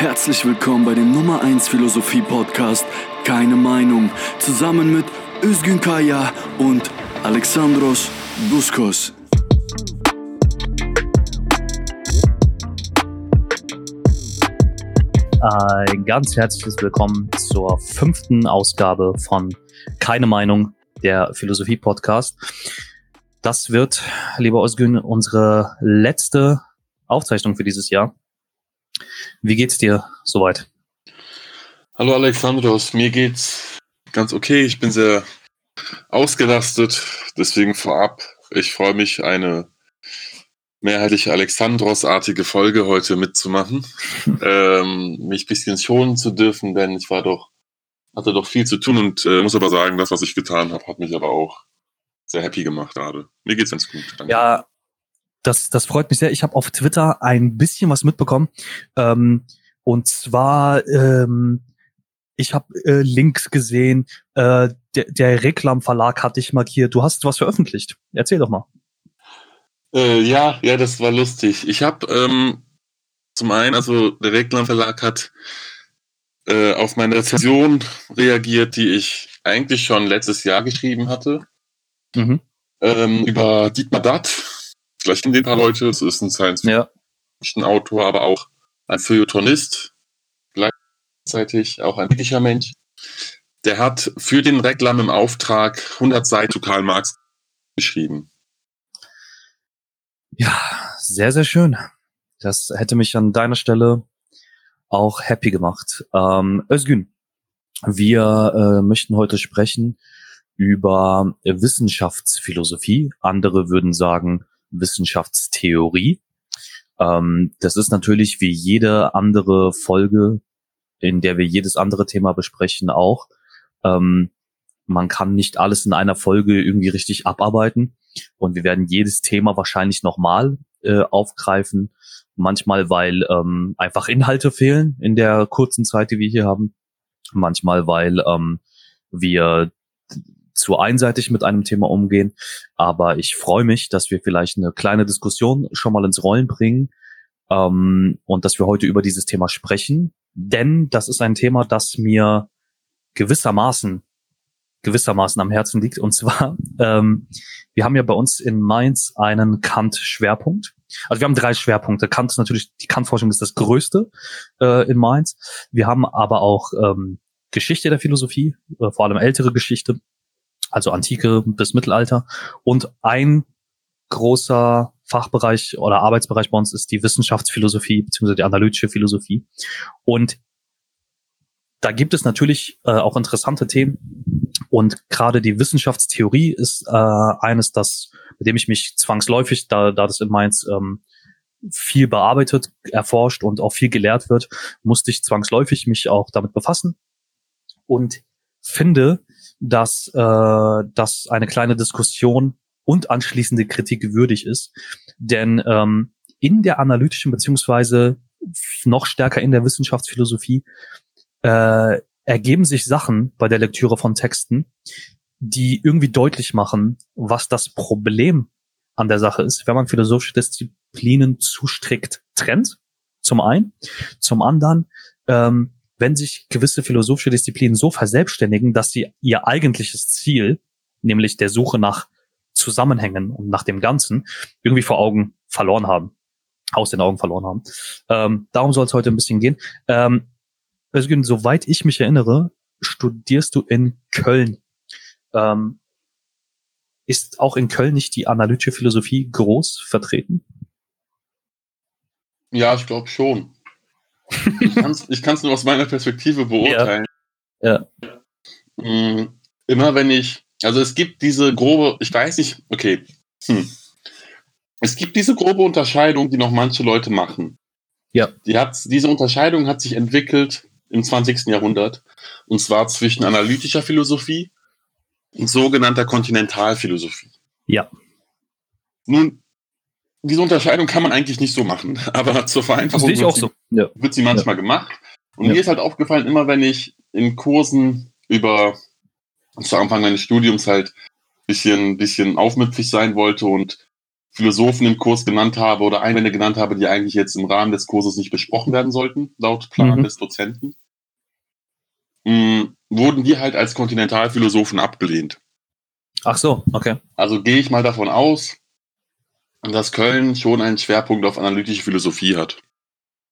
Herzlich willkommen bei dem Nummer 1 Philosophie Podcast Keine Meinung zusammen mit Özgün Kaya und Alexandros Buskos. Ein ganz herzliches Willkommen zur fünften Ausgabe von Keine Meinung, der Philosophie Podcast. Das wird, lieber Özgün, unsere letzte Aufzeichnung für dieses Jahr. Wie geht's dir soweit? Hallo Alexandros, mir geht's ganz okay. Ich bin sehr ausgelastet, deswegen vorab. Ich freue mich, eine mehrheitlich Alexandros-artige Folge heute mitzumachen, ähm, mich bisschen schonen zu dürfen, denn ich war doch, hatte doch viel zu tun und äh, muss aber sagen, das, was ich getan habe, hat mich aber auch sehr happy gemacht gerade. Mir geht's ganz gut. Danke. Ja, das, das freut mich sehr. Ich habe auf Twitter ein bisschen was mitbekommen. Ähm, und zwar, ähm, ich habe äh, Links gesehen, äh, der, der Reklam-Verlag hat dich markiert. Du hast was veröffentlicht. Erzähl doch mal. Äh, ja, ja, das war lustig. Ich habe ähm, zum einen, also der Reklam-Verlag hat äh, auf meine Rezension reagiert, die ich eigentlich schon letztes Jahr geschrieben hatte. Mhm. Ähm, über Dietmar Datt, Vielleicht kennen den paar Leute. Es ist ein Science-Fiction-Autor, aber auch ein Feuilletonist. Gleichzeitig auch ein wirklicher Mensch. Der hat für den Reklam im Auftrag 100 Seiten zu Karl Marx geschrieben. Ja, sehr, sehr schön. Das hätte mich an deiner Stelle auch happy gemacht. Ähm, Özgün, wir äh, möchten heute sprechen über Wissenschaftsphilosophie. Andere würden sagen Wissenschaftstheorie. Ähm, das ist natürlich wie jede andere Folge, in der wir jedes andere Thema besprechen, auch. Ähm, man kann nicht alles in einer Folge irgendwie richtig abarbeiten. Und wir werden jedes Thema wahrscheinlich nochmal äh, aufgreifen. Manchmal, weil ähm, einfach Inhalte fehlen in der kurzen Zeit, die wir hier haben. Manchmal, weil ähm, wir zu einseitig mit einem Thema umgehen. Aber ich freue mich, dass wir vielleicht eine kleine Diskussion schon mal ins Rollen bringen ähm, und dass wir heute über dieses Thema sprechen. Denn das ist ein Thema, das mir gewissermaßen gewissermaßen am Herzen liegt. Und zwar, ähm, wir haben ja bei uns in Mainz einen Kant-Schwerpunkt. Also wir haben drei Schwerpunkte. Kant ist natürlich, die Kant-Forschung ist das größte äh, in Mainz. Wir haben aber auch ähm, Geschichte der Philosophie, äh, vor allem ältere Geschichte also Antike bis Mittelalter. Und ein großer Fachbereich oder Arbeitsbereich bei uns ist die Wissenschaftsphilosophie beziehungsweise die analytische Philosophie. Und da gibt es natürlich äh, auch interessante Themen. Und gerade die Wissenschaftstheorie ist äh, eines, das, mit dem ich mich zwangsläufig, da, da das in Mainz ähm, viel bearbeitet, erforscht und auch viel gelehrt wird, musste ich zwangsläufig mich auch damit befassen. Und finde, dass äh, das eine kleine Diskussion und anschließende Kritik würdig ist. Denn ähm, in der analytischen beziehungsweise noch stärker in der Wissenschaftsphilosophie äh, ergeben sich Sachen bei der Lektüre von Texten, die irgendwie deutlich machen, was das Problem an der Sache ist, wenn man philosophische Disziplinen zu strikt trennt. Zum einen. Zum anderen ähm, wenn sich gewisse philosophische Disziplinen so verselbstständigen, dass sie ihr eigentliches Ziel, nämlich der Suche nach Zusammenhängen und nach dem Ganzen, irgendwie vor Augen verloren haben, aus den Augen verloren haben. Ähm, darum soll es heute ein bisschen gehen. Ähm, Özgün, soweit ich mich erinnere, studierst du in Köln. Ähm, ist auch in Köln nicht die analytische Philosophie groß vertreten? Ja, ich glaube schon. Ich kann es nur aus meiner Perspektive beurteilen. Ja. ja. Mm, immer wenn ich, also es gibt diese grobe, ich weiß nicht, okay. Hm. Es gibt diese grobe Unterscheidung, die noch manche Leute machen. Ja. Die hat, diese Unterscheidung hat sich entwickelt im 20. Jahrhundert. Und zwar zwischen analytischer Philosophie und sogenannter Kontinentalphilosophie. Ja. Nun, diese Unterscheidung kann man eigentlich nicht so machen, aber zur Vereinfachung wird, sie, so. ja. wird, sie, manchmal ja. gemacht. Und ja. mir ist halt aufgefallen, immer wenn ich in Kursen über zu Anfang meines Studiums halt bisschen, bisschen aufmüpfig sein wollte und Philosophen im Kurs genannt habe oder Einwände genannt habe, die eigentlich jetzt im Rahmen des Kurses nicht besprochen werden sollten, laut Plan Mhm. des Dozenten, mh, wurden die halt als Kontinentalphilosophen abgelehnt. Ach so, okay. Also gehe ich mal davon aus, dass Köln schon einen Schwerpunkt auf analytische Philosophie hat.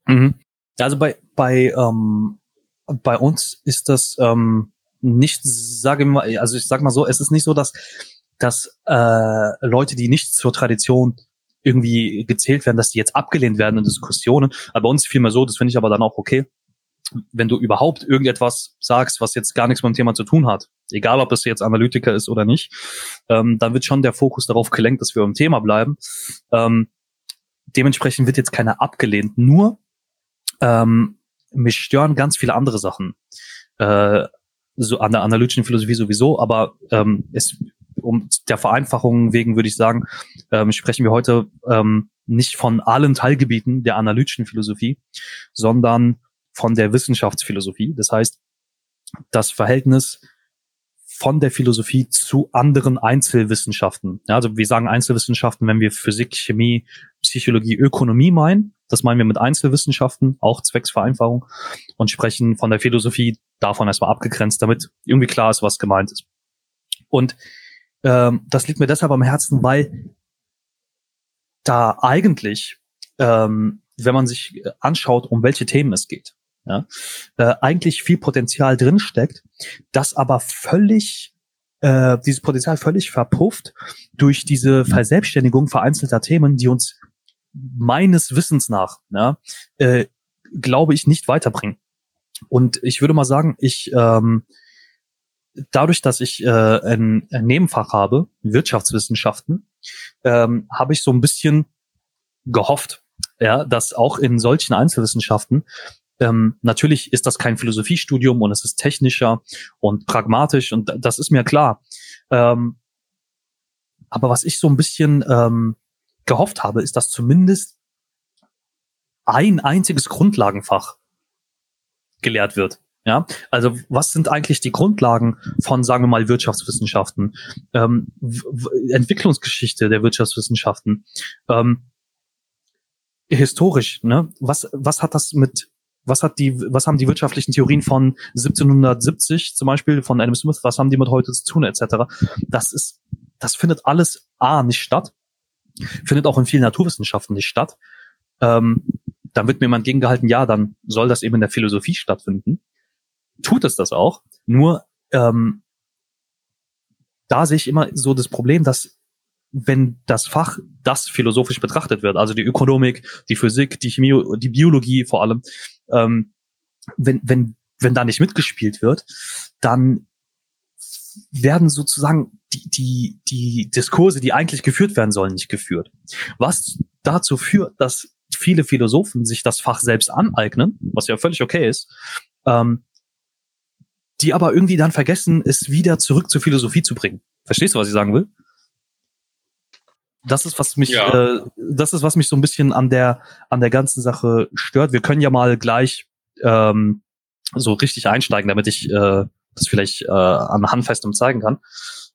Mhm. Also bei bei ähm, bei uns ist das ähm, nicht, sage ich mal, also ich sag mal so, es ist nicht so, dass dass äh, Leute, die nicht zur Tradition irgendwie gezählt werden, dass die jetzt abgelehnt werden in Diskussionen. Aber bei uns vielmehr so, das finde ich aber dann auch okay, wenn du überhaupt irgendetwas sagst, was jetzt gar nichts mit dem Thema zu tun hat, egal ob es jetzt Analytiker ist oder nicht, ähm, dann wird schon der Fokus darauf gelenkt, dass wir im Thema bleiben. Ähm, dementsprechend wird jetzt keiner abgelehnt. Nur ähm, mich stören ganz viele andere Sachen. Äh, so an der analytischen Philosophie sowieso, aber ähm, es um der Vereinfachung wegen würde ich sagen, ähm, sprechen wir heute ähm, nicht von allen Teilgebieten der analytischen Philosophie, sondern von der Wissenschaftsphilosophie. Das heißt, das Verhältnis von der Philosophie zu anderen Einzelwissenschaften. Ja, also wir sagen Einzelwissenschaften, wenn wir Physik, Chemie, Psychologie, Ökonomie meinen. Das meinen wir mit Einzelwissenschaften, auch zwecks Vereinfachung, und sprechen von der Philosophie davon erstmal abgegrenzt, damit irgendwie klar ist, was gemeint ist. Und ähm, das liegt mir deshalb am Herzen, weil da eigentlich, ähm, wenn man sich anschaut, um welche Themen es geht, ja, äh, eigentlich viel Potenzial drinsteckt, das aber völlig, äh, dieses Potenzial völlig verpufft durch diese Verselbstständigung vereinzelter Themen, die uns meines Wissens nach, ja, äh, glaube ich, nicht weiterbringen. Und ich würde mal sagen, ich ähm, dadurch, dass ich äh, ein, ein Nebenfach habe, Wirtschaftswissenschaften, ähm, habe ich so ein bisschen gehofft, ja, dass auch in solchen Einzelwissenschaften ähm, natürlich ist das kein Philosophiestudium und es ist technischer und pragmatisch und das ist mir klar. Ähm, aber was ich so ein bisschen ähm, gehofft habe, ist, dass zumindest ein einziges Grundlagenfach gelehrt wird. Ja, also was sind eigentlich die Grundlagen von, sagen wir mal, Wirtschaftswissenschaften, ähm, Entwicklungsgeschichte der Wirtschaftswissenschaften, ähm, historisch, ne? Was, was hat das mit, was hat die, was haben die wirtschaftlichen Theorien von 1770 zum Beispiel von Adam Smith, was haben die mit heute zu tun, etc. Das ist, das findet alles A nicht statt, findet auch in vielen Naturwissenschaften nicht statt. Ähm, dann wird mir jemand gegengehalten, ja, dann soll das eben in der Philosophie stattfinden. Tut es das auch. Nur ähm, da sehe ich immer so das Problem, dass wenn das Fach das philosophisch betrachtet wird, also die Ökonomik, die Physik, die Chemie, die Biologie vor allem, ähm, wenn, wenn, wenn da nicht mitgespielt wird, dann werden sozusagen die, die, die Diskurse, die eigentlich geführt werden sollen, nicht geführt. Was dazu führt, dass viele Philosophen sich das Fach selbst aneignen, was ja völlig okay ist, ähm, die aber irgendwie dann vergessen, es wieder zurück zur Philosophie zu bringen. Verstehst du, was ich sagen will? Das ist was mich, Ja. äh, das ist was mich so ein bisschen an der an der ganzen Sache stört. Wir können ja mal gleich ähm, so richtig einsteigen, damit ich äh, das vielleicht äh, an handfestem zeigen kann.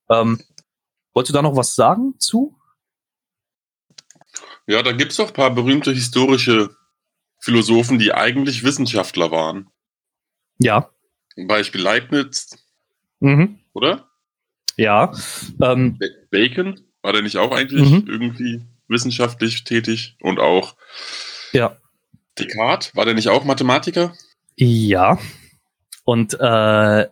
Ähm, wolltest du da noch was sagen zu? Ja, da gibt's doch ein paar berühmte historische Philosophen, die eigentlich Wissenschaftler waren. Ja. Zum Beispiel Leibniz, Mhm. oder? Ja. Ähm, Ba- Bacon, war der nicht auch eigentlich Mhm. irgendwie wissenschaftlich tätig? Und auch ja. Descartes, war der nicht auch Mathematiker? Ja. Und äh,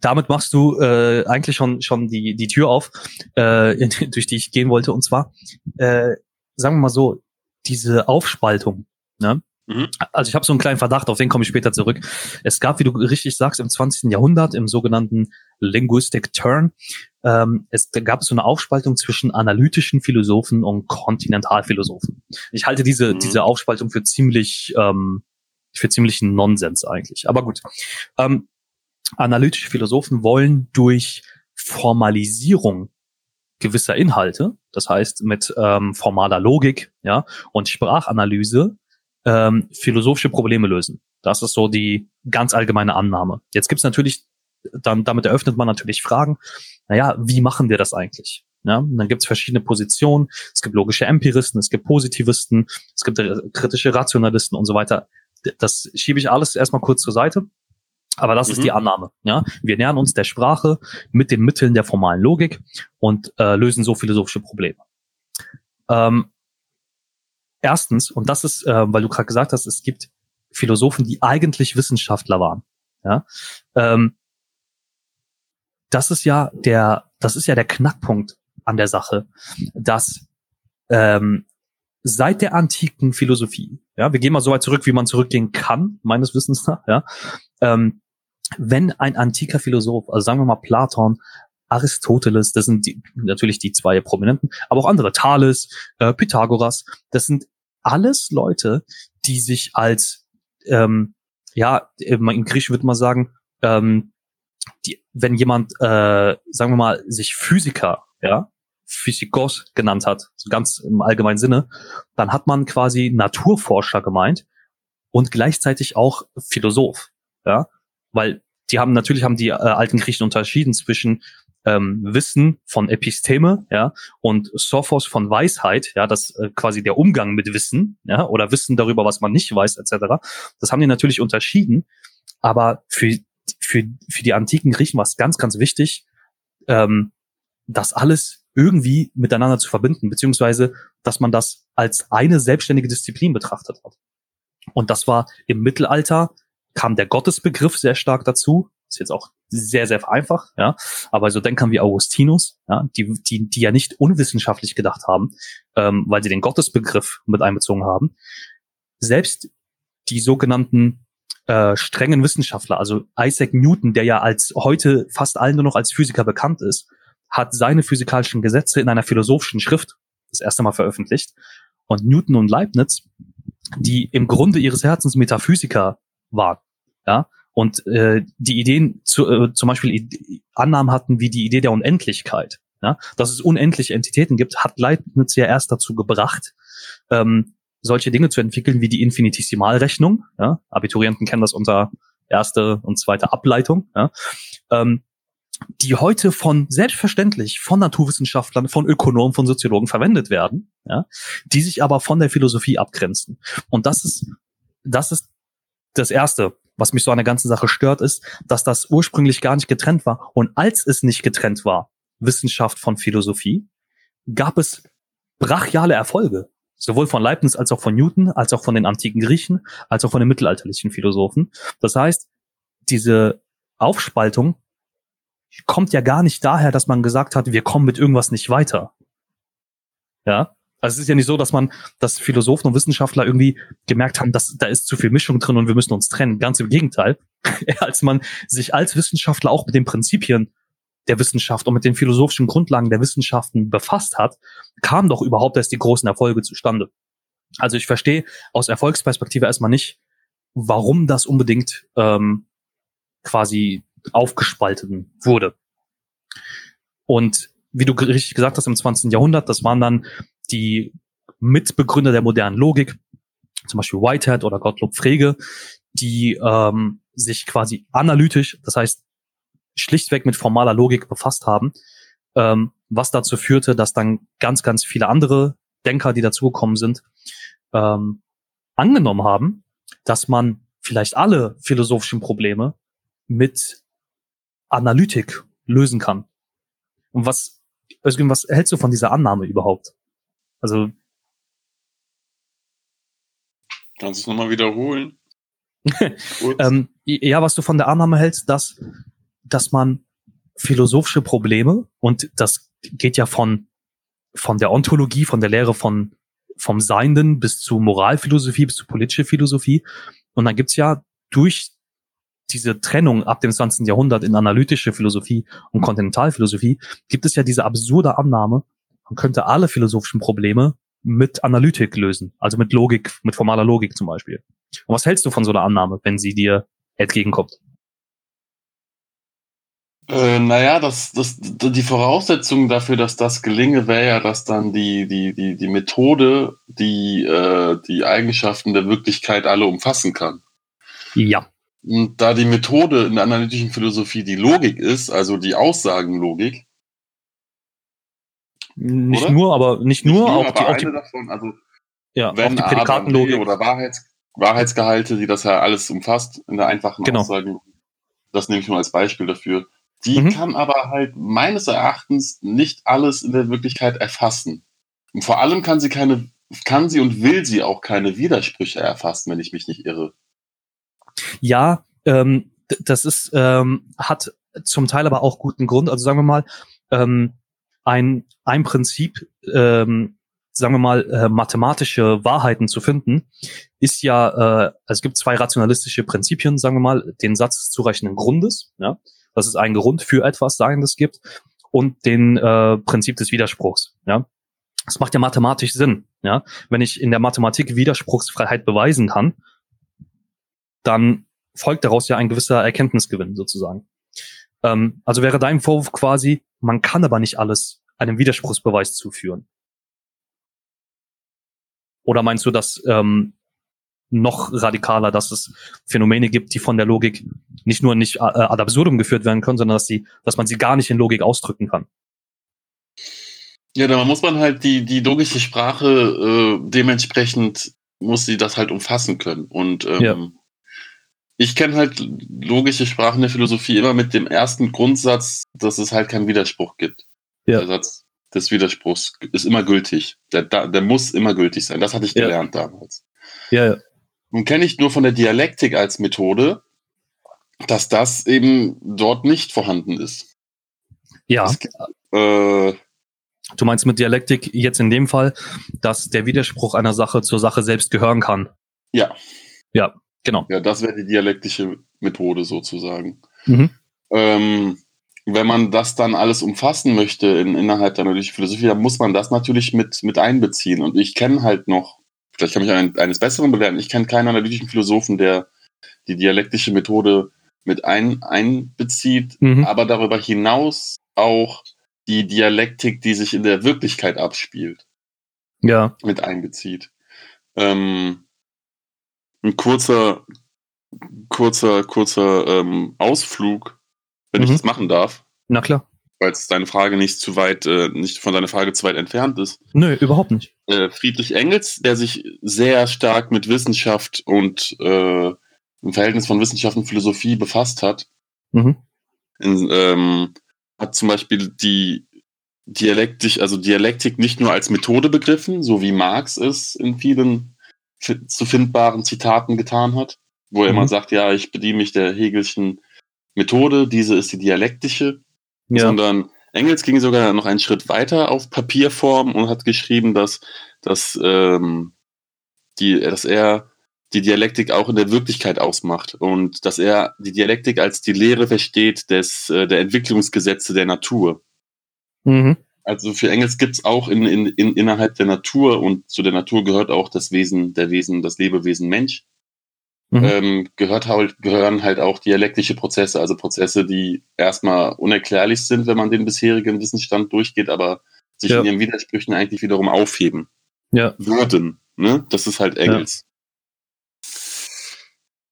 damit machst du äh, eigentlich schon schon die die Tür auf, äh, in, durch die ich gehen wollte. Und zwar, äh, sagen wir mal so, diese Aufspaltung. Ne? Mhm. Also ich habe so einen kleinen Verdacht, auf den komme ich später zurück. Es gab, wie du richtig sagst, im 20. Jahrhundert im sogenannten Linguistic Turn, ähm, es gab es so eine Aufspaltung zwischen analytischen Philosophen und Kontinentalphilosophen. Ich halte diese Mhm. diese Aufspaltung für ziemlich ähm, für ziemlichen Nonsens eigentlich. Aber gut. Ähm, analytische Philosophen wollen durch Formalisierung gewisser Inhalte, das heißt mit ähm, formaler Logik, ja, und Sprachanalyse ähm, philosophische Probleme lösen. Das ist so die ganz allgemeine Annahme. Jetzt gibt's natürlich, dann damit eröffnet man natürlich Fragen. Naja, wie machen wir das eigentlich? Ja, und dann gibt es verschiedene Positionen. Es gibt logische Empiristen, es gibt Positivisten, es gibt kritische Rationalisten und so weiter. Das schiebe ich alles erstmal kurz zur Seite. Aber das mhm. ist die Annahme. Ja, wir nähern uns der Sprache mit den Mitteln der formalen Logik und äh, lösen so philosophische Probleme. Ähm, erstens, und das ist, äh, weil du gerade gesagt hast, es gibt Philosophen, die eigentlich Wissenschaftler waren. Ja, ähm, das ist ja der, das ist ja der Knackpunkt an der Sache, dass ähm, seit der antiken Philosophie, ja, wir gehen mal so weit zurück, wie man zurückgehen kann, meines Wissens nach, ja, ähm, wenn ein antiker Philosoph, also sagen wir mal Platon, Aristoteles, das sind die, natürlich die zwei Prominenten, aber auch andere, Thales, äh, Pythagoras, das sind alles Leute, die sich als, ähm, ja, im Griechischen würde man sagen, ähm, die, wenn jemand, äh, sagen wir mal, sich Physiker, ja, Physikos genannt hat, so ganz im allgemeinen Sinne, dann hat man quasi Naturforscher gemeint und gleichzeitig auch Philosoph, ja, weil die haben natürlich haben die äh, alten Griechen unterschieden zwischen ähm, Wissen von Episteme, ja, und Sophos von Weisheit, ja, das äh, quasi der Umgang mit Wissen, ja, oder Wissen darüber, was man nicht weiß, etc. Das haben die natürlich unterschieden, aber für für für die antiken Griechen war es ganz ganz wichtig, ähm, das alles irgendwie miteinander zu verbinden, beziehungsweise dass man das als eine selbstständige Disziplin betrachtet hat. Und das war im Mittelalter kam der Gottesbegriff sehr stark dazu. Ist jetzt auch sehr, sehr vereinfacht, ja. Aber so Denkern wie Augustinus, ja, die, die, die ja nicht unwissenschaftlich gedacht haben, ähm, weil sie den Gottesbegriff mit einbezogen haben. Selbst die sogenannten äh, strengen Wissenschaftler, also Isaac Newton, der ja als heute fast allen nur noch als Physiker bekannt ist, hat seine physikalischen Gesetze in einer philosophischen Schrift das erste Mal veröffentlicht. Und Newton und Leibniz, die im Grunde ihres Herzens Metaphysiker waren, ja, und äh, die Ideen zu, äh, zum Beispiel Annahmen hatten wie die Idee der Unendlichkeit, ja, dass es unendliche Entitäten gibt, hat Leibniz ja erst dazu gebracht, ähm, solche Dinge zu entwickeln wie die Infinitesimalrechnung. Ja, Abiturienten kennen das unter erste und zweite Ableitung. Ja, ähm, die heute von selbstverständlich von Naturwissenschaftlern, von Ökonomen, von Soziologen verwendet werden, ja, die sich aber von der Philosophie abgrenzen. Und das ist das ist das erste, was mich so an der ganzen Sache stört, ist, dass das ursprünglich gar nicht getrennt war. Und als es nicht getrennt war, Wissenschaft von Philosophie, gab es brachiale Erfolge. Sowohl von Leibniz als auch von Newton, als auch von den antiken Griechen, als auch von den mittelalterlichen Philosophen. Das heißt, diese Aufspaltung kommt ja gar nicht daher, dass man gesagt hat, wir kommen mit irgendwas nicht weiter. Ja, also es ist ja nicht so, dass man, dass Philosophen und Wissenschaftler irgendwie gemerkt haben, dass da ist zu viel Mischung drin und wir müssen uns trennen. Ganz im Gegenteil. Als man sich als Wissenschaftler auch mit den Prinzipien der Wissenschaft und mit den philosophischen Grundlagen der Wissenschaften befasst hat, kamen doch überhaupt erst die großen Erfolge zustande. Also ich verstehe aus Erfolgsperspektive erstmal nicht, warum das unbedingt ähm, quasi aufgespalten wurde. Und wie du richtig gesagt hast, im 20. Jahrhundert, das waren dann die Mitbegründer der modernen Logik, zum Beispiel Whitehead oder Gottlob Frege, die ähm, sich quasi analytisch, das heißt schlichtweg mit formaler Logik befasst haben, ähm, was dazu führte, dass dann ganz, ganz viele andere Denker, die dazugekommen sind, ähm, angenommen haben, dass man vielleicht alle philosophischen Probleme mit Analytik lösen kann. Und was, was hältst du von dieser Annahme überhaupt? Also. Kannst du es nochmal wiederholen? ähm, ja, was du von der Annahme hältst, dass, dass man philosophische Probleme, und das geht ja von, von der Ontologie, von der Lehre von, vom Seienden bis zu Moralphilosophie, bis zu politische Philosophie. Und dann gibt's ja durch diese Trennung ab dem 20. Jahrhundert in analytische Philosophie und Kontinentalphilosophie, gibt es ja diese absurde Annahme, man könnte alle philosophischen Probleme mit Analytik lösen, also mit Logik, mit formaler Logik zum Beispiel. Und was hältst du von so einer Annahme, wenn sie dir entgegenkommt? Äh, naja, das, das, die Voraussetzung dafür, dass das gelinge, wäre ja, dass dann die, die, die, die Methode die, äh, die Eigenschaften der Wirklichkeit alle umfassen kann. Ja. Und da die Methode in der analytischen Philosophie die Logik ist, also die Aussagenlogik, Nicht Oder? nur, aber nicht nur, auch aber die, auch die, davon, also ja, auch wenn die A, dann B Prädikatenlogik. oder Wahrheits, Wahrheitsgehalte, die das ja alles umfasst in der einfachen Genau. Aussage, das nehme ich nur als Beispiel dafür. Die Mhm. kann aber halt meines Erachtens nicht alles in der Wirklichkeit erfassen. Und vor allem kann sie keine, kann sie und will sie auch keine Widersprüche erfassen, wenn ich mich nicht irre. Ja, ähm, das ist, ähm, hat zum Teil aber auch guten Grund. Also sagen wir mal, ähm, ein, ein Prinzip, ähm, sagen wir mal, äh, mathematische Wahrheiten zu finden, ist ja, äh, also es gibt zwei rationalistische Prinzipien, sagen wir mal, den Satz des zureichenden Grundes, ja, dass es einen Grund für etwas Seiendes gibt, und den äh, Prinzip des Widerspruchs, ja. Das macht ja mathematisch Sinn, ja. Wenn ich in der Mathematik Widerspruchsfreiheit beweisen kann, dann folgt daraus ja ein gewisser Erkenntnisgewinn sozusagen. Ähm, also wäre dein Vorwurf quasi, man kann aber nicht alles einem Widerspruchsbeweis zuführen. Oder meinst du das ähm, noch radikaler, dass es Phänomene gibt, die von der Logik nicht nur nicht äh, ad absurdum geführt werden können, sondern dass sie, dass man sie gar nicht in Logik ausdrücken kann? Ja, da muss man halt die, die logische Sprache äh, dementsprechend muss sie das halt umfassen können. Und ähm, Ja. Ich kenne halt logische Sprachen der Philosophie immer mit dem ersten Grundsatz, dass es halt keinen Widerspruch gibt. Ja. Der Satz des Widerspruchs ist immer gültig. Der, der muss immer gültig sein. Das hatte ich Ja. gelernt damals. Ja, ja. Nun kenne ich nur von der Dialektik als Methode, dass das eben dort nicht vorhanden ist. Ja, Es äh, du meinst mit Dialektik jetzt in dem Fall, dass der Widerspruch einer Sache zur Sache selbst gehören kann. Ja. Ja, genau. Ja, das wäre die dialektische Methode sozusagen. Mhm. Ähm, wenn man das dann alles umfassen möchte in, innerhalb der analytischen Philosophie, dann muss man das natürlich mit, mit einbeziehen. Und ich kenne halt noch, vielleicht kann mich ein, eines Besseren belehren, ich kenne keinen analytischen Philosophen, der die dialektische Methode mit ein, einbezieht, Mhm. aber darüber hinaus auch die Dialektik, die sich in der Wirklichkeit abspielt Ja. mit einbezieht. Ähm, ein kurzer, kurzer, kurzer ähm, Ausflug, wenn ich Mhm. das machen darf, Na klar. weil es deine Frage nicht zu weit, äh, nicht von deiner Frage zu weit entfernt ist. Nö, überhaupt nicht. Äh, Friedrich Engels, der sich sehr stark mit Wissenschaft und äh, im Verhältnis von Wissenschaft und Philosophie befasst hat, Mhm. in, ähm, hat zum Beispiel die Dialektik, also Dialektik nicht nur als Methode begriffen, so wie Marx es in vielen zu findbaren Zitaten getan hat, wo er Mhm. immer sagt, ja, ich bediene mich der Hegelschen Methode, diese ist die dialektische, Ja. sondern Engels ging sogar noch einen Schritt weiter auf Papierform und hat geschrieben, dass, dass, ähm, die, dass er die Dialektik auch in der Wirklichkeit ausmacht und dass er die Dialektik als die Lehre versteht des, äh, der Entwicklungsgesetze der Natur. Mhm. Also für Engels gibt's auch in, in, in, innerhalb der Natur und zu der Natur gehört auch das Wesen, der Wesen, das Lebewesen Mensch, Mhm. ähm, gehört halt, gehören halt auch dialektische Prozesse, also Prozesse, die erstmal unerklärlich sind, wenn man den bisherigen Wissensstand durchgeht, aber sich Ja. in ihren Widersprüchen eigentlich wiederum aufheben Ja. würden. Ne? Das ist halt Engels.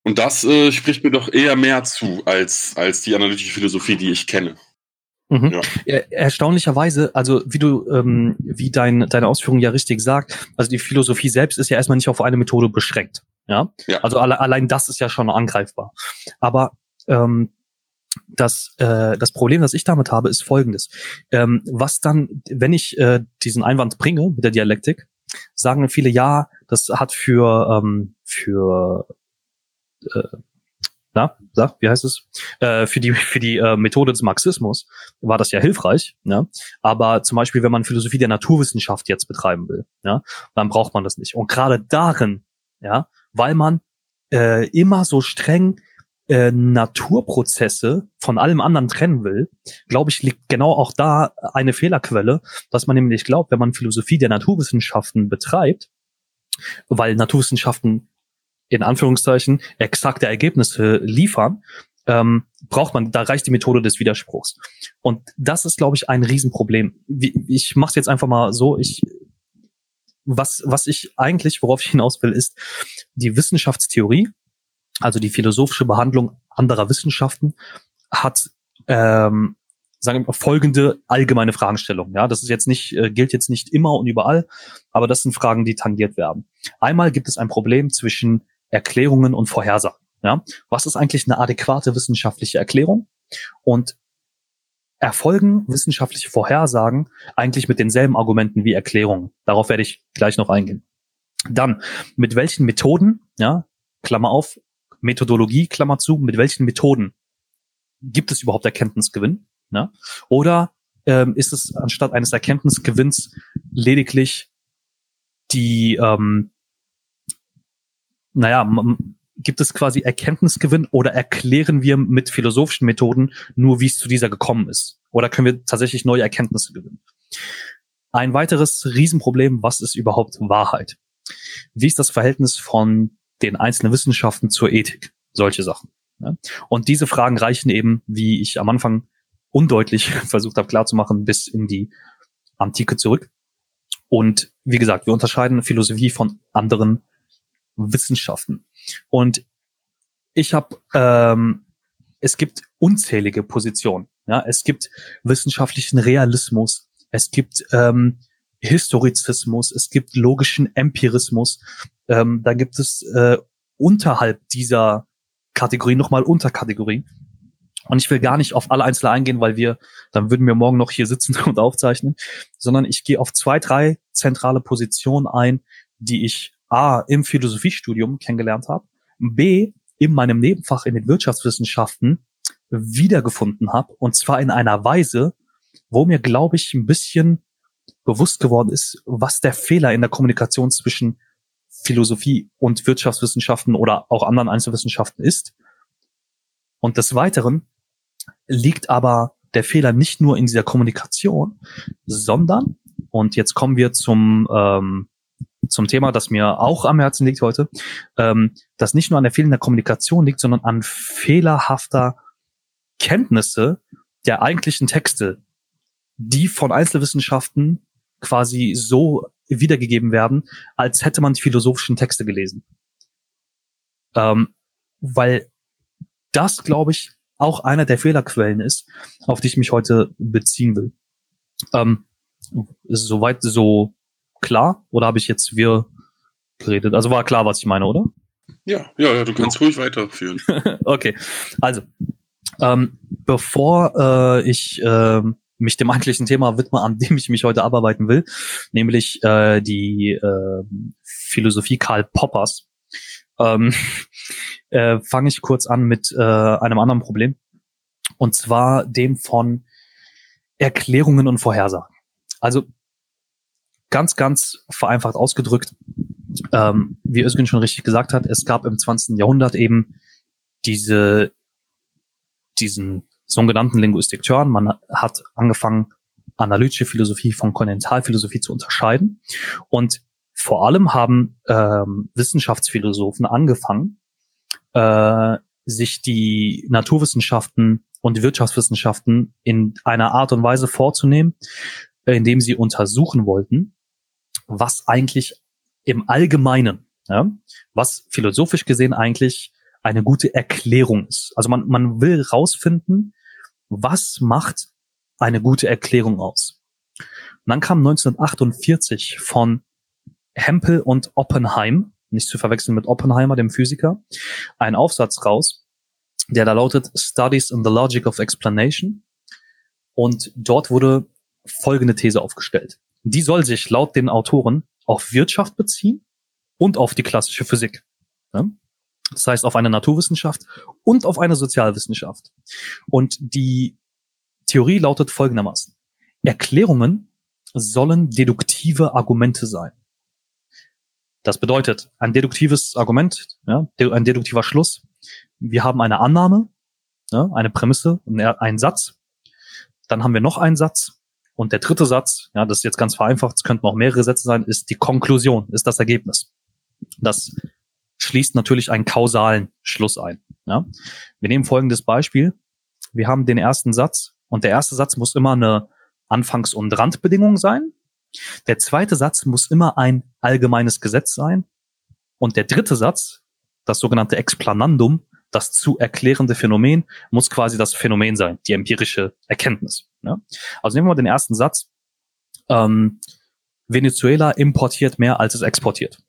Und das äh, spricht mir doch eher mehr zu als, als die analytische Philosophie, die ich kenne. Mhm. Ja. Er, erstaunlicherweise, also wie du, ähm, wie dein, deine Ausführung ja richtig sagt, also die Philosophie selbst ist ja erstmal nicht auf eine Methode beschränkt. Ja. Ja. Also alle, allein das ist ja schon angreifbar. Aber ähm, das, äh, das Problem, das ich damit habe, ist folgendes. Ähm, was dann, wenn ich äh, diesen Einwand bringe mit der Dialektik, sagen viele, ja, das hat für, ähm, für äh, na, sag, wie heißt es? Äh, für die, für die äh, Methode des Marxismus war das ja hilfreich, ja. Aber zum Beispiel, wenn man Philosophie der Naturwissenschaft jetzt betreiben will, ja, dann braucht man das nicht. Und gerade darin, ja, weil man äh, immer so streng äh, Naturprozesse von allem anderen trennen will, glaube ich, liegt genau auch da eine Fehlerquelle, dass man nämlich glaubt, wenn man Philosophie der Naturwissenschaften betreibt, weil Naturwissenschaften in Anführungszeichen exakte Ergebnisse liefern, ähm, braucht man, da reicht die Methode des Widerspruchs. Und das ist, glaube ich, ein Riesenproblem. Wie, ich mache es jetzt einfach mal so, ich was, was ich eigentlich, worauf ich hinaus will, ist die Wissenschaftstheorie, also die philosophische Behandlung anderer Wissenschaften, hat ähm, sagen wir, folgende allgemeine Fragestellung. Ja, das ist jetzt nicht, äh, gilt jetzt nicht immer und überall, aber das sind Fragen, die tangiert werden. Einmal gibt es ein Problem zwischen Erklärungen und Vorhersagen. Ja, was ist eigentlich eine adäquate wissenschaftliche Erklärung? Und erfolgen wissenschaftliche Vorhersagen eigentlich mit denselben Argumenten wie Erklärungen? Darauf werde ich gleich noch eingehen. Dann, mit welchen Methoden, ja, Klammer auf, Methodologie, Klammer zu, mit welchen Methoden gibt es überhaupt Erkenntnisgewinn? Ne? Oder ähm, ist es anstatt eines Erkenntnisgewinns lediglich die, ähm, naja, gibt es quasi Erkenntnisgewinn oder erklären wir mit philosophischen Methoden nur, wie es zu dieser gekommen ist? Oder können wir tatsächlich neue Erkenntnisse gewinnen? Ein weiteres Riesenproblem, was ist überhaupt Wahrheit? Wie ist das Verhältnis von den einzelnen Wissenschaften zur Ethik? Solche Sachen. Ja? Und diese Fragen reichen eben, wie ich am Anfang undeutlich versucht habe klarzumachen, bis in die Antike zurück. Und wie gesagt, wir unterscheiden Philosophie von anderen Wissenschaften. Und ich habe, ähm, es gibt unzählige Positionen. Ja, es gibt wissenschaftlichen Realismus, es gibt ähm, Historizismus, es gibt logischen Empirismus. Ähm, da gibt es äh, unterhalb dieser Kategorie nochmal Unterkategorien. Und ich will gar nicht auf alle Einzelne eingehen, weil wir, dann würden wir morgen noch hier sitzen und aufzeichnen, sondern ich gehe auf zwei, drei zentrale Positionen ein, die ich A im Philosophiestudium kennengelernt habe, B in meinem Nebenfach in den Wirtschaftswissenschaften wiedergefunden habe, und zwar in einer Weise, wo mir, glaube ich, ein bisschen bewusst geworden ist, was der Fehler in der Kommunikation zwischen Philosophie und Wirtschaftswissenschaften oder auch anderen Einzelwissenschaften ist. Und des Weiteren liegt aber der Fehler nicht nur in dieser Kommunikation, sondern, und jetzt kommen wir zum, ähm, zum Thema, das mir auch am Herzen liegt heute, ähm, das nicht nur an der fehlenden Kommunikation liegt, sondern an fehlerhafter Kenntnisse der eigentlichen Texte, die von Einzelwissenschaften quasi so wiedergegeben werden, als hätte man die philosophischen Texte gelesen. Ähm, weil das, glaube ich, auch einer der Fehlerquellen ist, auf die ich mich heute beziehen will. Ähm, soweit so klar? Oder habe ich jetzt wir geredet? Also war klar, was ich meine, oder? Ja, ja, ja du kannst ruhig weiterführen. okay, also ähm, bevor äh, ich äh, mich dem eigentlichen Thema widme, an dem ich mich heute abarbeiten will, nämlich äh, die äh, Philosophie Karl Poppers, ähm, äh, fange ich kurz an mit äh, einem anderen Problem. Und zwar dem von Erklärungen und Vorhersagen. Also ganz, ganz vereinfacht ausgedrückt, ähm, wie Özgün schon richtig gesagt hat, es gab im 20. Jahrhundert eben diese, diesen sogenannten Linguistic Turn. Man hat angefangen, analytische Philosophie von Kontinentalphilosophie zu unterscheiden. Und vor allem haben ähm, Wissenschaftsphilosophen angefangen, äh, sich die Naturwissenschaften und Wirtschaftswissenschaften in einer Art und Weise vorzunehmen, indem sie untersuchen wollten, was eigentlich im Allgemeinen, ja, was philosophisch gesehen eigentlich eine gute Erklärung ist. Also man, man will rausfinden, was macht eine gute Erklärung aus. Und dann kam 1948 von Hempel und Oppenheim, nicht zu verwechseln mit Oppenheimer, dem Physiker, ein Aufsatz raus, der da lautet Studies in the Logic of Explanation. Und dort wurde folgende These aufgestellt. Die soll sich laut den Autoren auf Wirtschaft beziehen und auf die klassische Physik. Das heißt auf eine Naturwissenschaft und auf eine Sozialwissenschaft. Und die Theorie lautet folgendermaßen. Erklärungen sollen deduktive Argumente sein. Das bedeutet, ein deduktives Argument, ja, ein deduktiver Schluss. Wir haben eine Annahme, ja, eine Prämisse, einen Satz. Dann haben wir noch einen Satz. Und der dritte Satz, ja, das ist jetzt ganz vereinfacht, es könnten auch mehrere Sätze sein, ist die Konklusion, ist das Ergebnis. Das schließt natürlich einen kausalen Schluss ein. Ja. Wir nehmen folgendes Beispiel. Wir haben den ersten Satz und der erste Satz muss immer eine Anfangs- und Randbedingung sein. Der zweite Satz muss immer ein allgemeines Gesetz sein. Und der dritte Satz, das sogenannte Explanandum, das zu erklärende Phänomen, muss quasi das Phänomen sein, die empirische Erkenntnis. Ne? Also nehmen wir mal den ersten Satz. Ähm, Venezuela importiert mehr, als es exportiert.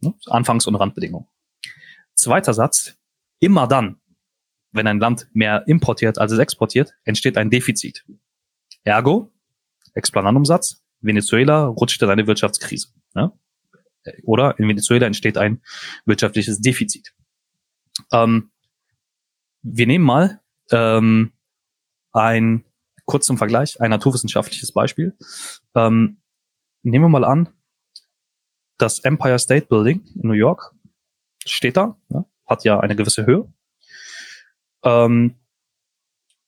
Ne? Anfangs- und Randbedingung. Zweiter Satz. Immer dann, wenn ein Land mehr importiert, als es exportiert, entsteht ein Defizit. Ergo, Explanandumsatz, Venezuela rutscht in eine Wirtschaftskrise. Ne? Oder in Venezuela entsteht ein wirtschaftliches Defizit. Ähm, wir nehmen mal ähm, ein, kurz zum Vergleich, ein naturwissenschaftliches Beispiel. Ähm, nehmen wir mal an, das Empire State Building in New York steht da, ne, hat ja eine gewisse Höhe. Ähm,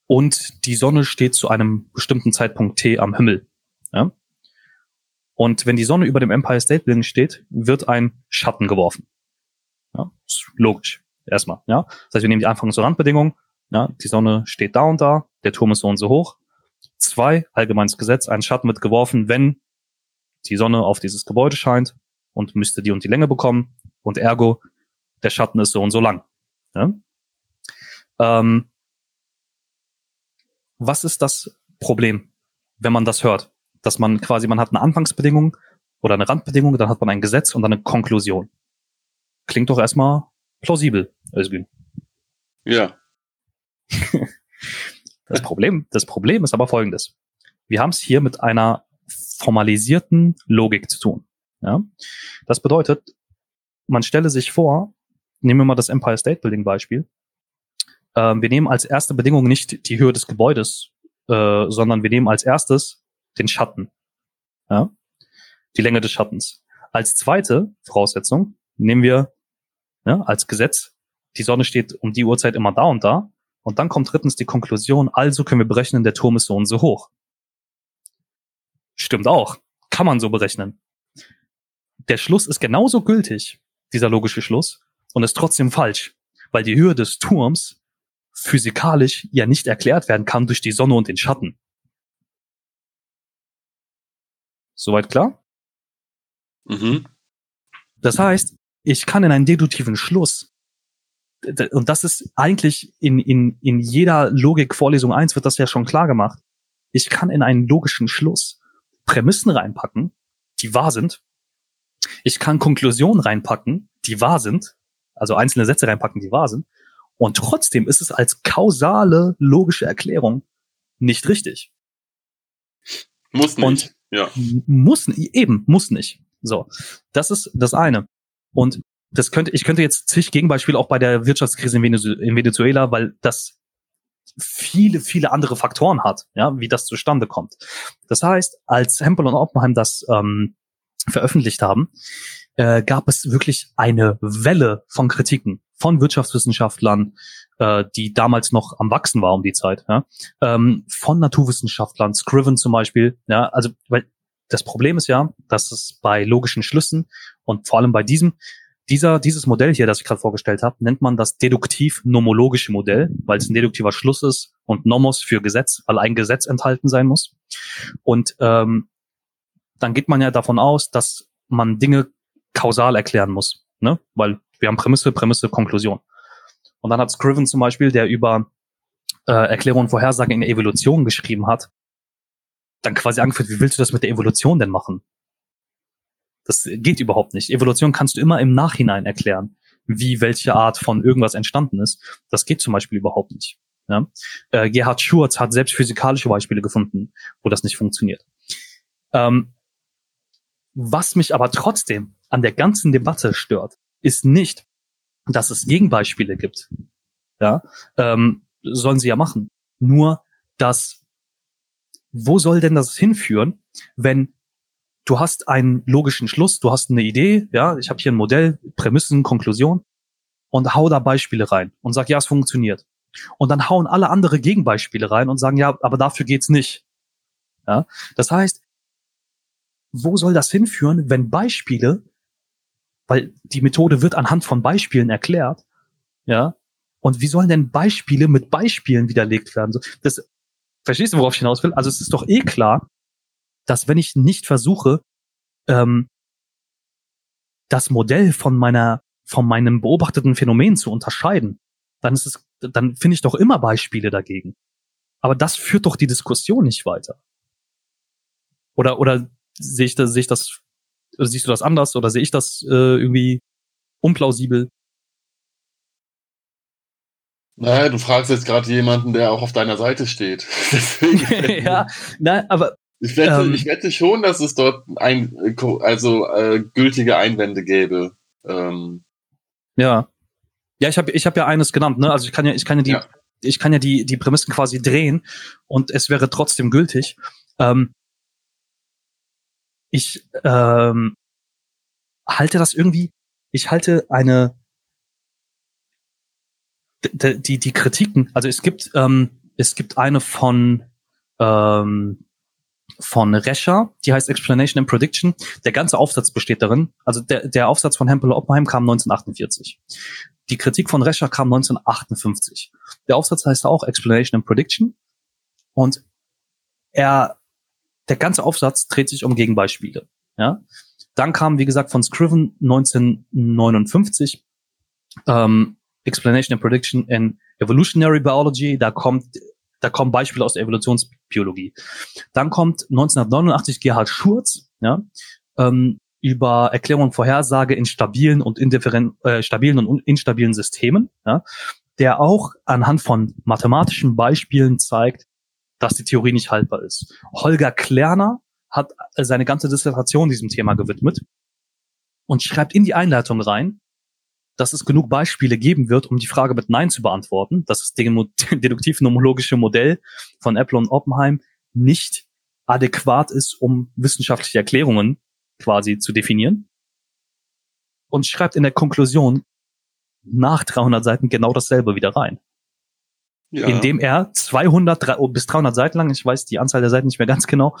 und die Sonne steht zu einem bestimmten Zeitpunkt T am Himmel. Ja? Und wenn die Sonne über dem Empire State Building steht, wird ein Schatten geworfen. Ja? Logisch. Erstmal. Ja? Das heißt, wir nehmen die Anfangs- und Randbedingungen. Ja? Die Sonne steht da und da, der Turm ist so und so hoch. Zwei, allgemeines Gesetz, ein Schatten wird geworfen, wenn die Sonne auf dieses Gebäude scheint und müsste die und die Länge bekommen. Und ergo, der Schatten ist so und so lang. Ja? Ähm, was ist das Problem, wenn man das hört? Dass man quasi, man hat eine Anfangsbedingung oder eine Randbedingung, dann hat man ein Gesetz und dann eine Konklusion. Klingt doch erstmal plausibel, Özgün. Ja. Das Problem, das Problem ist aber folgendes. Wir haben es hier mit einer formalisierten Logik zu tun. Ja? Das bedeutet, man stelle sich vor, nehmen wir mal das Empire State Building Beispiel. Ähm, wir nehmen als erste Bedingung nicht die Höhe des Gebäudes, äh, sondern wir nehmen als erstes den Schatten. Ja? Die Länge des Schattens. Als zweite Voraussetzung nehmen wir ja, als Gesetz, die Sonne steht um die Uhrzeit immer da und da. Und dann kommt drittens die Konklusion, also können wir berechnen, der Turm ist so und so hoch. Stimmt auch. Kann man so berechnen. Der Schluss ist genauso gültig, dieser logische Schluss, und ist trotzdem falsch, weil die Höhe des Turms physikalisch ja nicht erklärt werden kann durch die Sonne und den Schatten. Soweit klar? Mhm. Das heißt, ich kann in einen deduktiven Schluss, und das ist eigentlich in, in, in jeder Logik-Vorlesung eins wird das ja schon klar gemacht. Ich kann in einen logischen Schluss Prämissen reinpacken, die wahr sind. Ich kann Konklusionen reinpacken, die wahr sind. Also einzelne Sätze reinpacken, die wahr sind. Und trotzdem ist es als kausale logische Erklärung nicht richtig. Muss nicht. Und ja. Muss eben, muss nicht. So, das ist das eine. Und das könnte, ich könnte jetzt zig Gegenbeispiele auch bei der Wirtschaftskrise in, Venezu in Venezuela, weil das viele, viele andere Faktoren hat, ja, wie das zustande kommt. Das heißt, als Hempel und Oppenheim das ähm, veröffentlicht haben, äh, gab es wirklich eine Welle von Kritiken von Wirtschaftswissenschaftlern, äh, die damals noch am Wachsen war um die Zeit, ja, ähm, von Naturwissenschaftlern, Scriven zum Beispiel, ja, also weil das Problem ist ja, dass es bei logischen Schlüssen und vor allem bei diesem dieser, dieses Modell hier, das ich gerade vorgestellt habe, nennt man das deduktiv-nomologische Modell, weil es ein deduktiver Schluss ist und Nomos für Gesetz, weil ein Gesetz enthalten sein muss. Und ähm, dann geht man ja davon aus, dass man Dinge kausal erklären muss, ne? weil wir haben Prämisse, Prämisse, Konklusion. Und dann hat Scriven zum Beispiel, der über äh, Erklärung und Vorhersagen in der Evolution geschrieben hat, dann quasi angeführt, wie willst du das mit der Evolution denn machen? Das geht überhaupt nicht. Evolution kannst du immer im Nachhinein erklären, wie welche Art von irgendwas entstanden ist. Das geht zum Beispiel überhaupt nicht. Ja? Äh, Gerhard Schurz hat selbst physikalische Beispiele gefunden, wo das nicht funktioniert. Ähm, was mich aber trotzdem an der ganzen Debatte stört, ist nicht, dass es Gegenbeispiele gibt. Ja, ähm, sollen sie ja machen. Nur, dass wo soll denn das hinführen, wenn du hast einen logischen Schluss, du hast eine Idee, ja, ich habe hier ein Modell, Prämissen, Konklusion und hau da Beispiele rein und sag, ja, es funktioniert. Und dann hauen alle andere Gegenbeispiele rein und sagen, ja, aber dafür geht's nicht. Ja, das heißt, wo soll das hinführen, wenn Beispiele, weil die Methode wird anhand von Beispielen erklärt, ja, und wie sollen denn Beispiele mit Beispielen widerlegt werden? Das, verstehst du, worauf ich hinaus will? Also es ist doch eh klar, dass wenn ich nicht versuche, ähm, das Modell von meiner, von meinem beobachteten Phänomen zu unterscheiden, dann ist es, dann finde ich doch immer Beispiele dagegen. Aber das führt doch die Diskussion nicht weiter. Oder, oder sehe ich das, sehe ich das, siehst du das anders oder sehe ich das äh, irgendwie unplausibel? Naja, du fragst jetzt gerade jemanden, der auch auf deiner Seite steht. Ja, nein, aber ich wette, ähm, ich wette schon, dass es dort ein, also äh, gültige Einwände gäbe. Ähm, ja. Ja, ich habe ich hab ja eines genannt, ne? Also ich kann ja, ich kann ja die, Ja. ich kann ja die, die Prämissen quasi drehen und es wäre trotzdem gültig. Ähm, ich ähm, halte das irgendwie, ich halte eine d- d- die, die Kritiken, also es gibt, ähm, es gibt eine von ähm, von Rescher, die heißt Explanation and Prediction. Der ganze Aufsatz besteht darin, also der, der Aufsatz von Hempel Oppenheim kam 1948. Die Kritik von Rescher kam 1958. Der Aufsatz heißt auch Explanation and Prediction. Und er, der ganze Aufsatz dreht sich um Gegenbeispiele. Ja? Dann kam, wie gesagt, von Scriven 1959 ähm, Explanation and Prediction in Evolutionary Biology. Da kommt, da kommen Beispiele aus der Evolutionsbiologie. Dann kommt 1989 Gerhard Schurz, ja, ähm, über Erklärung und Vorhersage in stabilen und indifferent, äh, stabilen und un- instabilen Systemen, ja, der auch anhand von mathematischen Beispielen zeigt, dass die Theorie nicht haltbar ist. Holger Klerner hat äh, seine ganze Dissertation diesem Thema gewidmet und schreibt in die Einleitung rein, dass es genug Beispiele geben wird, um die Frage mit Nein zu beantworten, dass das deduktiv-nomologische Modell von Apple und Oppenheim nicht adäquat ist, um wissenschaftliche Erklärungen quasi zu definieren. Und schreibt in der Konklusion nach 300 Seiten genau dasselbe wieder rein ja. indem er 200 drei- bis 300 Seiten lang, ich weiß die Anzahl der Seiten nicht mehr ganz genau,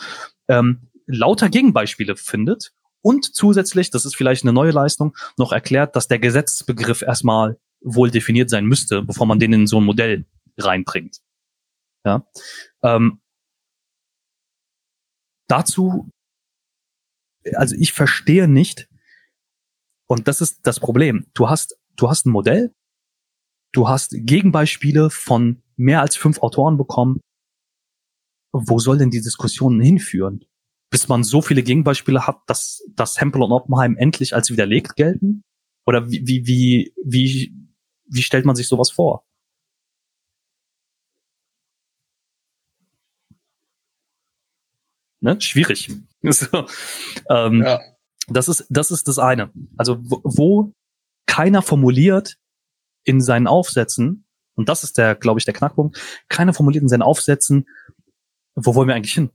ähm, lauter Gegenbeispiele findet und zusätzlich, das ist vielleicht eine neue Leistung, noch erklärt, dass der Gesetzesbegriff erstmal wohl definiert sein müsste, bevor man den in so ein Modell reinbringt. Ja. Ähm, dazu, also ich verstehe nicht, und das ist das Problem. Du hast, du hast ein Modell, du hast Gegenbeispiele von mehr als fünf Autoren bekommen. Wo soll denn die Diskussion hinführen? Bis man so viele Gegenbeispiele hat, dass, dass Hempel und Oppenheim endlich als widerlegt gelten? Oder wie, wie, wie, wie, wie stellt man sich sowas vor? Ne? Schwierig. So, ähm, ja. das ist, das ist das eine. Also, wo, wo keiner formuliert in seinen Aufsätzen, und das ist der, glaube ich, der Knackpunkt, keiner formuliert in seinen Aufsätzen, wo wollen wir eigentlich hin?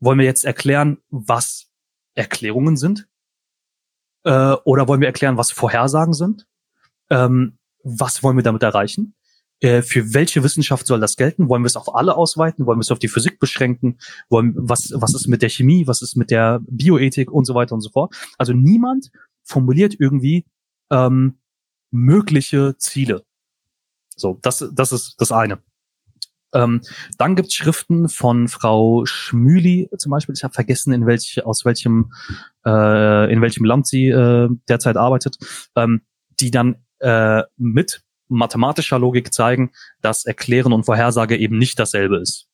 Wollen wir jetzt erklären, was Erklärungen sind? Äh, oder wollen wir erklären, was Vorhersagen sind? Ähm, was wollen wir damit erreichen? Äh, für welche Wissenschaft soll das gelten? Wollen wir es auf alle ausweiten? Wollen wir es auf die Physik beschränken? Wollen, was, was ist mit der Chemie? Was ist mit der Bioethik und so weiter und so fort? Also niemand formuliert irgendwie ähm, mögliche Ziele. So, das, das ist das eine. Ähm, dann gibt's Schriften von Frau Schmüli zum Beispiel. Ich habe vergessen, in welch, aus welchem, äh, in welchem Land sie äh, derzeit arbeitet, ähm, die dann äh, mit mathematischer Logik zeigen, dass Erklären und Vorhersage eben nicht dasselbe ist.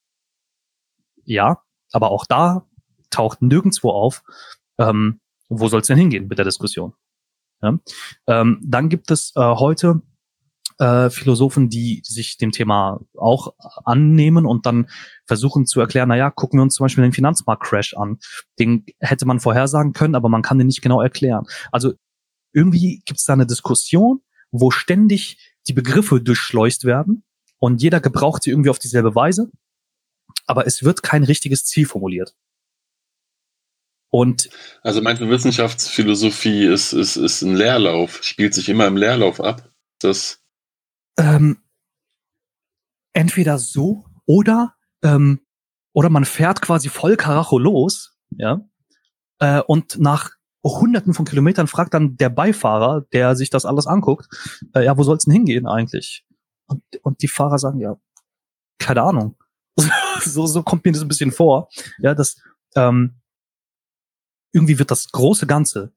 Ja, aber auch da taucht nirgendwo auf, ähm, wo soll es denn hingehen mit der Diskussion. Ja? Ähm, dann gibt es äh, heute äh, Philosophen, die sich dem Thema auch annehmen und dann versuchen zu erklären, naja, gucken wir uns zum Beispiel den Finanzmarktcrash an. Den hätte man vorhersagen können, aber man kann den nicht genau erklären. Also irgendwie gibt es da eine Diskussion, wo ständig die Begriffe durchschleust werden und jeder gebraucht sie irgendwie auf dieselbe Weise, aber es wird kein richtiges Ziel formuliert. Und Also meinst du, Wissenschaftsphilosophie ist, ist, ist ein Leerlauf, spielt sich immer im Leerlauf ab? Das, ähm, entweder so oder ähm, oder man fährt quasi voll Karacho los, ja, äh, und nach Hunderten von Kilometern fragt dann der Beifahrer, der sich das alles anguckt, äh, ja, wo soll's denn hingehen eigentlich? Und, und die Fahrer sagen ja, keine Ahnung. so, so kommt mir das ein bisschen vor, ja, dass ähm, irgendwie wird das große Ganze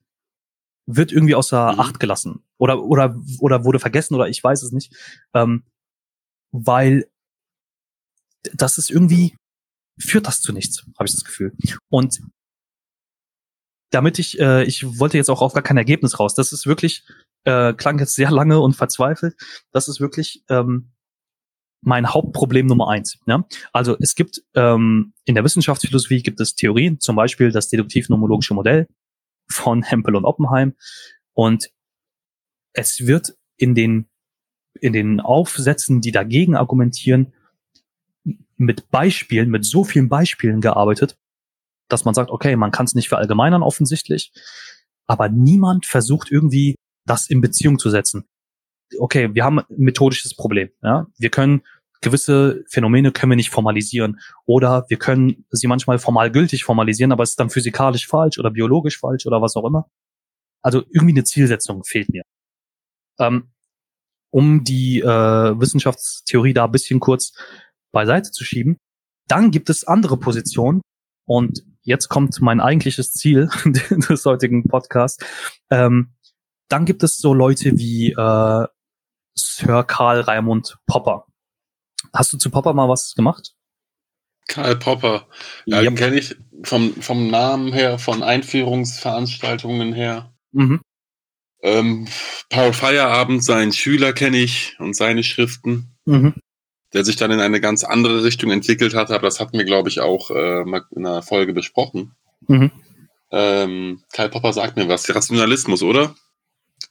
wird irgendwie außer Mhm. Acht gelassen oder oder oder wurde vergessen oder ich weiß es nicht, ähm, weil das ist irgendwie, führt das zu nichts, habe ich das Gefühl. Und damit ich, äh, ich wollte jetzt auch auf gar kein Ergebnis raus. Das ist wirklich, äh, klang jetzt sehr lange und verzweifelt. Das ist wirklich ähm, mein Hauptproblem Nummer eins. Ja? Also es gibt ähm, in der Wissenschaftsphilosophie gibt es Theorien, zum Beispiel das deduktiv-nomologische Modell von Hempel und Oppenheim. Und es wird in den in den Aufsätzen, die dagegen argumentieren, mit Beispielen, mit so vielen Beispielen gearbeitet, dass man sagt, okay, man kann es nicht verallgemeinern offensichtlich, aber niemand versucht irgendwie das in Beziehung zu setzen. Okay, wir haben ein methodisches Problem. Ja? Wir können gewisse Phänomene können wir nicht formalisieren oder wir können sie manchmal formal gültig formalisieren, aber es ist dann physikalisch falsch oder biologisch falsch oder was auch immer. Also irgendwie eine Zielsetzung fehlt mir. Ähm, um die äh, Wissenschaftstheorie da ein bisschen kurz beiseite zu schieben. Dann gibt es andere Positionen und jetzt kommt mein eigentliches Ziel des heutigen Podcasts. Ähm, dann gibt es so Leute wie äh, Sir Karl Raimund Popper. Hast du zu Popper mal was gemacht? Karl Popper. Ja, yep. den kenne ich vom, vom Namen her, von Einführungsveranstaltungen her. Mhm. Ähm, Paul Feierabend, seinen Schüler kenne ich und seine Schriften. Mhm der sich dann in eine ganz andere Richtung entwickelt hat, aber das hatten wir, glaube ich, auch äh, in einer Folge besprochen. Mhm. Ähm, Karl Popper sagt mir was, Rationalismus, oder?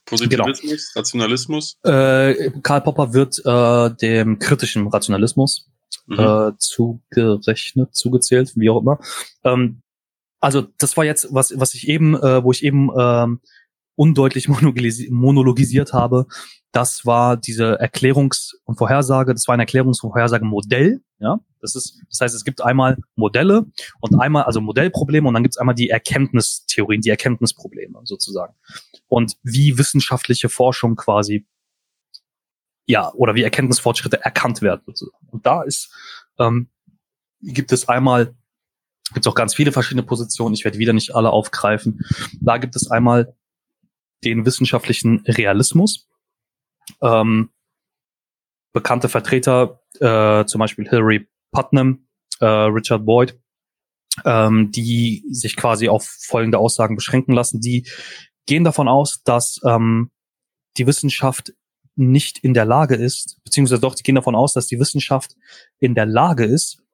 Positivismus, genau. Rationalismus? Äh, Karl Popper wird äh, dem kritischen Rationalismus mhm. äh, zugerechnet, zugezählt, wie auch immer. Ähm, also das war jetzt, was, was ich eben, äh, wo ich eben ähm, undeutlich monologisiert habe, das war diese Erklärungs- und Vorhersage, das war ein Erklärungs- und Vorhersagemodell. Ja, das ist, das heißt, es gibt einmal Modelle und einmal, also Modellprobleme und dann gibt es einmal die Erkenntnistheorien, die Erkenntnisprobleme sozusagen. Und wie wissenschaftliche Forschung quasi, ja, oder wie Erkenntnisfortschritte erkannt werden. Sozusagen. Und da ist, ähm, gibt es einmal, gibt es auch ganz viele verschiedene Positionen, ich werde wieder nicht alle aufgreifen. Da gibt es einmal den wissenschaftlichen Realismus ähm, bekannte Vertreter, äh, zum Beispiel Hilary Putnam, äh, Richard Boyd, ähm, die sich quasi auf folgende Aussagen beschränken lassen. Die gehen davon aus, dass ähm, die Wissenschaft nicht in der Lage ist, beziehungsweise doch, die gehen davon aus, dass die Wissenschaft in der Lage ist,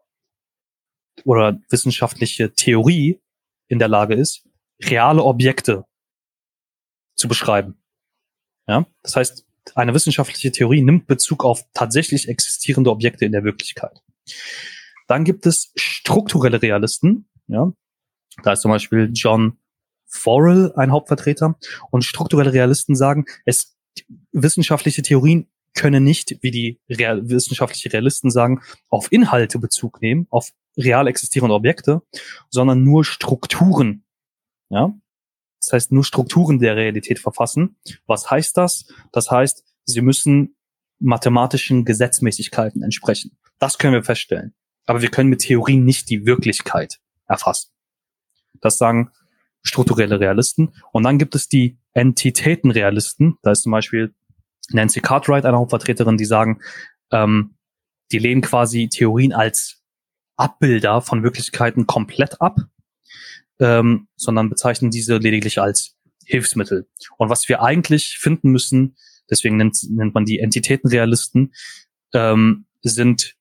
oder wissenschaftliche Theorie in der Lage ist, reale Objekte zu beschreiben. Ja, das heißt, eine wissenschaftliche Theorie nimmt Bezug auf tatsächlich existierende Objekte in der Wirklichkeit. Dann gibt es strukturelle Realisten, ja. Da ist zum Beispiel John Forel ein Hauptvertreter. Und strukturelle Realisten sagen, es wissenschaftliche Theorien können nicht, wie die real, wissenschaftliche Realisten sagen, auf Inhalte Bezug nehmen, auf real existierende Objekte, sondern nur Strukturen. Ja, das heißt, nur Strukturen der Realität verfassen. Was heißt das? Das heißt, sie müssen mathematischen Gesetzmäßigkeiten entsprechen. Das können wir feststellen. Aber wir können mit Theorien nicht die Wirklichkeit erfassen. Das sagen strukturelle Realisten. Und dann gibt es die Entitätenrealisten. Da ist zum Beispiel Nancy Cartwright, eine Hauptvertreterin, die sagen, ähm, die lehnen quasi Theorien als Abbilder von Wirklichkeiten komplett ab ähm, sondern bezeichnen diese lediglich als Hilfsmittel. Und was wir eigentlich finden müssen, deswegen nennt, nennt man die Entitätenrealisten, ähm, sind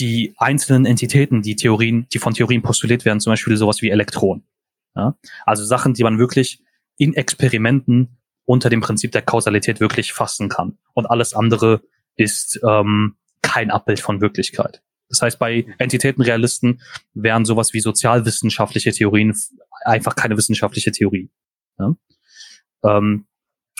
die einzelnen Entitäten, die Theorien, die von Theorien postuliert werden, zum Beispiel sowas wie Elektronen. Ja? Also Sachen, die man wirklich in Experimenten unter dem Prinzip der Kausalität wirklich fassen kann. Und alles andere ist ähm, kein Abbild von Wirklichkeit. Das heißt, bei Entitätenrealisten wären sowas wie sozialwissenschaftliche Theorien einfach keine wissenschaftliche Theorie. Ja? Ähm,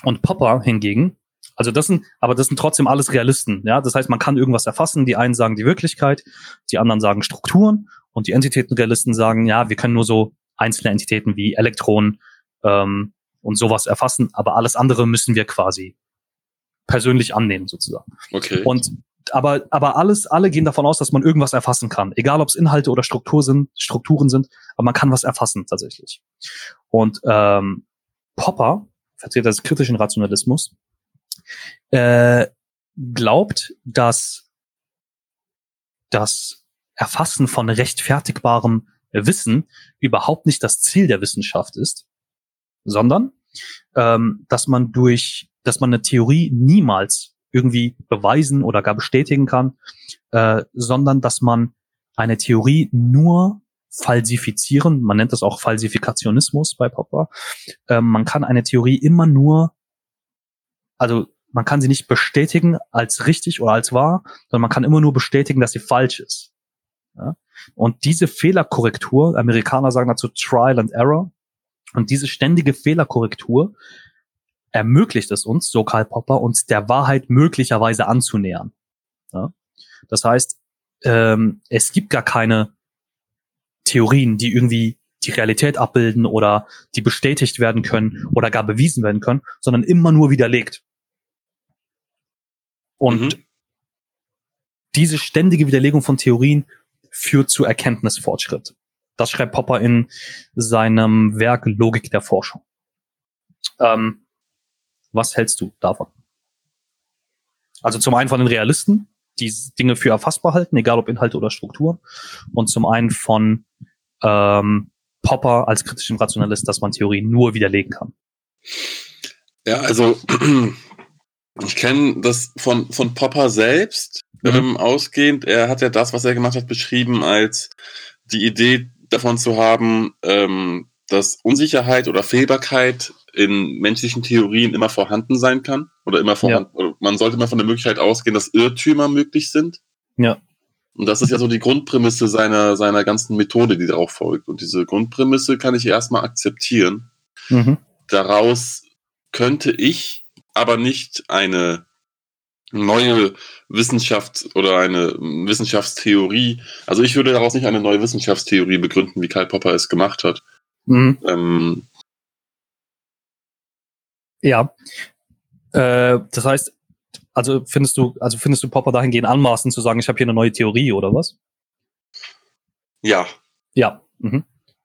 und Popper hingegen, also das sind, aber das sind trotzdem alles Realisten. Ja, das heißt, man kann irgendwas erfassen. Die einen sagen die Wirklichkeit, die anderen sagen Strukturen und die Entitätenrealisten sagen, ja, wir können nur so einzelne Entitäten wie Elektronen ähm, und sowas erfassen, aber alles andere müssen wir quasi persönlich annehmen sozusagen. Okay. Und aber, aber alles, alle gehen davon aus, dass man irgendwas erfassen kann. Egal, ob es Inhalte oder Struktur sind, Strukturen sind, aber man kann was erfassen tatsächlich. Und ähm, Popper, Vertreter des kritischen Rationalismus, äh, glaubt, dass das Erfassen von rechtfertigbarem Wissen überhaupt nicht das Ziel der Wissenschaft ist, sondern ähm, dass man durch, dass man eine Theorie niemals irgendwie beweisen oder gar bestätigen kann, äh, sondern dass man eine Theorie nur falsifizieren, man nennt das auch Falsifikationismus bei Popper, ähm, man kann eine Theorie immer nur, also man kann sie nicht bestätigen als richtig oder als wahr, sondern man kann immer nur bestätigen, dass sie falsch ist. Ja? Und diese Fehlerkorrektur, Amerikaner sagen dazu Trial and Error, und diese ständige Fehlerkorrektur ermöglicht es uns, so Karl Popper, uns der Wahrheit möglicherweise anzunähern. Ja? Das heißt, ähm, es gibt gar keine Theorien, die irgendwie die Realität abbilden oder die bestätigt werden können oder gar bewiesen werden können, sondern immer nur widerlegt. Und mhm. diese ständige Widerlegung von Theorien führt zu Erkenntnisfortschritt. Das schreibt Popper in seinem Werk Logik der Forschung. Ähm, was hältst du davon? Also zum einen von den Realisten, die Dinge für erfassbar halten, egal ob Inhalte oder Struktur. Und zum einen von ähm, Popper als kritischen Rationalist, dass man Theorien nur widerlegen kann. Ja, also ich kenne das von, von Popper selbst mhm. ähm, ausgehend. Er hat ja das, was er gemacht hat, beschrieben als die Idee davon zu haben, ähm, dass Unsicherheit oder Fehlbarkeit in menschlichen Theorien immer vorhanden sein kann oder immer vorhanden. Ja. Man sollte mal von der Möglichkeit ausgehen, dass Irrtümer möglich sind. Ja. Und das ist ja so die Grundprämisse seiner, seiner ganzen Methode, die darauf folgt. Und diese Grundprämisse kann ich erstmal akzeptieren. Mhm. Daraus könnte ich aber nicht eine neue Wissenschaft oder eine Wissenschaftstheorie, also ich würde daraus nicht eine neue Wissenschaftstheorie begründen, wie Karl Popper es gemacht hat. Mhm. Ähm, ja. Äh, das heißt, also findest du, also findest du Popper dahingehend anmaßend zu sagen, ich habe hier eine neue Theorie oder was? Ja. Ja. Mhm.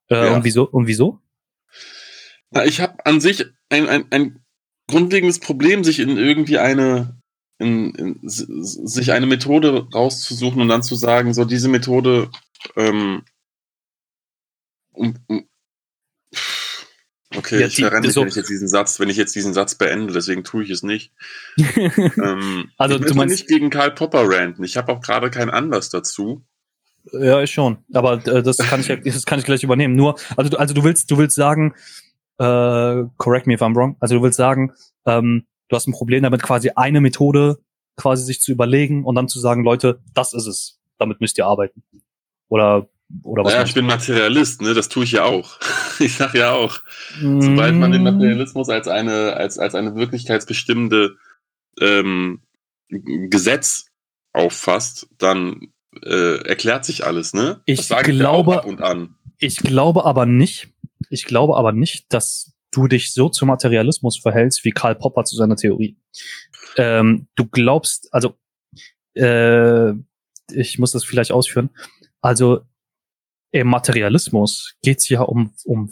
Äh, ja. Und wieso? Und wieso? Na, ich habe an sich ein, ein, ein grundlegendes Problem, sich in irgendwie eine in, in, sich eine Methode rauszusuchen und dann zu sagen, so diese Methode ähm, um, um, Okay, ja, ich verrenne so wenn ich jetzt diesen Satz, wenn ich jetzt diesen Satz beende, deswegen tue ich es nicht. ähm, also ich du meinst nicht gegen Karl Popper ranten. Ich habe auch gerade keinen Anlass dazu. Ja, ich schon. Aber äh, das kann ich das kann ich gleich übernehmen. Nur, also also du willst, du willst sagen, äh, correct me if I'm wrong. Also du willst sagen, ähm, du hast ein Problem damit, quasi eine Methode quasi sich zu überlegen und dann zu sagen, Leute, das ist es. Damit müsst ihr arbeiten. Oder oder was? Ja, naja, ich bin Materialist, ne? Das tue ich ja auch. ich sag ja auch, mm. sobald man den Materialismus als eine, als, als eine wirklichkeitsbestimmende ähm, Gesetz auffasst, dann äh, erklärt sich alles, ne? Ich glaube, ab und an. ich glaube aber nicht, ich glaube aber nicht, dass du dich so zum Materialismus verhältst wie Karl Popper zu seiner Theorie. Ähm, du glaubst, also äh, ich muss das vielleicht ausführen. Also im Materialismus geht es ja um, um,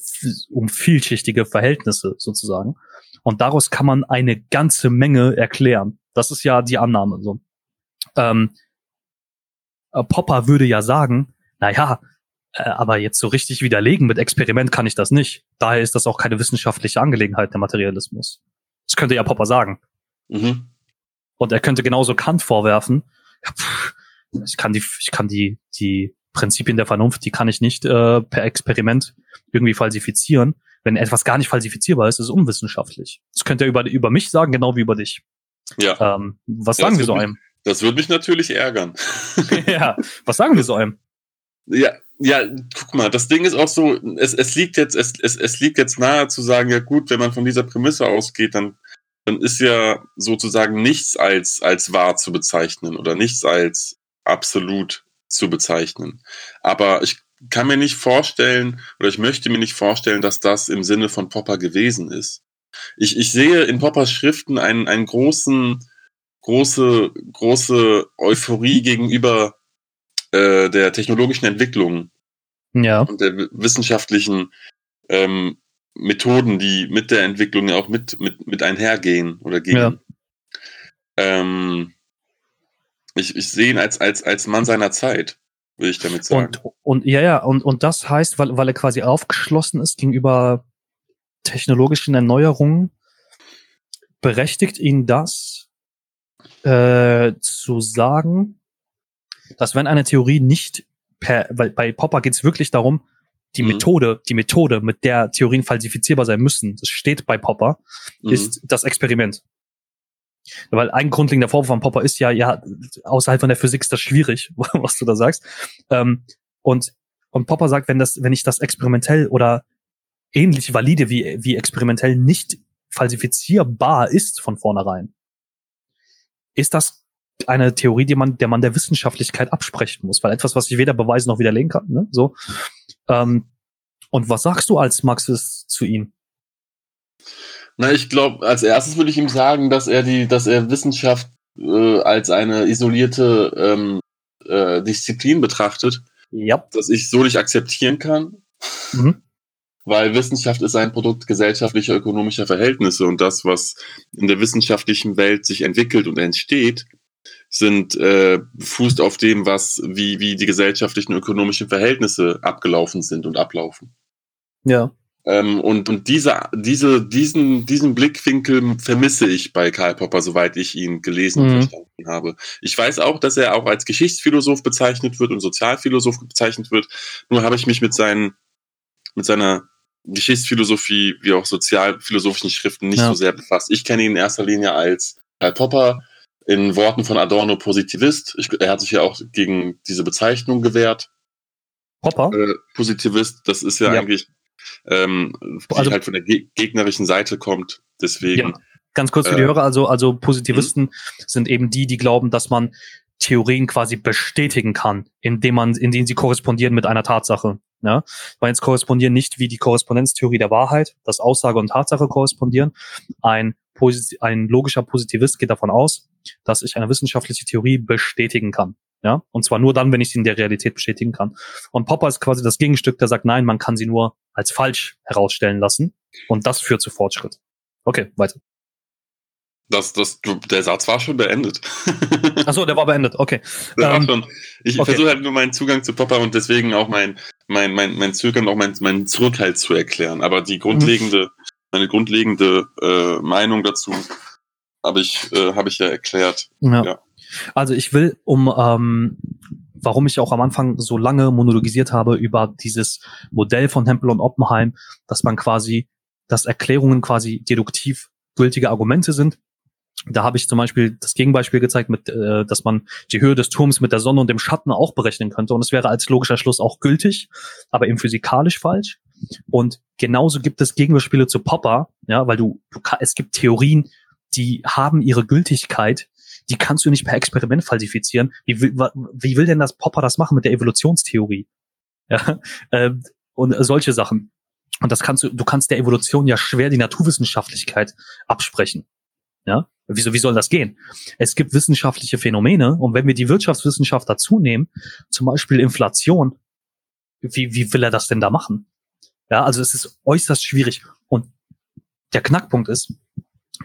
um vielschichtige Verhältnisse sozusagen. Und daraus kann man eine ganze Menge erklären. Das ist ja die Annahme so. Ähm, äh, Popper würde ja sagen, na ja, aber jetzt so richtig widerlegen mit Experiment kann ich das nicht. Daher ist das auch keine wissenschaftliche Angelegenheit, der Materialismus. Das könnte ja Popper sagen. Mhm. Und er könnte genauso Kant vorwerfen. Ja, ich kann die, ich kann die, die Prinzipien der Vernunft, die kann ich nicht äh, per Experiment irgendwie falsifizieren. Wenn etwas gar nicht falsifizierbar ist, ist es unwissenschaftlich. Das könnt ihr über, über mich sagen, genau wie über dich. Ja. Ähm, was ja, sagen wir so mich, einem? Das würde mich natürlich ärgern. ja, was sagen wir so einem? Ja, ja, guck mal, das Ding ist auch so, es, es liegt jetzt, es, es, es liegt jetzt nahe zu sagen, ja gut, wenn man von dieser Prämisse ausgeht, dann, dann ist ja sozusagen nichts als, als wahr zu bezeichnen oder nichts als absolut zu bezeichnen. Aber ich kann mir nicht vorstellen oder ich möchte mir nicht vorstellen, dass das im Sinne von Popper gewesen ist. Ich, ich sehe in Poppers Schriften einen, einen großen, große, große Euphorie gegenüber äh, der technologischen Entwicklung ja. und der wissenschaftlichen ähm, Methoden, die mit der Entwicklung auch mit, mit, mit einhergehen oder gehen. Ja. Ähm, ich, Ich, sehe ihn als, als, als Mann seiner Zeit, will ich damit sagen. Und, und ja, ja, und, und das heißt, weil, weil er quasi aufgeschlossen ist gegenüber technologischen Erneuerungen, berechtigt ihn das äh, zu sagen, dass wenn eine Theorie nicht per, weil bei Popper geht es wirklich darum, die Mhm. Methode, die Methode, mit der Theorien falsifizierbar sein müssen, das steht bei Popper, Mhm. ist das Experiment. Weil ein grundlegender Vorwurf von Popper ist ja, ja, außerhalb von der Physik ist das schwierig, was du da sagst. Ähm, und, und Popper sagt, wenn das, wenn ich das experimentell oder ähnlich valide wie, wie experimentell nicht falsifizierbar ist von vornherein, ist das eine Theorie, die man, der man der Wissenschaftlichkeit absprechen muss, weil etwas, was ich weder beweisen noch widerlegen kann, ne? So. Ähm, und was sagst du als Marxist zu ihm? Na, ich glaube, als erstes würde ich ihm sagen, dass er die, dass er Wissenschaft äh, als eine isolierte ähm, äh, Disziplin betrachtet, Ja. das ich so nicht akzeptieren kann, Mhm. weil Wissenschaft ist ein Produkt gesellschaftlicher, ökonomischer Verhältnisse und das, was in der wissenschaftlichen Welt sich entwickelt und entsteht, sind äh, fußt auf dem, was wie wie die gesellschaftlichen ökonomischen Verhältnisse abgelaufen sind und ablaufen. Ja. Ähm, und und diese, diese, diesen, diesen Blickwinkel vermisse ich bei Karl Popper, soweit ich ihn gelesen und Mhm. verstanden habe. Ich weiß auch, dass er auch als Geschichtsphilosoph bezeichnet wird und Sozialphilosoph bezeichnet wird. Nur habe ich mich mit seinen, mit seiner Geschichtsphilosophie wie auch sozialphilosophischen Schriften nicht Ja. so sehr befasst. Ich kenne ihn in erster Linie als Karl Popper, in Worten von Adorno Positivist. Ich, er hat sich ja auch gegen diese Bezeichnung gewehrt Popper? äh, Positivist, das ist ja, Ja. eigentlich, ähm, die Also- halt von der ge gegnerischen Seite kommt. Deswegen, Ja. Ganz kurz für die Äh, Hörer, also, also Positivisten sind eben die, die glauben, dass man Theorien quasi bestätigen kann, indem man, indem sie korrespondieren mit einer Tatsache. Ja? Weil jetzt korrespondieren nicht wie die Korrespondenztheorie der Wahrheit, dass Aussage und Tatsache korrespondieren. Ein, ein logischer Positivist geht davon aus, dass ich eine wissenschaftliche Theorie bestätigen kann. Ja? Und zwar nur dann, wenn ich sie in der Realität bestätigen kann. Und Popper ist quasi das Gegenstück, der sagt, nein, man kann sie nur als falsch herausstellen lassen. Und das führt zu Fortschritt. Okay, weiter. das, das, der Satz war schon beendet. Achso, der war beendet. Okay. War Ähm, schon, ich okay. versuche halt nur meinen Zugang zu Popper und deswegen auch mein, mein, mein, mein Zögern, auch mein, mein Zurückhalt zu erklären. Aber die grundlegende, meine grundlegende äh, Meinung dazu habe ich, äh, habe ich ja erklärt. Ja. Ja. Also ich will, um ähm, warum ich auch am Anfang so lange monologisiert habe über dieses Modell von Hempel und Oppenheim, dass man quasi, dass Erklärungen quasi deduktiv gültige Argumente sind. Da habe ich zum Beispiel das Gegenbeispiel gezeigt, mit, äh, dass man die Höhe des Turms mit der Sonne und dem Schatten auch berechnen könnte. Und es wäre als logischer Schluss auch gültig, aber eben physikalisch falsch. Und genauso gibt es Gegenbeispiele zu Popper, ja, weil du, du es gibt Theorien, die haben ihre Gültigkeit, die kannst du nicht per Experiment falsifizieren. Wie will, wie will denn das Popper das machen mit der Evolutionstheorie? Ja, ähm, und solche Sachen. Und das kannst du, du kannst der Evolution ja schwer die Naturwissenschaftlichkeit absprechen. Ja, wieso, wie soll das gehen? Es gibt wissenschaftliche Phänomene und wenn wir die Wirtschaftswissenschaft dazu nehmen, zum Beispiel Inflation, wie, wie will er das denn da machen? Ja, also es ist äußerst schwierig. Und der Knackpunkt ist,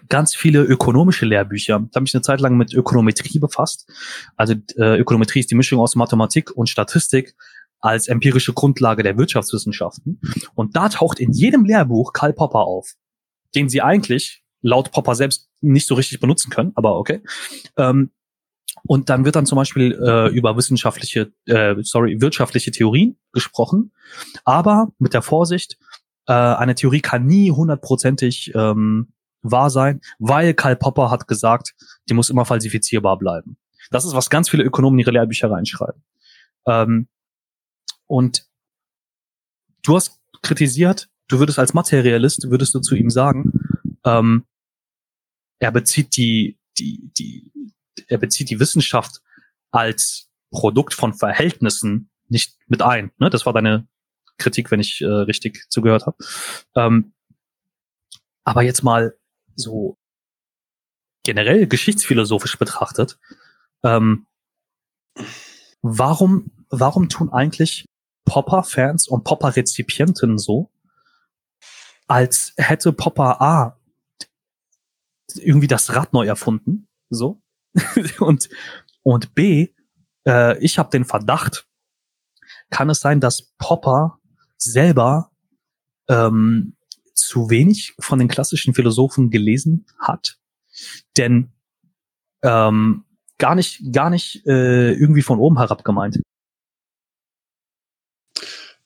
ganz viele ökonomische Lehrbücher. Da habe ich eine Zeit lang mit Ökonometrie befasst. Also äh, Ökonometrie ist die Mischung aus Mathematik und Statistik als empirische Grundlage der Wirtschaftswissenschaften. Und da taucht in jedem Lehrbuch Karl Popper auf, den sie eigentlich laut Popper selbst nicht so richtig benutzen können, aber okay. Ähm, und dann wird dann zum Beispiel äh, über wissenschaftliche, äh, sorry, wirtschaftliche Theorien gesprochen, aber mit der Vorsicht, äh, eine Theorie kann nie hundertprozentig ähm, wahr sein, weil Karl Popper hat gesagt, die muss immer falsifizierbar bleiben. Das ist, was ganz viele Ökonomen in ihre Lehrbücher reinschreiben. Ähm, und du hast kritisiert, du würdest als Materialist, würdest du zu ihm sagen, ähm, er bezieht die, die, die, er bezieht die Wissenschaft als Produkt von Verhältnissen nicht mit ein. Ne? Das war deine Kritik, wenn ich äh, richtig zugehört habe. Ähm, aber jetzt mal so generell geschichtsphilosophisch betrachtet, ähm, warum, warum tun eigentlich Popper-Fans und Popper-Rezipienten so, als hätte Popper A irgendwie das Rad neu erfunden, so, und, Und B, äh, ich habe den Verdacht, kann es sein, dass Popper selber ähm, zu wenig von den klassischen Philosophen gelesen hat, denn ähm, gar nicht, gar nicht äh, irgendwie von oben herab gemeint.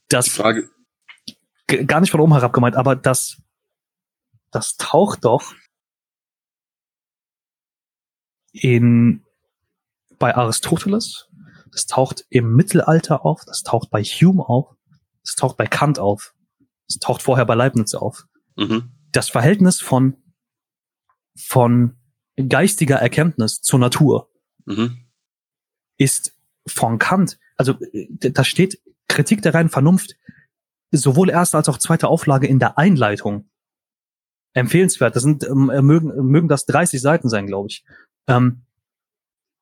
Das Die Frage, gar nicht von oben herab gemeint, aber das, das taucht doch in bei Aristoteles, das taucht im Mittelalter auf, das taucht bei Hume auf, das taucht bei Kant auf, das taucht vorher bei Leibniz auf. mhm. Das Verhältnis von von geistiger Erkenntnis zur Natur Mhm. ist von Kant, also äh, da steht Kritik der reinen Vernunft, sowohl erste als auch zweite Auflage in der Einleitung. Empfehlenswert. Das sind, ähm, äh, mögen, mögen das 30 Seiten sein, glaube ich. Ähm,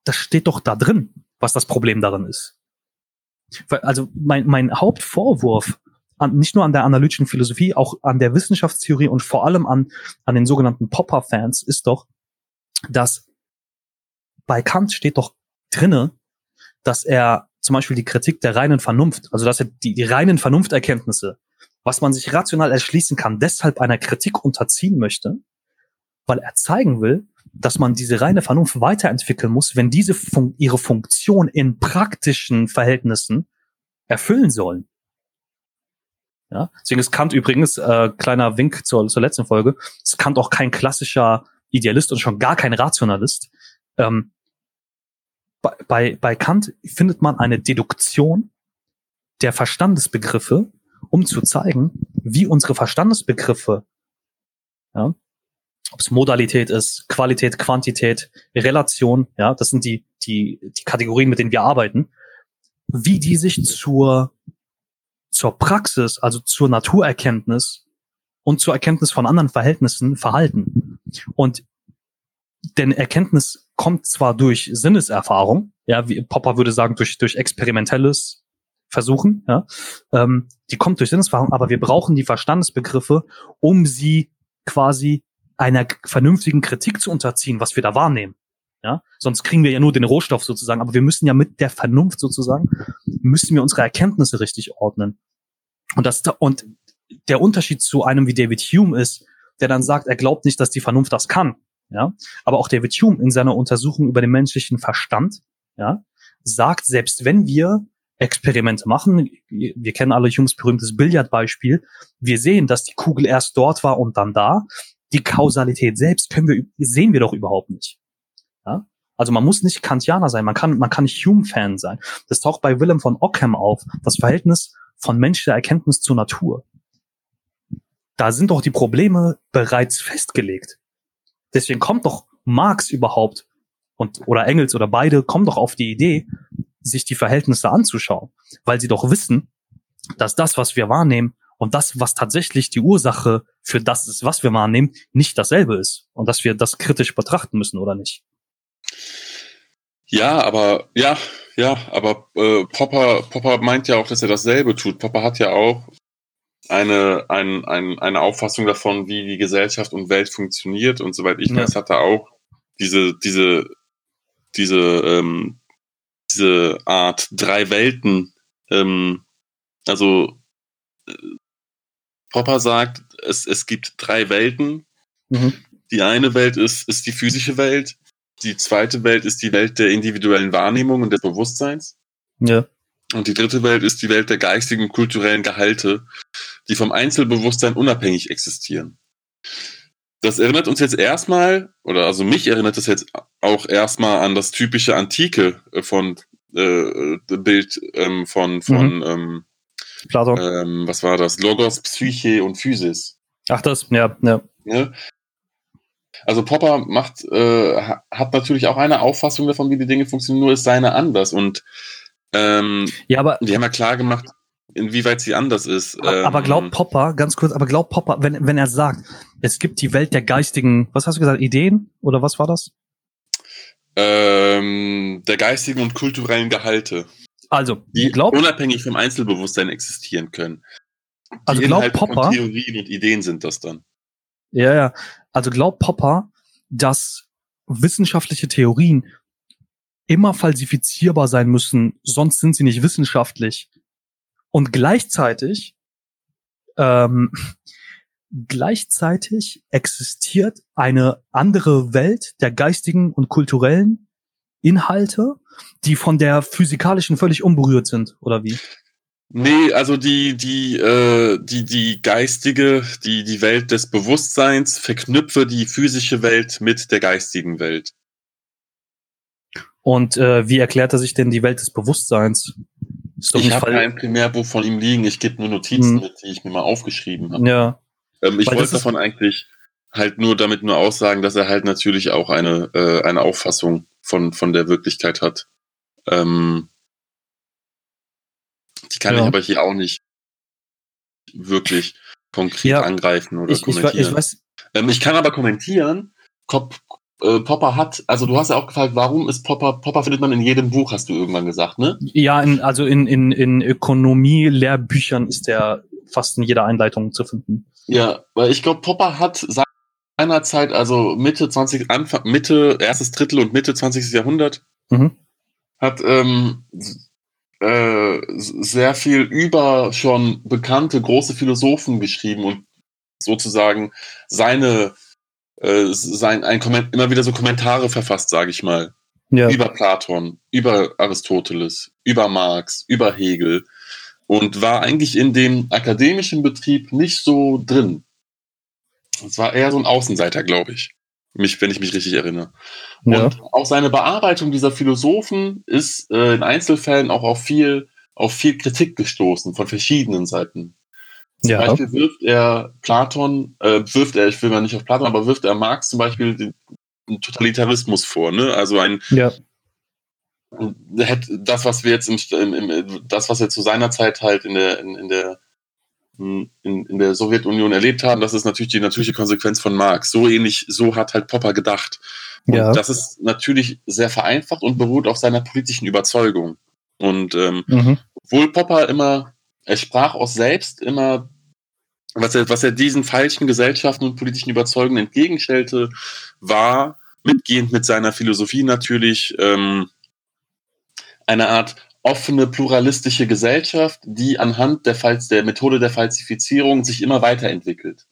das steht doch da drin, was das Problem darin ist. Also mein, mein Hauptvorwurf an, nicht nur an der analytischen Philosophie, auch an der Wissenschaftstheorie und vor allem an, an den sogenannten Popper-Fans ist doch, dass bei Kant steht doch drinne, dass er zum Beispiel die Kritik der reinen Vernunft, also dass er die, die reinen Vernunfterkenntnisse, was man sich rational erschließen kann, deshalb einer Kritik unterziehen möchte, weil er zeigen will, dass man diese reine Vernunft weiterentwickeln muss, wenn diese Fun ihre Funktion in praktischen Verhältnissen erfüllen sollen. Ja, deswegen ist Kant übrigens, äh, kleiner Wink zur, zur letzten Folge, ist Kant auch kein klassischer Idealist und schon gar kein Rationalist. Ähm, bei, bei, bei Kant findet man eine Deduktion der Verstandesbegriffe, um zu zeigen, wie unsere Verstandesbegriffe, ja, ob es Modalität ist, Qualität, Quantität, Relation, ja, das sind die, die, die Kategorien, mit denen wir arbeiten, wie die sich zur, zur Praxis, also zur Naturerkenntnis und zur Erkenntnis von anderen Verhältnissen verhalten. Und denn Erkenntnis kommt zwar durch Sinneserfahrung, ja, wie Popper würde sagen, durch, durch experimentelles Versuchen, ja, ähm, die kommt durch Sinneserfahrung, aber wir brauchen die Verstandesbegriffe, um sie quasi einer vernünftigen Kritik zu unterziehen, was wir da wahrnehmen. Ja, sonst kriegen wir ja nur den Rohstoff sozusagen, aber wir müssen ja mit der Vernunft sozusagen, müssen wir unsere Erkenntnisse richtig ordnen. Und das, und der Unterschied zu einem wie David Hume ist, der dann sagt, er glaubt nicht, dass die Vernunft das kann. Ja, aber auch David Hume in seiner Untersuchung über den menschlichen Verstand, ja, sagt, selbst wenn wir Experimente machen, wir kennen alle Humes berühmtes Billardbeispiel, wir sehen, dass die Kugel erst dort war und dann da. Die Kausalität selbst können wir, sehen wir doch überhaupt nicht. Ja? Also man muss nicht Kantianer sein, man kann, man kann nicht Hume-Fan sein. Das taucht bei Willem von Ockham auf, das Verhältnis von menschlicher Erkenntnis zur Natur. Da sind doch die Probleme bereits festgelegt. Deswegen kommt doch Marx überhaupt und oder Engels oder beide kommen doch auf die Idee, sich die Verhältnisse anzuschauen, weil sie doch wissen, dass das, was wir wahrnehmen und das, was tatsächlich die Ursache für das ist, was wir wahrnehmen, nicht dasselbe ist und dass wir das kritisch betrachten müssen oder nicht. Ja, aber ja, ja, aber äh, Popper, Popper meint ja auch, dass er dasselbe tut. Popper hat ja auch eine, ein, ein, eine Auffassung davon, wie die Gesellschaft und Welt funktioniert. Und soweit ich Ja. weiß, hat er auch diese, diese, diese, ähm, diese Art drei Welten. Ähm, also äh, Popper sagt, es, es gibt drei Welten. Mhm. Die eine Welt ist, ist die physische Welt. Die zweite Welt ist die Welt der individuellen Wahrnehmung und des Bewusstseins. Ja. Und die dritte Welt ist die Welt der geistigen und kulturellen Gehalte, die vom Einzelbewusstsein unabhängig existieren. Das erinnert uns jetzt erstmal, oder also mich erinnert das jetzt auch erstmal an das typische Antike äh, von äh, Bild ähm, von, von ähm, Platon. ähm, was war das? Logos, Psyche und Physis. Ach das, ja, ja. Ne? Also Popper macht, äh, ha- hat natürlich auch eine Auffassung davon, wie die Dinge funktionieren, nur ist seine anders. Und ähm, Ja, aber die haben ja klar gemacht, inwieweit sie anders ist. Ähm, Aber glaubt Popper, ganz kurz, aber glaubt Popper, wenn, wenn er sagt, es gibt die Welt der geistigen, was hast du gesagt, Ideen? Oder was war das? ähm, der geistigen und kulturellen Gehalte, Also, die glaubt, unabhängig vom Einzelbewusstsein existieren können. Die Also glaubt Inhalte Popper- von Theorien und Ideen sind das dann. ja, ja, also glaubt Popper, dass wissenschaftliche Theorien immer falsifizierbar sein müssen, sonst sind sie nicht wissenschaftlich. Und gleichzeitig, ähm, gleichzeitig existiert eine andere Welt der geistigen und kulturellen Inhalte, die von der physikalischen völlig unberührt sind, oder wie? Nee, also die, die, äh, die, die geistige, die, die Welt des Bewusstseins verknüpfe die physische Welt mit der geistigen Welt. Und äh, wie erklärt er sich denn die Welt des Bewusstseins? ich habe kein Primärbuch von ihm liegen, ich gebe nur Notizen hm. mit, die ich mir mal aufgeschrieben habe. Ja. Ähm, ich wollte davon eigentlich halt nur damit nur aussagen, dass er halt natürlich auch eine, äh, eine Auffassung von, von der Wirklichkeit hat. Ähm, die kann ja. ich aber hier auch nicht wirklich konkret ja. angreifen oder ich, kommentieren. Ich, ich, weiß. Ähm, ich kann aber kommentieren, Kop, äh, Popper hat, also du hast ja auch gefragt, warum ist Popper, Popper findet man in jedem Buch, hast du irgendwann gesagt, ne? Ja, in, also in, in, in Ökonomie-Lehrbüchern ist der fast in jeder Einleitung zu finden. Ja, weil ich glaube, Popper hat seinerzeit, also Mitte 20, Anfang, Mitte, erstes Drittel und Mitte 20. Jahrhundert, mhm. hat ähm, äh, sehr viel über schon bekannte große Philosophen geschrieben und sozusagen seine äh, sein ein Komment immer wieder so Kommentare verfasst, sage ich mal, ja. über Platon, über Aristoteles, über Marx, über Hegel und war eigentlich in dem akademischen Betrieb nicht so drin. Es war eher so ein Außenseiter, glaube ich mich, wenn ich mich richtig erinnere. Ja. Und auch seine Bearbeitung dieser Philosophen ist äh, in Einzelfällen auch auf viel, auf viel Kritik gestoßen von verschiedenen Seiten. Zum ja. Beispiel wirft er Platon, äh, wirft er, ich will mal nicht auf Platon, aber wirft er Marx zum Beispiel den, den Totalitarismus vor, ne? Also ein ja. das, was wir jetzt im, im, im, das, was er zu seiner Zeit halt in der, in, in der in, in der Sowjetunion erlebt haben, das ist natürlich die natürliche Konsequenz von Marx. So ähnlich, so hat halt Popper gedacht. Und ja. das ist natürlich sehr vereinfacht und beruht auf seiner politischen Überzeugung. Und ähm, mhm. obwohl Popper immer, er sprach aus selbst immer, was er, was er diesen falschen Gesellschaften und politischen Überzeugungen entgegenstellte, war mitgehend mit seiner Philosophie natürlich ähm, eine Art offene, pluralistische Gesellschaft, die anhand der, Falls der Methode der Falsifizierung sich immer weiterentwickelt.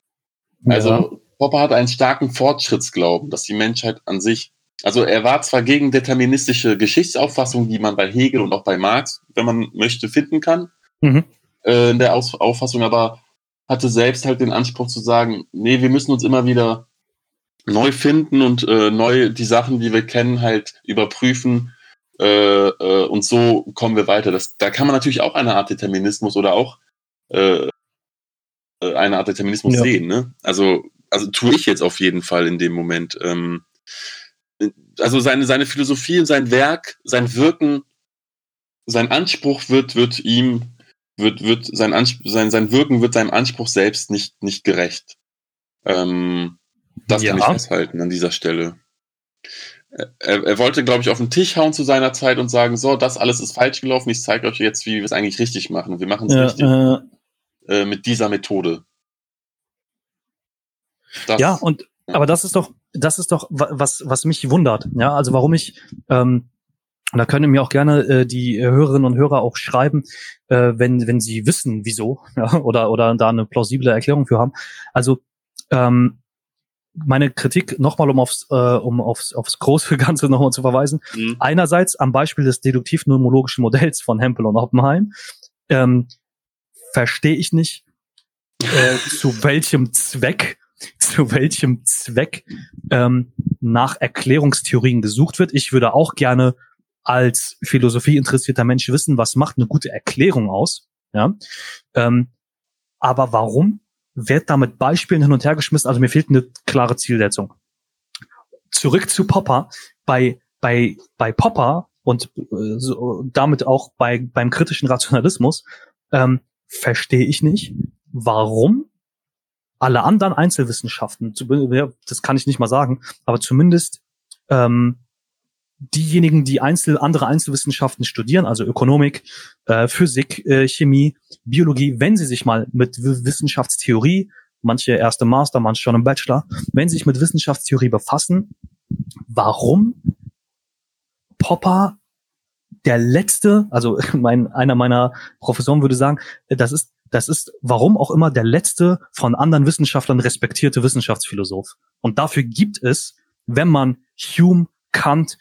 Ja. Also Popper hat einen starken Fortschrittsglauben, dass die Menschheit an sich, also er war zwar gegen deterministische Geschichtsauffassung, die man bei Hegel und auch bei Marx, wenn man möchte, finden kann, mhm. äh, in der Aus Auffassung, aber hatte selbst halt den Anspruch zu sagen, nee, wir müssen uns immer wieder neu finden und äh, neu die Sachen, die wir kennen, halt überprüfen äh, äh, und so kommen wir weiter. Das, da kann man natürlich auch eine Art Determinismus oder auch äh, äh, eine Art Determinismus ja. sehen. Ne? Also, also tue ich jetzt auf jeden Fall in dem Moment. Ähm, also seine, seine Philosophie, sein Werk, sein Wirken, sein Anspruch wird, wird ihm, wird, wird sein, sein, sein Wirken wird seinem Anspruch selbst nicht, nicht gerecht. Ähm, das ja. kann ich festhalten an dieser Stelle er, er wollte, glaube ich, auf den Tisch hauen zu seiner Zeit und sagen, so, das alles ist falsch gelaufen, ich zeige euch jetzt, wie wir es eigentlich richtig machen. Wir machen es ja, richtig äh, äh, mit dieser Methode. Das, ja, und ja. aber das ist doch, das ist doch was, was mich wundert. Ja, also warum ich, ähm, da können mir auch gerne äh, die Hörerinnen und Hörer auch schreiben, äh, wenn wenn sie wissen, wieso, ja, oder oder da eine plausible Erklärung für haben. Also ähm, meine Kritik nochmal, um aufs, äh, um aufs, aufs große Ganze nochmal zu verweisen. Mhm. Einerseits am Beispiel des deduktiv-nomologischen Modells von Hempel und Oppenheim ähm, verstehe ich nicht, äh, zu welchem Zweck, zu welchem Zweck ähm, nach Erklärungstheorien gesucht wird. Ich würde auch gerne als Philosophie interessierter Mensch wissen, was macht eine gute Erklärung aus. Ja, ähm, aber warum wird da mit Beispielen hin und her geschmissen. Also mir fehlt eine klare Zielsetzung. Zurück zu Popper. Bei, bei, bei Popper und äh, so, damit auch bei, beim kritischen Rationalismus ähm, verstehe ich nicht, warum alle anderen Einzelwissenschaften, das kann ich nicht mal sagen, aber zumindest ähm, diejenigen, die Einzel, andere Einzelwissenschaften studieren, also Ökonomik, äh, Physik, äh, Chemie, Biologie, wenn sie sich mal mit Wissenschaftstheorie, manche erste Master, manche schon im Bachelor, wenn sie sich mit Wissenschaftstheorie befassen, warum Popper der letzte, also mein, einer meiner Professoren würde sagen, das ist, das ist, warum auch immer, der letzte von anderen Wissenschaftlern respektierte Wissenschaftsphilosoph. Und dafür gibt es, wenn man Hume, Kant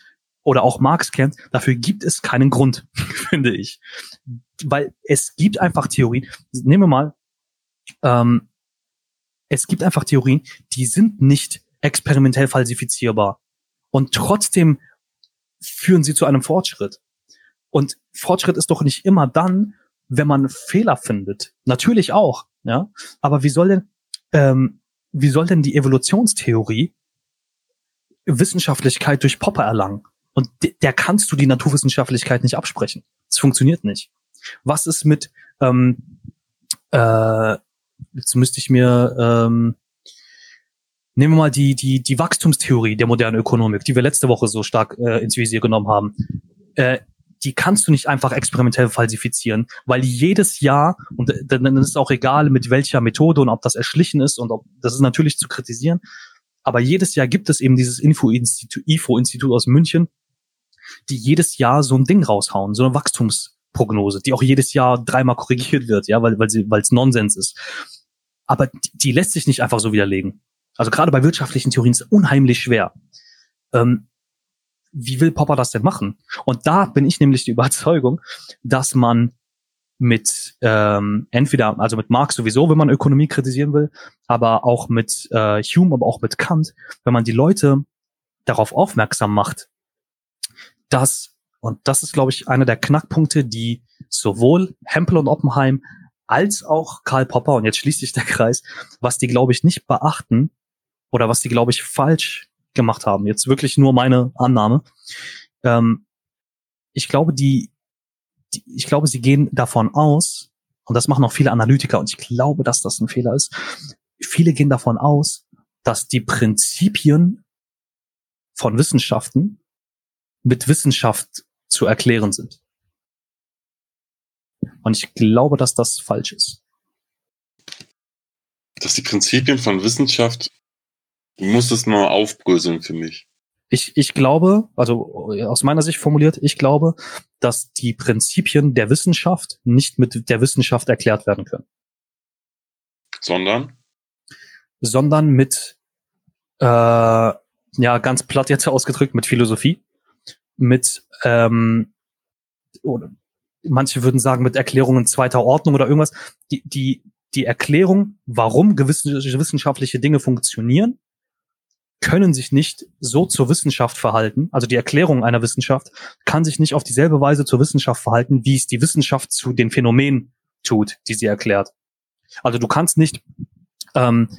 oder auch Marx kennt, dafür gibt es keinen Grund, finde ich. Weil es gibt einfach Theorien, nehmen wir mal, ähm, es gibt einfach Theorien, die sind nicht experimentell falsifizierbar. Und trotzdem führen sie zu einem Fortschritt. Und Fortschritt ist doch nicht immer dann, wenn man Fehler findet. Natürlich auch, ja. Aber wie soll denn, ähm, wie soll denn die Evolutionstheorie Wissenschaftlichkeit durch Popper erlangen? Und der kannst du die Naturwissenschaftlichkeit nicht absprechen. Es funktioniert nicht. Was ist mit, ähm, äh, jetzt müsste ich mir, ähm, nehmen wir mal die, die, die Wachstumstheorie der modernen Ökonomik, die wir letzte Woche so stark äh, ins Visier genommen haben. Äh, die kannst du nicht einfach experimentell falsifizieren, weil jedes Jahr, und dann ist auch egal, mit welcher Methode und ob das erschlichen ist und ob, das ist natürlich zu kritisieren, aber jedes Jahr gibt es eben dieses Info-Institut IFO -Institut aus München, die jedes Jahr so ein Ding raushauen, so eine Wachstumsprognose, die auch jedes Jahr dreimal korrigiert wird, ja, weil, weil sie, weil es Nonsens ist. Aber die, die lässt sich nicht einfach so widerlegen. Also gerade bei wirtschaftlichen Theorien ist es unheimlich schwer. Ähm, wie will Popper das denn machen? Und da bin ich nämlich die Überzeugung, dass man mit ähm, entweder, also mit Marx sowieso, wenn man Ökonomie kritisieren will, aber auch mit äh, Hume, aber auch mit Kant, wenn man die Leute darauf aufmerksam macht, dass, und das ist, glaube ich, einer der Knackpunkte, die sowohl Hempel und Oppenheim als auch Karl Popper, und jetzt schließt sich der Kreis, was die, glaube ich, nicht beachten oder was die, glaube ich, falsch gemacht haben. Jetzt wirklich nur meine Annahme. Ähm, ich glaube, die, die, ich glaube, sie gehen davon aus, und das machen auch viele Analytiker, und ich glaube, dass das ein Fehler ist. Viele gehen davon aus, dass die Prinzipien von Wissenschaften mit Wissenschaft zu erklären sind. Und ich glaube, dass das falsch ist. Dass die Prinzipien von Wissenschaft Du musst es nur aufbröseln für mich. Ich, ich glaube, also aus meiner Sicht formuliert, ich glaube, dass die Prinzipien der Wissenschaft nicht mit der Wissenschaft erklärt werden können. Sondern? Sondern mit, äh, ja, ganz platt jetzt ausgedrückt, mit Philosophie, mit, ähm, oder manche würden sagen, mit Erklärungen zweiter Ordnung oder irgendwas. Die, die, die Erklärung, warum gewisse wissenschaftliche Dinge funktionieren, können sich nicht so zur Wissenschaft verhalten, also die Erklärung einer Wissenschaft kann sich nicht auf dieselbe Weise zur Wissenschaft verhalten, wie es die Wissenschaft zu den Phänomenen tut, die sie erklärt. Also du kannst nicht ähm,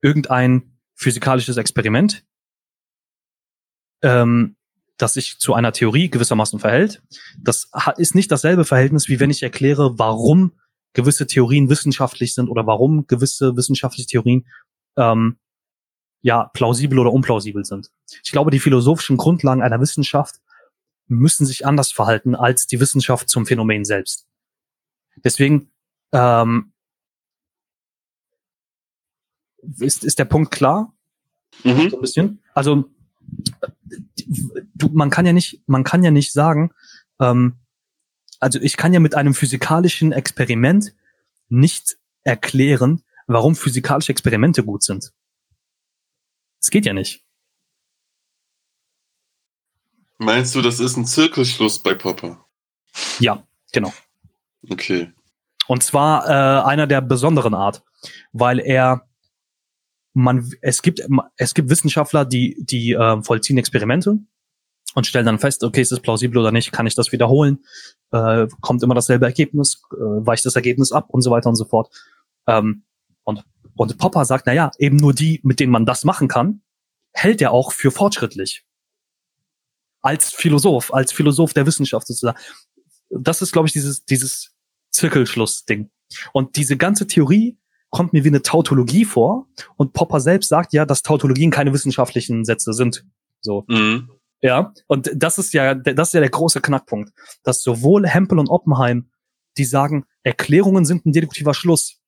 irgendein physikalisches Experiment, ähm, das sich zu einer Theorie gewissermaßen verhält, das ist nicht dasselbe Verhältnis, wie wenn ich erkläre, warum gewisse Theorien wissenschaftlich sind oder warum gewisse wissenschaftliche Theorien ähm, ja plausibel oder unplausibel sind. Ich glaube, die philosophischen Grundlagen einer Wissenschaft müssen sich anders verhalten als die Wissenschaft zum Phänomen selbst. Deswegen ähm, ist, ist der Punkt klar. Mhm. So ein bisschen. Also du, man kann ja nicht, man kann ja nicht sagen, ähm, also ich kann ja mit einem physikalischen Experiment nicht erklären, warum physikalische Experimente gut sind. Es geht ja nicht. Meinst du, das ist ein Zirkelschluss bei Popper? Ja, genau. Okay. Und zwar äh, einer der besonderen Art, weil er man es gibt es gibt Wissenschaftler, die die äh, vollziehen Experimente und stellen dann fest, okay, ist es plausibel oder nicht, kann ich das wiederholen, äh, kommt immer dasselbe Ergebnis, äh, weicht das Ergebnis ab und so weiter und so fort. Ähm, und und Popper sagt, na ja, eben nur die, mit denen man das machen kann, hält er auch für fortschrittlich. Als Philosoph, als Philosoph der Wissenschaft sozusagen. Das ist, glaube ich, dieses, dieses Zirkelschluss-Ding. Und diese ganze Theorie kommt mir wie eine Tautologie vor. Und Popper selbst sagt ja, dass Tautologien keine wissenschaftlichen Sätze sind. So. Mhm. Ja. Und das ist ja, das ist ja der große Knackpunkt. Dass sowohl Hempel und Oppenheim, die sagen, Erklärungen sind ein deduktiver Schluss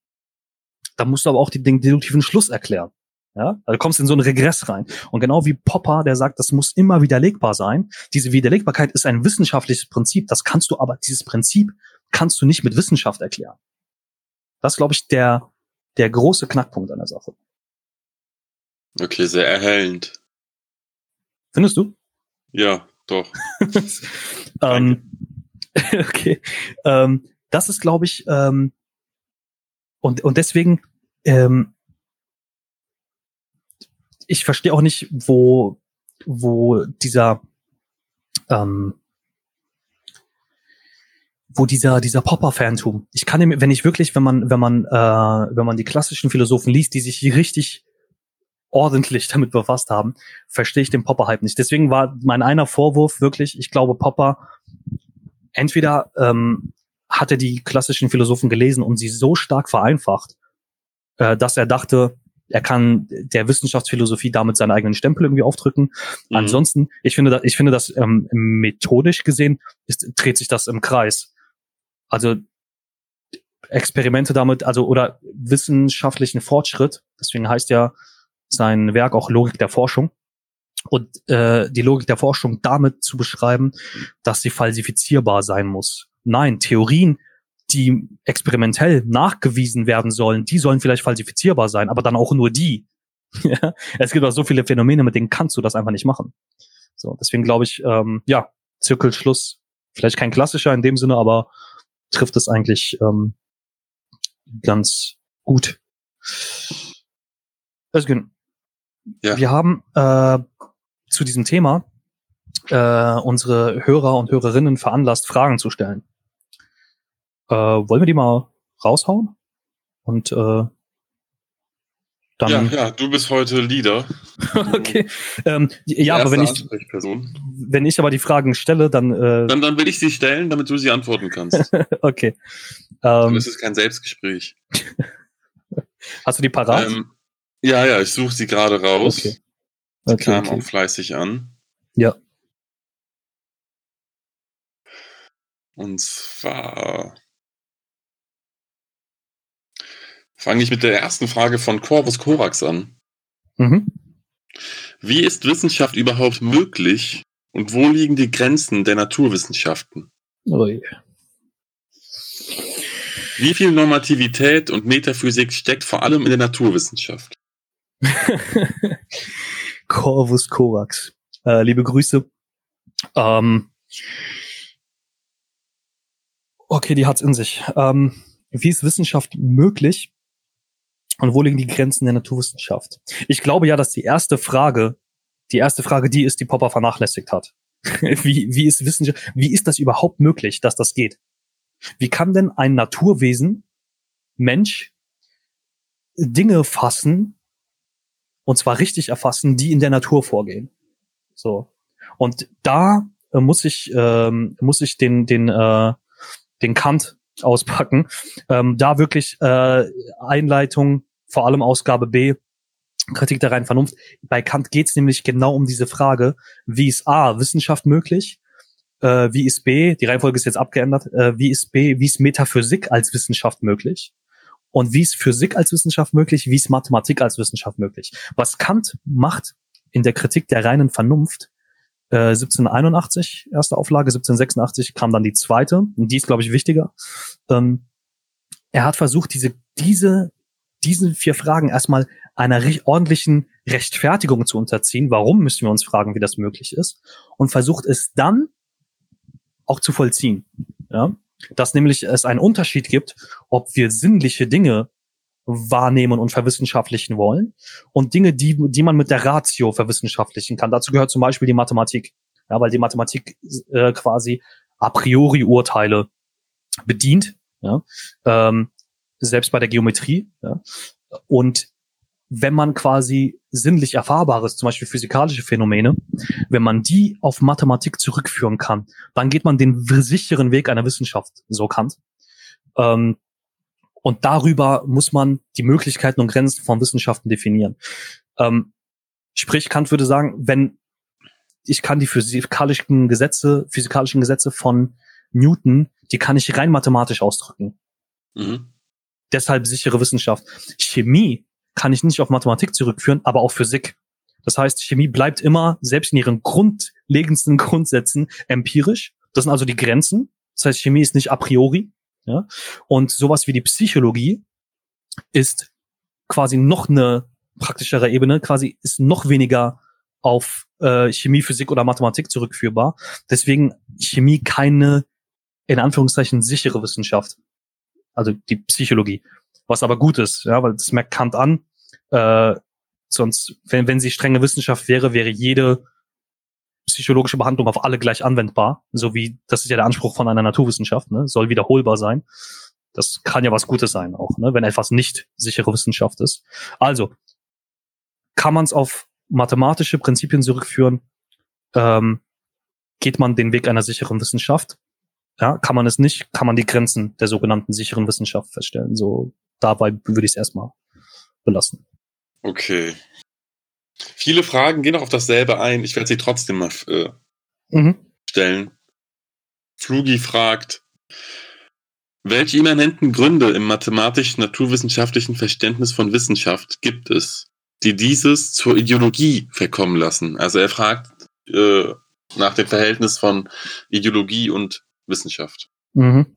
da musst du aber auch den deduktiven Schluss erklären. Ja, also du kommst in so einen Regress rein. Und genau wie Popper, der sagt, das muss immer widerlegbar sein. Diese Widerlegbarkeit ist ein wissenschaftliches Prinzip. Das kannst du aber, dieses Prinzip kannst du nicht mit Wissenschaft erklären. Das glaube ich, der, der große Knackpunkt an der Sache. Okay, sehr erhellend. Findest du? Ja, doch. ähm, okay. Ähm, das ist, glaube ich, ähm, und, und deswegen, ähm, ich verstehe auch nicht, wo, wo dieser, ähm, wo dieser dieser Popper-Fantum. Ich kann ihm, wenn ich wirklich, wenn man wenn man äh, wenn man die klassischen Philosophen liest, die sich richtig ordentlich damit befasst haben, verstehe ich den Popper-Hype nicht. Deswegen war mein einer Vorwurf wirklich, ich glaube, Popper entweder ähm, hat er die klassischen Philosophen gelesen und sie so stark vereinfacht, äh, dass er dachte, er kann der Wissenschaftsphilosophie damit seinen eigenen Stempel irgendwie aufdrücken. Mhm. Ansonsten, ich finde, ich finde das ähm, methodisch gesehen ist, dreht sich das im Kreis. Also Experimente damit, also oder wissenschaftlichen Fortschritt. Deswegen heißt ja sein Werk auch Logik der Forschung. Und äh, die Logik der Forschung damit zu beschreiben, dass sie falsifizierbar sein muss. Nein, Theorien, die experimentell nachgewiesen werden sollen, die sollen vielleicht falsifizierbar sein, aber dann auch nur die. es gibt auch so viele Phänomene, mit denen kannst du das einfach nicht machen. So, deswegen glaube ich, ähm, ja, Zirkelschluss, vielleicht kein klassischer in dem Sinne, aber trifft es eigentlich ähm, ganz gut. Özgün, ja. wir haben äh, zu diesem Thema äh, unsere Hörer und Hörerinnen veranlasst, Fragen zu stellen. Äh, wollen wir die mal raushauen? Und äh, dann. Ja, ja, du bist heute Leader. okay. Ähm, ja, aber wenn ich, wenn ich aber die Fragen stelle, dann, äh, dann. Dann will ich sie stellen, damit du sie antworten kannst. okay. Ähm, dann ist es kein Selbstgespräch. Hast du die parat? Ähm, ja, ja, ich suche sie gerade raus. Okay. okay kam okay. auch fleißig an. Ja. Und zwar fange ich mit der ersten Frage von Corvus Corax an. Mhm. Wie ist Wissenschaft überhaupt möglich und wo liegen die Grenzen der Naturwissenschaften? Ui. Wie viel Normativität und Metaphysik steckt vor allem in der Naturwissenschaft? Corvus Corax. Äh, liebe Grüße. Ähm, okay, die hat's in sich. Ähm, wie ist Wissenschaft möglich? Und wo liegen die Grenzen der Naturwissenschaft? Ich glaube ja, dass die erste Frage, die erste Frage die ist, die Popper vernachlässigt hat. wie, wie ist Wissenschaft, wie ist das überhaupt möglich, dass das geht? Wie kann denn ein Naturwesen, Mensch, Dinge fassen, und zwar richtig erfassen, die in der Natur vorgehen? So. Und da äh, muss ich, ähm, muss ich den, den, äh, den Kant auspacken. Ähm, da wirklich äh, Einleitung, vor allem Ausgabe B, Kritik der reinen Vernunft. Bei Kant geht es nämlich genau um diese Frage, wie ist A, Wissenschaft möglich? Äh, wie ist B, die Reihenfolge ist jetzt abgeändert, äh, wie ist B, wie ist Metaphysik als Wissenschaft möglich? Und wie ist Physik als Wissenschaft möglich? Wie ist Mathematik als Wissenschaft möglich? Was Kant macht in der Kritik der reinen Vernunft, 1781 äh, erste Auflage, 1786 kam dann die zweite und die ist glaube ich wichtiger. Ähm, er hat versucht diese diese diesen vier Fragen erstmal einer ordentlichen Rechtfertigung zu unterziehen. Warum müssen wir uns fragen, wie das möglich ist? Und versucht es dann auch zu vollziehen. Ja? Dass nämlich es einen Unterschied gibt, ob wir sinnliche Dinge wahrnehmen und verwissenschaftlichen wollen und Dinge, die, die man mit der Ratio verwissenschaftlichen kann. Dazu gehört zum Beispiel die Mathematik. Ja, weil die Mathematik äh, quasi a priori Urteile bedient, ja, ähm, selbst bei der Geometrie. Ja. Und wenn man quasi sinnlich erfahrbares, zum Beispiel physikalische Phänomene, wenn man die auf Mathematik zurückführen kann, dann geht man den sicheren Weg einer Wissenschaft, so Kant. Ähm, und darüber muss man die Möglichkeiten und Grenzen von Wissenschaften definieren. Ähm, sprich, Kant würde sagen, wenn ich kann die physikalischen Gesetze, physikalischen Gesetze von Newton, die kann ich rein mathematisch ausdrücken. Mhm. Deshalb sichere Wissenschaft. Chemie kann ich nicht auf Mathematik zurückführen, aber auf Physik. Das heißt, Chemie bleibt immer, selbst in ihren grundlegendsten Grundsätzen, empirisch. Das sind also die Grenzen. Das heißt, Chemie ist nicht a priori. Ja? Und sowas wie die Psychologie ist quasi noch eine praktischere Ebene, quasi ist noch weniger auf äh, Chemie, Physik oder Mathematik zurückführbar. Deswegen Chemie keine, in Anführungszeichen, sichere Wissenschaft. Also die Psychologie. Was aber gut ist, ja, weil das merkt Kant an. Äh, sonst, wenn, wenn sie strenge Wissenschaft wäre, wäre jede psychologische Behandlung auf alle gleich anwendbar. So wie, das ist ja der Anspruch von einer Naturwissenschaft, ne? soll wiederholbar sein. Das kann ja was Gutes sein auch, ne? wenn etwas nicht sichere Wissenschaft ist. Also, kann man es auf mathematische Prinzipien zurückführen, ähm, geht man den Weg einer sicheren Wissenschaft. Ja, kann man es nicht, kann man die Grenzen der sogenannten sicheren Wissenschaft feststellen. So dabei würde ich es erstmal belassen. Okay. Viele Fragen gehen auch auf dasselbe ein. Ich werde sie trotzdem mal äh, mhm. stellen. Flugi fragt, welche immanenten Gründe im mathematisch-naturwissenschaftlichen Verständnis von Wissenschaft gibt es, die dieses zur Ideologie verkommen lassen? Also er fragt äh, nach dem Verhältnis von Ideologie und Wissenschaft. Mhm.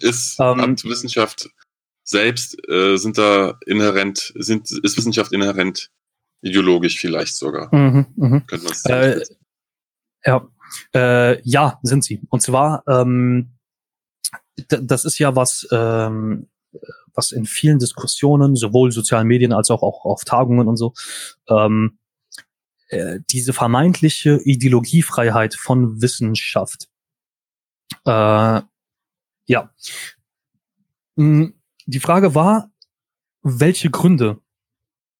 Ist um, ähm. Wissenschaft selbst äh, sind da inhärent, sind, ist Wissenschaft inhärent ideologisch vielleicht sogar. Mhm, mh. Könnte man äh, ja, äh, ja, sind sie. Und zwar, ähm, das ist ja was, ähm, was in vielen Diskussionen, sowohl sozialen Medien als auch, auch auf Tagungen und so, ähm, äh, diese vermeintliche Ideologiefreiheit von Wissenschaft. Äh, ja. Hm, die Frage war, welche Gründe,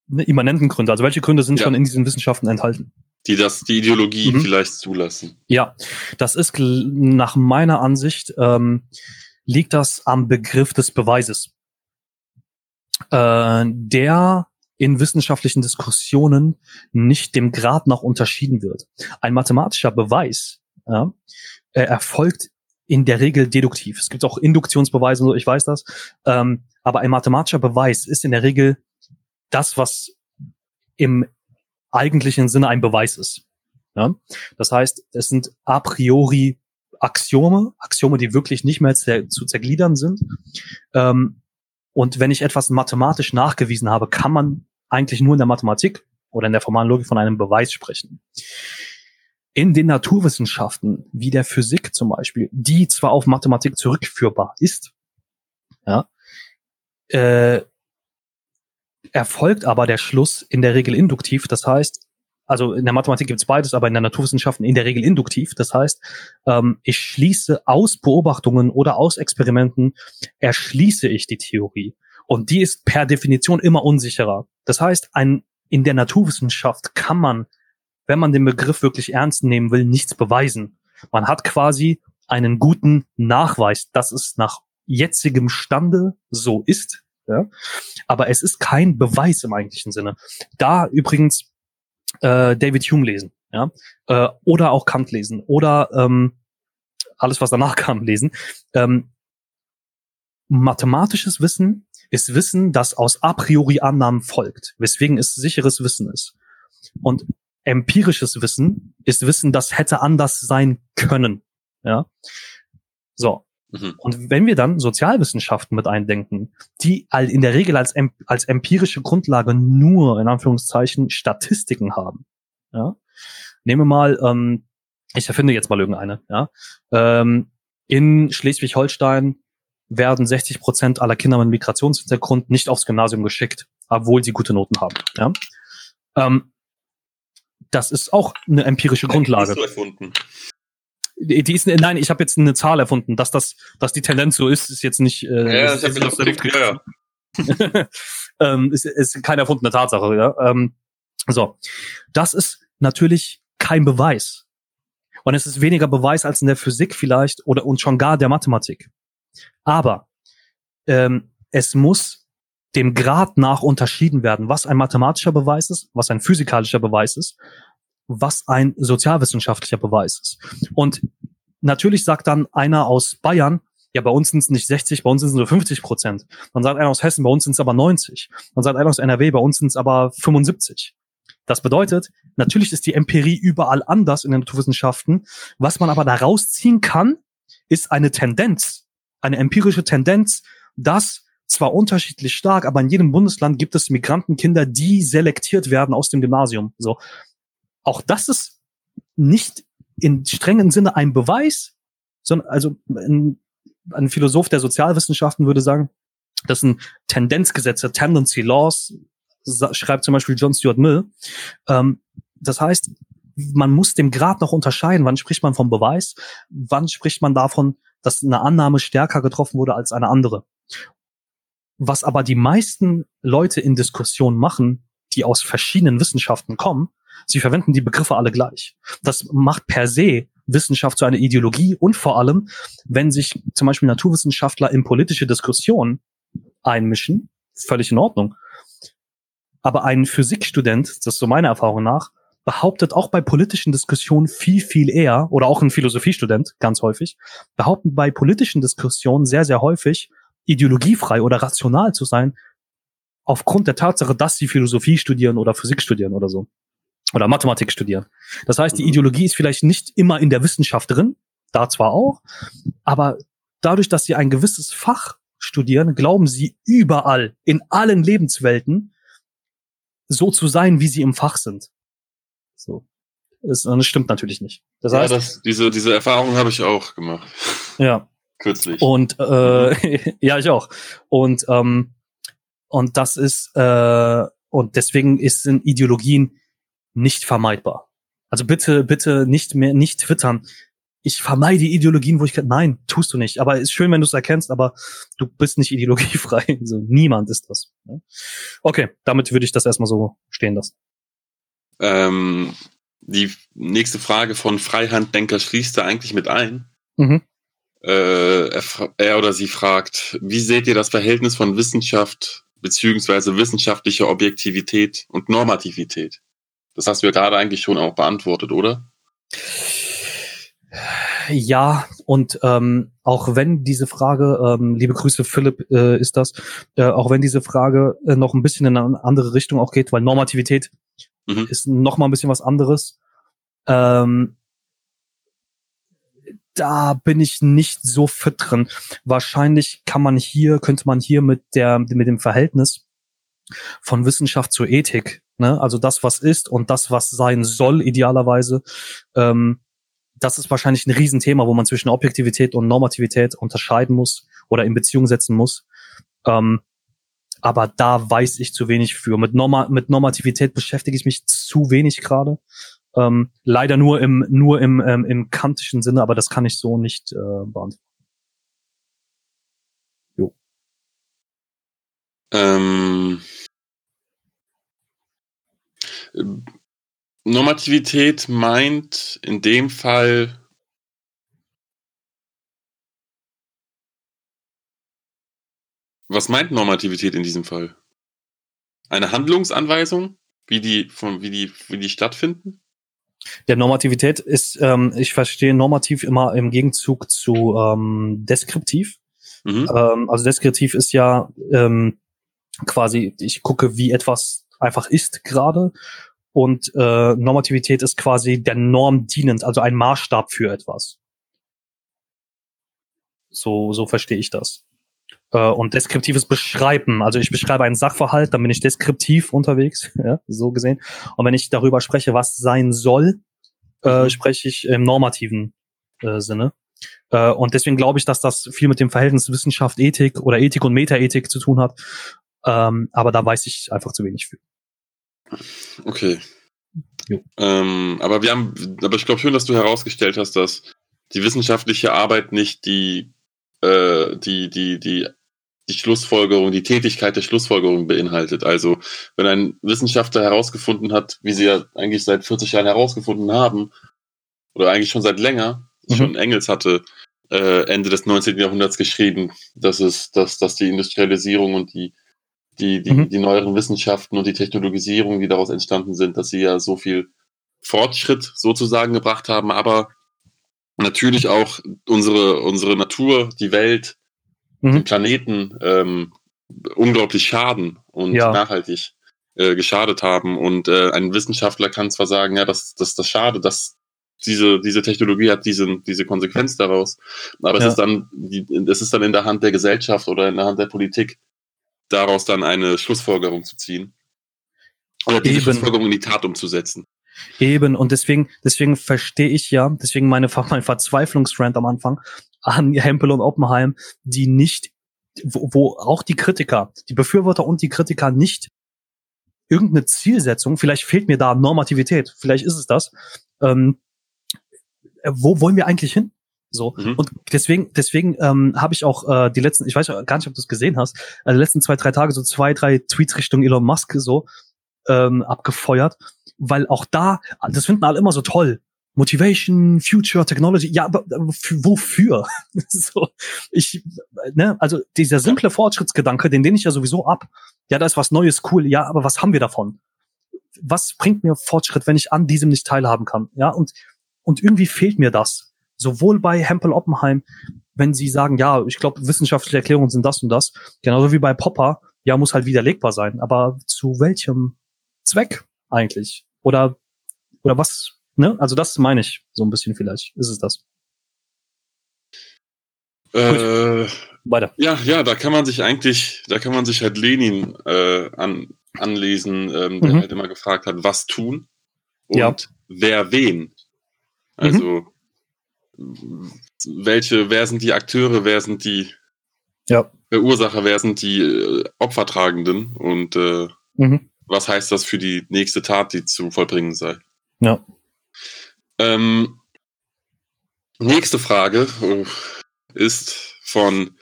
ne, immanenten Gründe, also welche Gründe sind ja. schon in diesen Wissenschaften enthalten? Die das, die Ideologie mhm. vielleicht zulassen. Ja, das ist nach meiner Ansicht, ähm, liegt das am Begriff des Beweises, äh, der in wissenschaftlichen Diskussionen nicht dem Grad nach unterschieden wird. Ein mathematischer Beweis ja, erfolgt in der Regel deduktiv. Es gibt auch Induktionsbeweise, so, ich weiß das. Ähm, aber ein mathematischer Beweis ist in der Regel das, was im eigentlichen Sinne ein Beweis ist. Ja? Das heißt, es sind a priori Axiome, Axiome, die wirklich nicht mehr zu, zu zergliedern sind. Ähm, und wenn ich etwas mathematisch nachgewiesen habe, kann man eigentlich nur in der Mathematik oder in der formalen Logik von einem Beweis sprechen in den Naturwissenschaften, wie der Physik zum Beispiel, die zwar auf Mathematik zurückführbar ist, ja, äh, erfolgt aber der Schluss in der Regel induktiv. Das heißt, also in der Mathematik gibt es beides, aber in der Naturwissenschaften in der Regel induktiv. Das heißt, ähm, ich schließe aus Beobachtungen oder aus Experimenten, erschließe ich die Theorie. Und die ist per Definition immer unsicherer. Das heißt, ein, in der Naturwissenschaft kann man wenn man den Begriff wirklich ernst nehmen will, nichts beweisen. Man hat quasi einen guten Nachweis, dass es nach jetzigem Stande so ist. Ja? Aber es ist kein Beweis im eigentlichen Sinne. Da übrigens äh, David Hume lesen, ja, äh, oder auch Kant lesen oder ähm, alles, was danach kam, lesen. Ähm, mathematisches Wissen ist Wissen, das aus a priori Annahmen folgt, weswegen es sicheres Wissen ist. Und empirisches Wissen ist Wissen, das hätte anders sein können. Ja. So. Mhm. Und wenn wir dann Sozialwissenschaften mit eindenken, die in der Regel als, als empirische Grundlage nur, in Anführungszeichen, Statistiken haben. Ja. Nehmen wir mal, ähm, ich erfinde jetzt mal irgendeine, ja. Ähm, in Schleswig-Holstein werden 60 Prozent aller Kinder mit Migrationshintergrund nicht aufs Gymnasium geschickt, obwohl sie gute Noten haben. Ja? Ähm, das ist auch eine empirische Grundlage. Die, erfunden. die ist nein, ich habe jetzt eine Zahl erfunden, dass das, dass die Tendenz so ist, ist jetzt nicht. Äh, ja, ist, ist, aus der Luft ja, ja. ähm, ist, ist keine erfundene Tatsache. Ja? Ähm, so, das ist natürlich kein Beweis. Und es ist weniger Beweis als in der Physik vielleicht oder und schon gar der Mathematik. Aber ähm, es muss dem Grad nach unterschieden werden, was ein mathematischer Beweis ist, was ein physikalischer Beweis ist, was ein sozialwissenschaftlicher Beweis ist. Und natürlich sagt dann einer aus Bayern, Ja, bei uns sind es nicht 60, bei uns sind es nur 50 Prozent. Dann sagt einer aus Hessen, bei uns sind es aber 90. Dann sagt einer aus NRW, bei uns sind es aber 75. Das bedeutet, natürlich ist die Empirie überall anders in den Naturwissenschaften. Was man aber da rausziehen kann, ist eine Tendenz, eine empirische Tendenz, dass zwar unterschiedlich stark, aber in jedem Bundesland gibt es Migrantenkinder, die selektiert werden aus dem Gymnasium. So. Auch das ist nicht in strengen Sinne ein Beweis, sondern also ein, ein Philosoph der Sozialwissenschaften würde sagen, das sind Tendenzgesetze, Tendency Laws, schreibt zum Beispiel John Stuart Mill. Ähm, das heißt, man muss dem Grad noch unterscheiden, wann spricht man vom Beweis, wann spricht man davon, dass eine Annahme stärker getroffen wurde als eine andere. Was aber die meisten Leute in Diskussionen machen, die aus verschiedenen Wissenschaften kommen, sie verwenden die Begriffe alle gleich. Das macht per se Wissenschaft zu einer Ideologie und vor allem, wenn sich zum Beispiel Naturwissenschaftler in politische Diskussionen einmischen, völlig in Ordnung. Aber ein Physikstudent, das ist so meine Erfahrung nach, behauptet auch bei politischen Diskussionen viel, viel eher, oder auch ein Philosophiestudent ganz häufig, behaupten bei politischen Diskussionen sehr, sehr häufig, ideologiefrei oder rational zu sein, aufgrund der Tatsache, dass sie Philosophie studieren oder Physik studieren oder so. Oder Mathematik studieren. Das heißt, die mhm. Ideologie ist vielleicht nicht immer in der Wissenschaft drin, da zwar auch, aber dadurch, dass sie ein gewisses Fach studieren, glauben sie überall, in allen Lebenswelten, so zu sein, wie sie im Fach sind. So. Das, das stimmt natürlich nicht. Das heißt, ja, das, diese, diese Erfahrung habe ich auch gemacht. Ja. Kürzlich. Und äh, ja, ich auch. Und ähm, und das ist äh, und deswegen ist sind Ideologien nicht vermeidbar. Also bitte, bitte nicht mehr, nicht twittern. Ich vermeide Ideologien, wo ich kann. Nein, tust du nicht. Aber es ist schön, wenn du es erkennst, aber du bist nicht ideologiefrei. Also niemand ist das. Ne? Okay, damit würde ich das erstmal so stehen lassen. Ähm, die nächste Frage von Freihanddenker schließt da eigentlich mit ein. Mhm. Äh, er, er, oder sie fragt, wie seht ihr das Verhältnis von Wissenschaft beziehungsweise wissenschaftlicher Objektivität und Normativität? Das hast du ja gerade eigentlich schon auch beantwortet, oder? Ja, und ähm, auch wenn diese Frage, ähm, liebe Grüße Philipp, äh, ist das, äh, auch wenn diese Frage äh, noch ein bisschen in eine andere Richtung auch geht, weil Normativität mhm. ist noch mal ein bisschen was anderes. Ähm, da bin ich nicht so fit drin. Wahrscheinlich kann man hier, könnte man hier mit der, mit dem Verhältnis von Wissenschaft zur Ethik, ne, also das, was ist und das, was sein soll, idealerweise, ähm, das ist wahrscheinlich ein Riesenthema, wo man zwischen Objektivität und Normativität unterscheiden muss oder in Beziehung setzen muss. Ähm, aber da weiß ich zu wenig für. Mit, Norma mit Normativität beschäftige ich mich zu wenig gerade. Ähm, leider nur im nur im ähm, im kantischen Sinne, aber das kann ich so nicht äh, beantworten. Jo. Ähm, Normativität meint in dem Fall Was meint Normativität in diesem Fall? Eine Handlungsanweisung, wie die, von, wie die, wie die stattfinden? Der Normativität ist, ähm, ich verstehe normativ immer im Gegenzug zu ähm, deskriptiv. Mhm. Ähm, also deskriptiv ist ja ähm, quasi, ich gucke, wie etwas einfach ist gerade und äh, Normativität ist quasi der Norm dienend, also ein Maßstab für etwas. So, so verstehe ich das. Äh, und deskriptives Beschreiben, also ich beschreibe einen Sachverhalt, dann bin ich deskriptiv unterwegs, ja, so gesehen. Und wenn ich darüber spreche, was sein soll, äh, mhm. spreche ich im normativen äh, Sinne. Äh, und deswegen glaube ich, dass das viel mit dem Verhältnis Wissenschaft, Ethik oder Ethik und Metaethik zu tun hat. Ähm, aber da weiß ich einfach zu wenig für. Okay. Ähm, aber wir haben, aber ich glaube schön, dass du herausgestellt hast, dass die wissenschaftliche Arbeit nicht die, äh, die, die, die, die Schlussfolgerung, die Tätigkeit der Schlussfolgerung beinhaltet. Also, wenn ein Wissenschaftler herausgefunden hat, wie sie ja eigentlich seit 40 Jahren herausgefunden haben, oder eigentlich schon seit länger, mhm. schon Engels hatte, äh, Ende des 19. Jahrhunderts geschrieben, dass es, dass, dass die Industrialisierung und die die, die, mhm. die neueren Wissenschaften und die Technologisierung, die daraus entstanden sind, dass sie ja so viel Fortschritt sozusagen gebracht haben, aber natürlich auch unsere, unsere Natur, die Welt, Mhm. den Planeten ähm, unglaublich schaden und Ja. nachhaltig äh, geschadet haben. Und äh, ein Wissenschaftler kann zwar sagen, ja, das, das, das schade, dass diese, diese Technologie hat diese, diese Konsequenz daraus. Aber es Ja. ist dann, es ist dann in der Hand der Gesellschaft oder in der Hand der Politik, daraus dann eine Schlussfolgerung zu ziehen. Oder diese. Schlussfolgerung in die Tat umzusetzen. Eben, und deswegen, deswegen verstehe ich ja, deswegen meine, mein Verzweiflungsrand am Anfang an Hempel und Oppenheim, die nicht, wo, wo auch die Kritiker, die Befürworter und die Kritiker nicht irgendeine Zielsetzung, vielleicht fehlt mir da Normativität, vielleicht ist es das, ähm, äh, wo wollen wir eigentlich hin? So. Mhm. Und deswegen, deswegen ähm, habe ich auch äh, die letzten, ich weiß gar nicht, ob du es gesehen hast, äh, die letzten zwei, drei Tage so zwei, drei Tweets Richtung Elon Musk so ähm, abgefeuert, weil auch da, das finden alle immer so toll. Motivation, Future, Technology, ja, aber äh, für, wofür? so, ich, ne, also dieser simple Fortschrittsgedanke, den lehne ich ja sowieso ab. Ja, da ist was Neues, cool, ja, aber was haben wir davon? Was bringt mir Fortschritt, wenn ich an diesem nicht teilhaben kann? Ja, und, und irgendwie fehlt mir das. Sowohl bei Hempel Oppenheim, wenn sie sagen, ja, ich glaube, wissenschaftliche Erklärungen sind das und das, genauso wie bei Popper, ja, muss halt widerlegbar sein. Aber zu welchem Zweck eigentlich? Oder, oder was, ne? Also das meine ich so ein bisschen vielleicht. Ist es das? Äh, Weiter. Ja, ja, da kann man sich eigentlich, da kann man sich halt Lenin äh, an, anlesen, ähm, der Mhm. halt immer gefragt hat, was tun und Ja. wer wen. Also welche, wer sind die Akteure, wer sind die Ja. Verursacher, wer sind die äh, Opfertragenden und äh, Mhm. Was heißt das für die nächste Tat, die zu vollbringen sei. Ja. Ähm, nächste Frage äh, ist von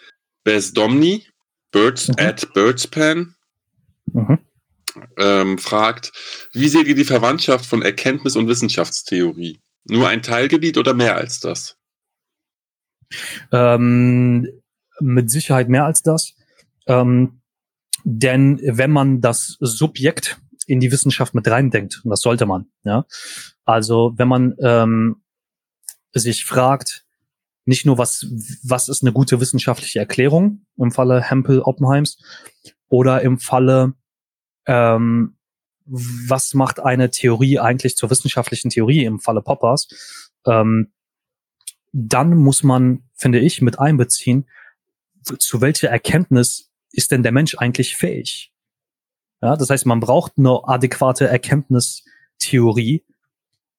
Bess Domni, Birds Mhm. at Birdspan, Mhm. ähm, fragt, wie seht ihr die Verwandtschaft von Erkenntnis und Wissenschaftstheorie? Nur ein Teilgebiet oder mehr als das? Ähm, mit Sicherheit mehr als das. Ähm, denn wenn man das Subjekt in die Wissenschaft mit reindenkt, und das sollte man, ja, also wenn man ähm, sich fragt, nicht nur was, was ist eine gute wissenschaftliche Erklärung im Falle Hempel Oppenheims oder im Falle, ähm, was macht eine Theorie eigentlich zur wissenschaftlichen Theorie im Falle Poppers, ähm, dann muss man, finde ich, mit einbeziehen, zu welcher Erkenntnis ist denn der Mensch eigentlich fähig? Ja, das heißt, man braucht eine adäquate Erkenntnistheorie,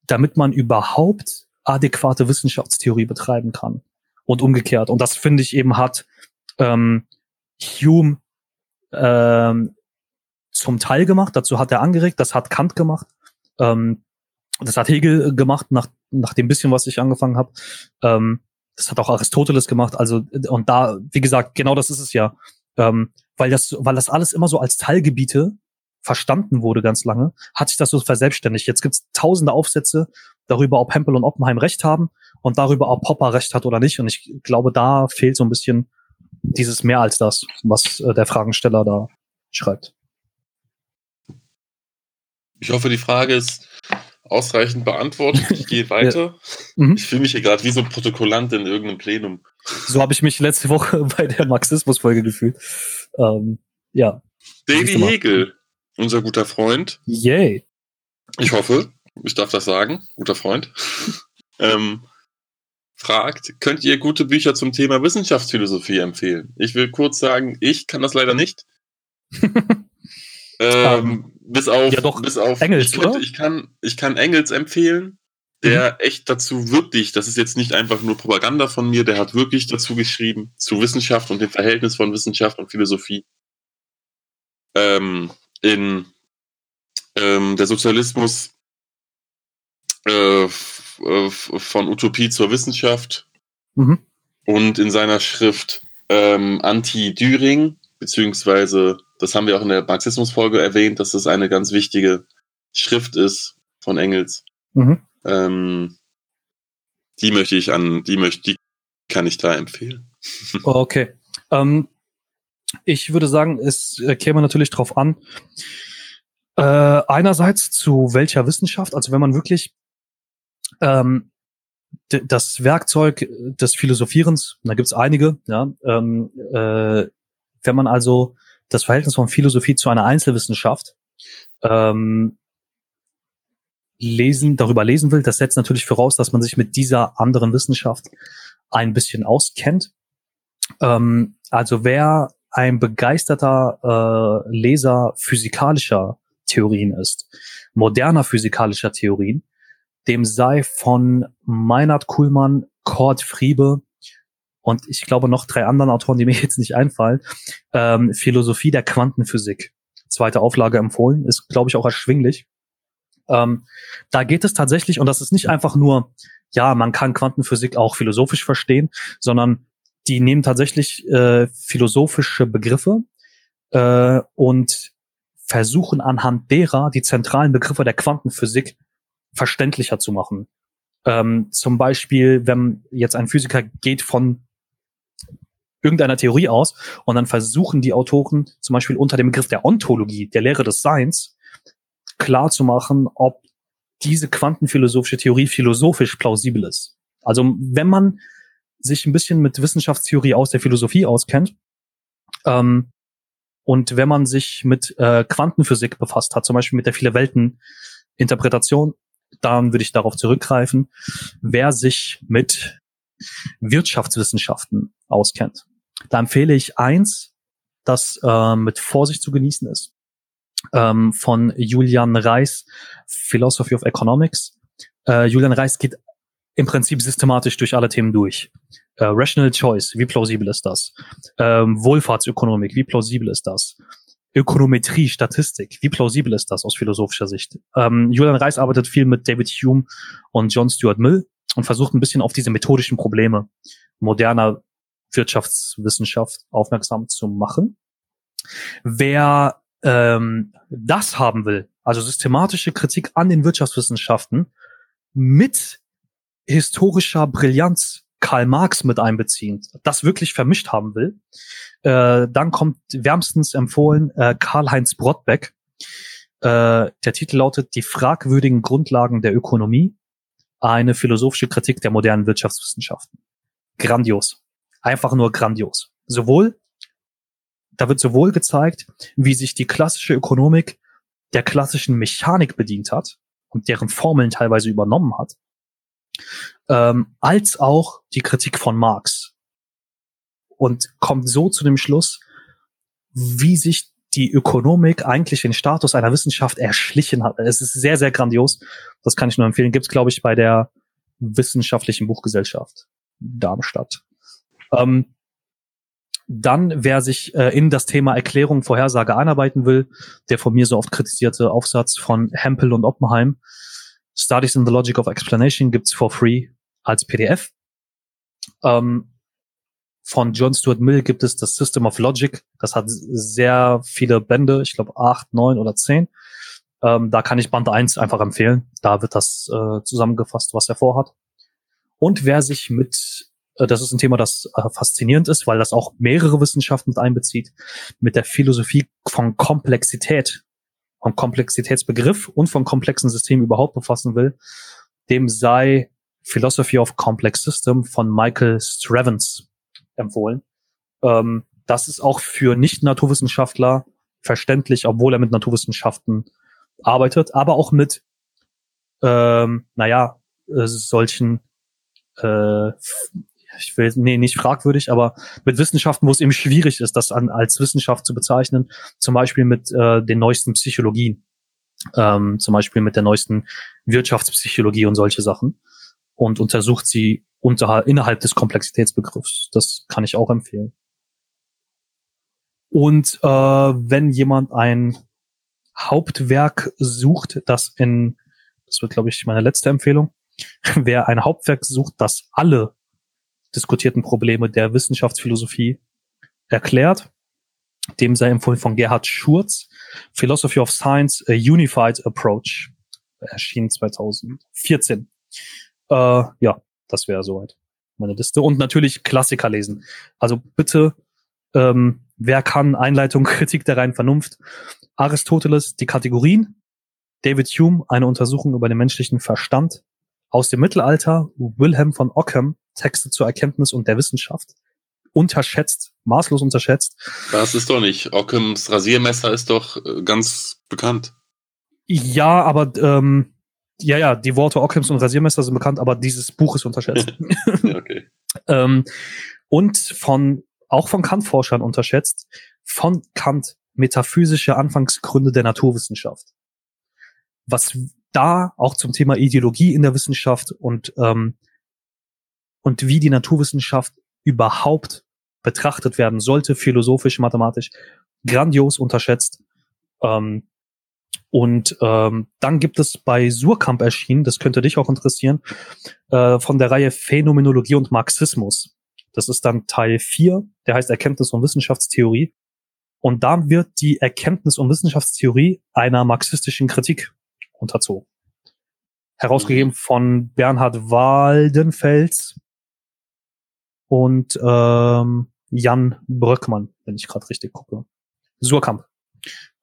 damit man überhaupt adäquate Wissenschaftstheorie betreiben kann. Und umgekehrt. Und das finde ich eben hat ähm, Hume ähm, zum Teil gemacht, dazu hat er angeregt, das hat Kant gemacht, ähm, das hat Hegel gemacht, nach, nach dem bisschen, was ich angefangen habe. Ähm, das hat auch Aristoteles gemacht. Also, und da, wie gesagt, genau das ist es ja. Ähm, weil das, weil das alles immer so als Teilgebiete verstanden wurde ganz lange, hat sich das so verselbstständigt. Jetzt gibt's tausende Aufsätze darüber, ob Hempel und Oppenheim recht haben und darüber, ob Popper recht hat oder nicht. Und ich glaube, da fehlt so ein bisschen dieses mehr als das, was äh, der Fragensteller da schreibt. Ich hoffe, die Frage ist ausreichend beantwortet. Ich gehe weiter. Mhm. Ich fühle mich hier gerade wie so ein Protokollant in irgendeinem Plenum. So habe ich mich letzte Woche bei der Marxismus-Folge gefühlt. Ähm, ja. Davy. Hegel, unser guter Freund, Yay. ich hoffe, ich darf das sagen, guter Freund, ähm, fragt, könnt ihr gute Bücher zum Thema Wissenschaftsphilosophie empfehlen? Ich will kurz sagen, ich kann das leider nicht. ähm, bis auf, ja doch, bis auf Engels, ich, könnte, oder? ich kann, ich kann Engels empfehlen, der Mhm. echt dazu wirklich, das ist jetzt nicht einfach nur Propaganda von mir, der hat wirklich dazu geschrieben, zu Wissenschaft und dem Verhältnis von Wissenschaft und Philosophie. Ähm, in ähm, der Sozialismus äh, von Utopie zur Wissenschaft Mhm. und in seiner Schrift ähm, Anti-Düring, beziehungsweise, das haben wir auch in der Marxismus-Folge erwähnt, dass das eine ganz wichtige Schrift ist von Engels. Mhm. Ähm, die möchte ich an, die möchte, die kann ich da empfehlen. Okay. Ähm, ich würde sagen, es äh, käme natürlich drauf an, äh, einerseits zu welcher Wissenschaft, also wenn man wirklich ähm, das Werkzeug des Philosophierens, da gibt's einige, ja, ähm, äh, wenn man also das Verhältnis von Philosophie zu einer Einzelwissenschaft ähm, lesen, darüber lesen will, das setzt natürlich voraus, dass man sich mit dieser anderen Wissenschaft ein bisschen auskennt. Ähm, also wer ein begeisterter äh, Leser physikalischer Theorien ist, moderner physikalischer Theorien, dem sei von Meinhard Kuhlmann, Kurt Friebe und ich glaube noch drei anderen Autoren, die mir jetzt nicht einfallen, ähm, Philosophie der Quantenphysik, zweite Auflage empfohlen, ist glaube ich auch erschwinglich. Ähm, da geht es tatsächlich, und das ist nicht einfach nur, ja, man kann Quantenphysik auch philosophisch verstehen, sondern die nehmen tatsächlich äh, philosophische Begriffe äh, und versuchen anhand derer die zentralen Begriffe der Quantenphysik verständlicher zu machen. Ähm, zum Beispiel, wenn jetzt ein Physiker geht von irgendeiner Theorie aus und dann versuchen die Autoren zum Beispiel unter dem Begriff der Ontologie, der Lehre des Seins, klar zu machen, ob diese quantenphilosophische Theorie philosophisch plausibel ist. Also wenn man sich ein bisschen mit Wissenschaftstheorie aus der Philosophie auskennt ähm, und wenn man sich mit äh, Quantenphysik befasst hat, zum Beispiel mit der viele Welten Interpretation, dann würde ich darauf zurückgreifen, wer sich mit Wirtschaftswissenschaften auskennt. Da empfehle ich eins, das äh, mit Vorsicht zu genießen ist, ähm, von Julian Reis, Philosophy of Economics. Äh, Julian Reis geht im Prinzip systematisch durch alle Themen durch. Äh, Rational Choice, wie plausibel ist das? Ähm, Wohlfahrtsökonomik, wie plausibel ist das? Ökonometrie, Statistik, wie plausibel ist das aus philosophischer Sicht? Ähm, Julian Reis arbeitet viel mit David Hume und John Stuart Mill und versucht ein bisschen auf diese methodischen Probleme moderner Wirtschaftswissenschaft aufmerksam zu machen. Wer ähm, das haben will, also systematische Kritik an den Wirtschaftswissenschaften mit historischer Brillanz Karl Marx mit einbeziehen, das wirklich vermischt haben will, äh, dann kommt wärmstens empfohlen äh, Karl-Heinz Brottbeck. Äh, der Titel lautet Die fragwürdigen Grundlagen der Ökonomie, eine philosophische Kritik der modernen Wirtschaftswissenschaften. Grandios. Einfach nur grandios. Sowohl, da wird sowohl gezeigt, wie sich die klassische Ökonomik der klassischen Mechanik bedient hat und deren Formeln teilweise übernommen hat, ähm, als auch die Kritik von Marx. Und kommt so zu dem Schluss, wie sich die Ökonomik eigentlich den Status einer Wissenschaft erschlichen hat. Es ist sehr, sehr grandios. Das kann ich nur empfehlen. Gibt es, glaube ich, bei der Wissenschaftlichen Buchgesellschaft Darmstadt. Ähm, dann, wer sich äh, in das Thema Erklärung, Vorhersage einarbeiten will, der von mir so oft kritisierte Aufsatz von Hempel und Oppenheim, Studies in the Logic of Explanation gibt's for free als PDF. Ähm, von John Stuart Mill gibt es das System of Logic. Das hat sehr viele Bände, ich glaube acht, neun oder zehn. Ähm, da kann ich Band eins einfach empfehlen. Da wird das äh, zusammengefasst, was er vorhat. Und wer sich mit, das ist ein Thema, das äh, faszinierend ist, weil das auch mehrere Wissenschaften mit einbezieht, mit der Philosophie von Komplexität vom Komplexitätsbegriff und vom komplexen System überhaupt befassen will, dem sei Philosophy of Complex System von Michael Strevens empfohlen. Ähm, das ist auch für Nicht-Naturwissenschaftler verständlich, obwohl er mit Naturwissenschaften arbeitet, aber auch mit, ähm, naja, äh, solchen äh, ich will, nee, nicht fragwürdig, aber mit Wissenschaften, wo es eben schwierig ist, das an, als Wissenschaft zu bezeichnen, zum Beispiel mit äh, den neuesten Psychologien, ähm, zum Beispiel mit der neuesten Wirtschaftspsychologie und solche Sachen und untersucht sie unter, innerhalb des Komplexitätsbegriffs. Das kann ich auch empfehlen. Und äh, wenn jemand ein Hauptwerk sucht, das in, das wird glaube ich meine letzte Empfehlung, wer ein Hauptwerk sucht, das alle diskutierten Probleme der Wissenschaftsphilosophie erklärt. Dem sei empfohlen von Gerhard Schurz, Philosophy of Science, a Unified Approach, erschien 2014. Äh, ja, das wäre soweit meine Liste. Und natürlich Klassiker lesen. Also bitte, ähm, wer kann Einleitung, Kritik der reinen Vernunft? Aristoteles, die Kategorien. David Hume, eine Untersuchung über den menschlichen Verstand. aus dem Mittelalter, Wilhelm von Ockham, Texte zur Erkenntnis und der Wissenschaft, unterschätzt, maßlos unterschätzt. Das ist doch nicht. Ockhams Rasiermesser ist doch äh, ganz bekannt. Ja, aber ähm, ja, ja, die Worte Ockhams und Rasiermesser sind bekannt, aber dieses Buch ist unterschätzt. okay. ähm, und von auch von Kant-Forschern unterschätzt, von Kant metaphysische Anfangsgründe der Naturwissenschaft. Was da auch zum Thema Ideologie in der Wissenschaft und ähm, und wie die Naturwissenschaft überhaupt betrachtet werden sollte, philosophisch, mathematisch, grandios unterschätzt. Ähm, und ähm, dann gibt es bei Surkamp erschienen, das könnte dich auch interessieren, äh, von der Reihe Phänomenologie und Marxismus. Das ist dann Teil 4, der heißt Erkenntnis und Wissenschaftstheorie. Und da wird die Erkenntnis- und Wissenschaftstheorie einer marxistischen Kritik unterzogen. Herausgegeben mhm. von Bernhard Waldenfels und ähm, Jan Bröckmann, wenn ich gerade richtig gucke. Surkamp.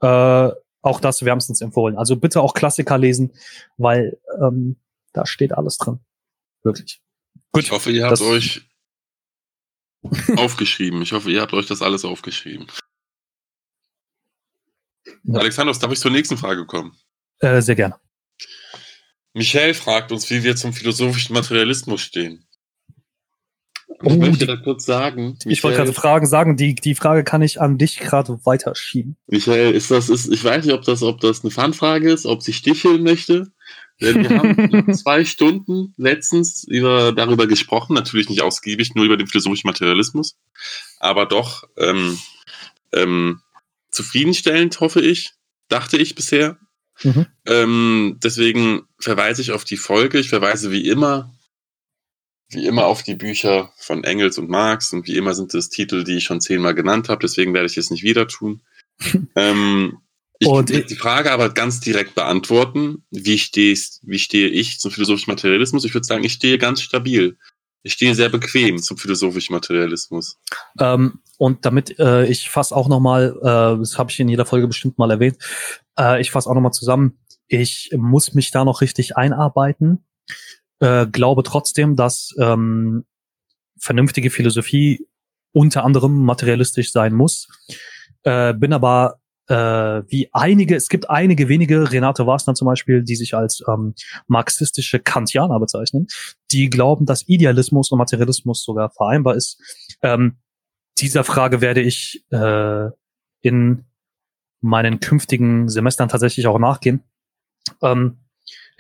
Äh, auch das wärmstens empfohlen. Also bitte auch Klassiker lesen, weil ähm, da steht alles drin. Wirklich. Gut. Ich hoffe, ihr habt euch aufgeschrieben. Ich hoffe, ihr habt euch das alles aufgeschrieben. Ja. Alexander, darf ich zur nächsten Frage kommen? Äh, sehr gerne. Michael fragt uns, wie wir zum philosophischen Materialismus stehen. Ich oh, möchte da kurz sagen. Michael, ich wollte gerade Fragen sagen, die, die Frage kann ich an dich gerade weiterschieben. Michael, ist das, ist, ich weiß nicht, ob das, ob das eine Fanfrage ist, ob sie sticheln möchte. Wir haben zwei Stunden letztens über, darüber gesprochen, natürlich nicht ausgiebig, nur über den philosophischen Materialismus, aber doch ähm, ähm, zufriedenstellend, hoffe ich, dachte ich bisher. Mhm. Ähm, deswegen verweise ich auf die Folge. Ich verweise wie immer, wie immer auf die Bücher von Engels und Marx und wie immer sind es Titel, die ich schon zehnmal genannt habe. Deswegen werde ich es nicht wieder tun. ähm, ich und will die Frage aber ganz direkt beantworten. Wie, wie stehe ich zum philosophischen Materialismus? Ich würde sagen, ich stehe ganz stabil. Ich stehe sehr bequem zum philosophischen Materialismus. Ähm, und damit äh, ich fasse auch nochmal, äh, das habe ich in jeder Folge bestimmt mal erwähnt, äh, ich fasse auch nochmal zusammen, ich muss mich da noch richtig einarbeiten, äh, glaube trotzdem, dass ähm, vernünftige Philosophie unter anderem materialistisch sein muss, äh, bin aber äh, wie einige, es gibt einige wenige, Renate Wasner zum Beispiel, die sich als ähm, marxistische Kantianer bezeichnen, die glauben, dass Idealismus und Materialismus sogar vereinbar ist. Ähm, dieser Frage werde ich äh, in meinen künftigen Semestern tatsächlich auch nachgehen. Ähm,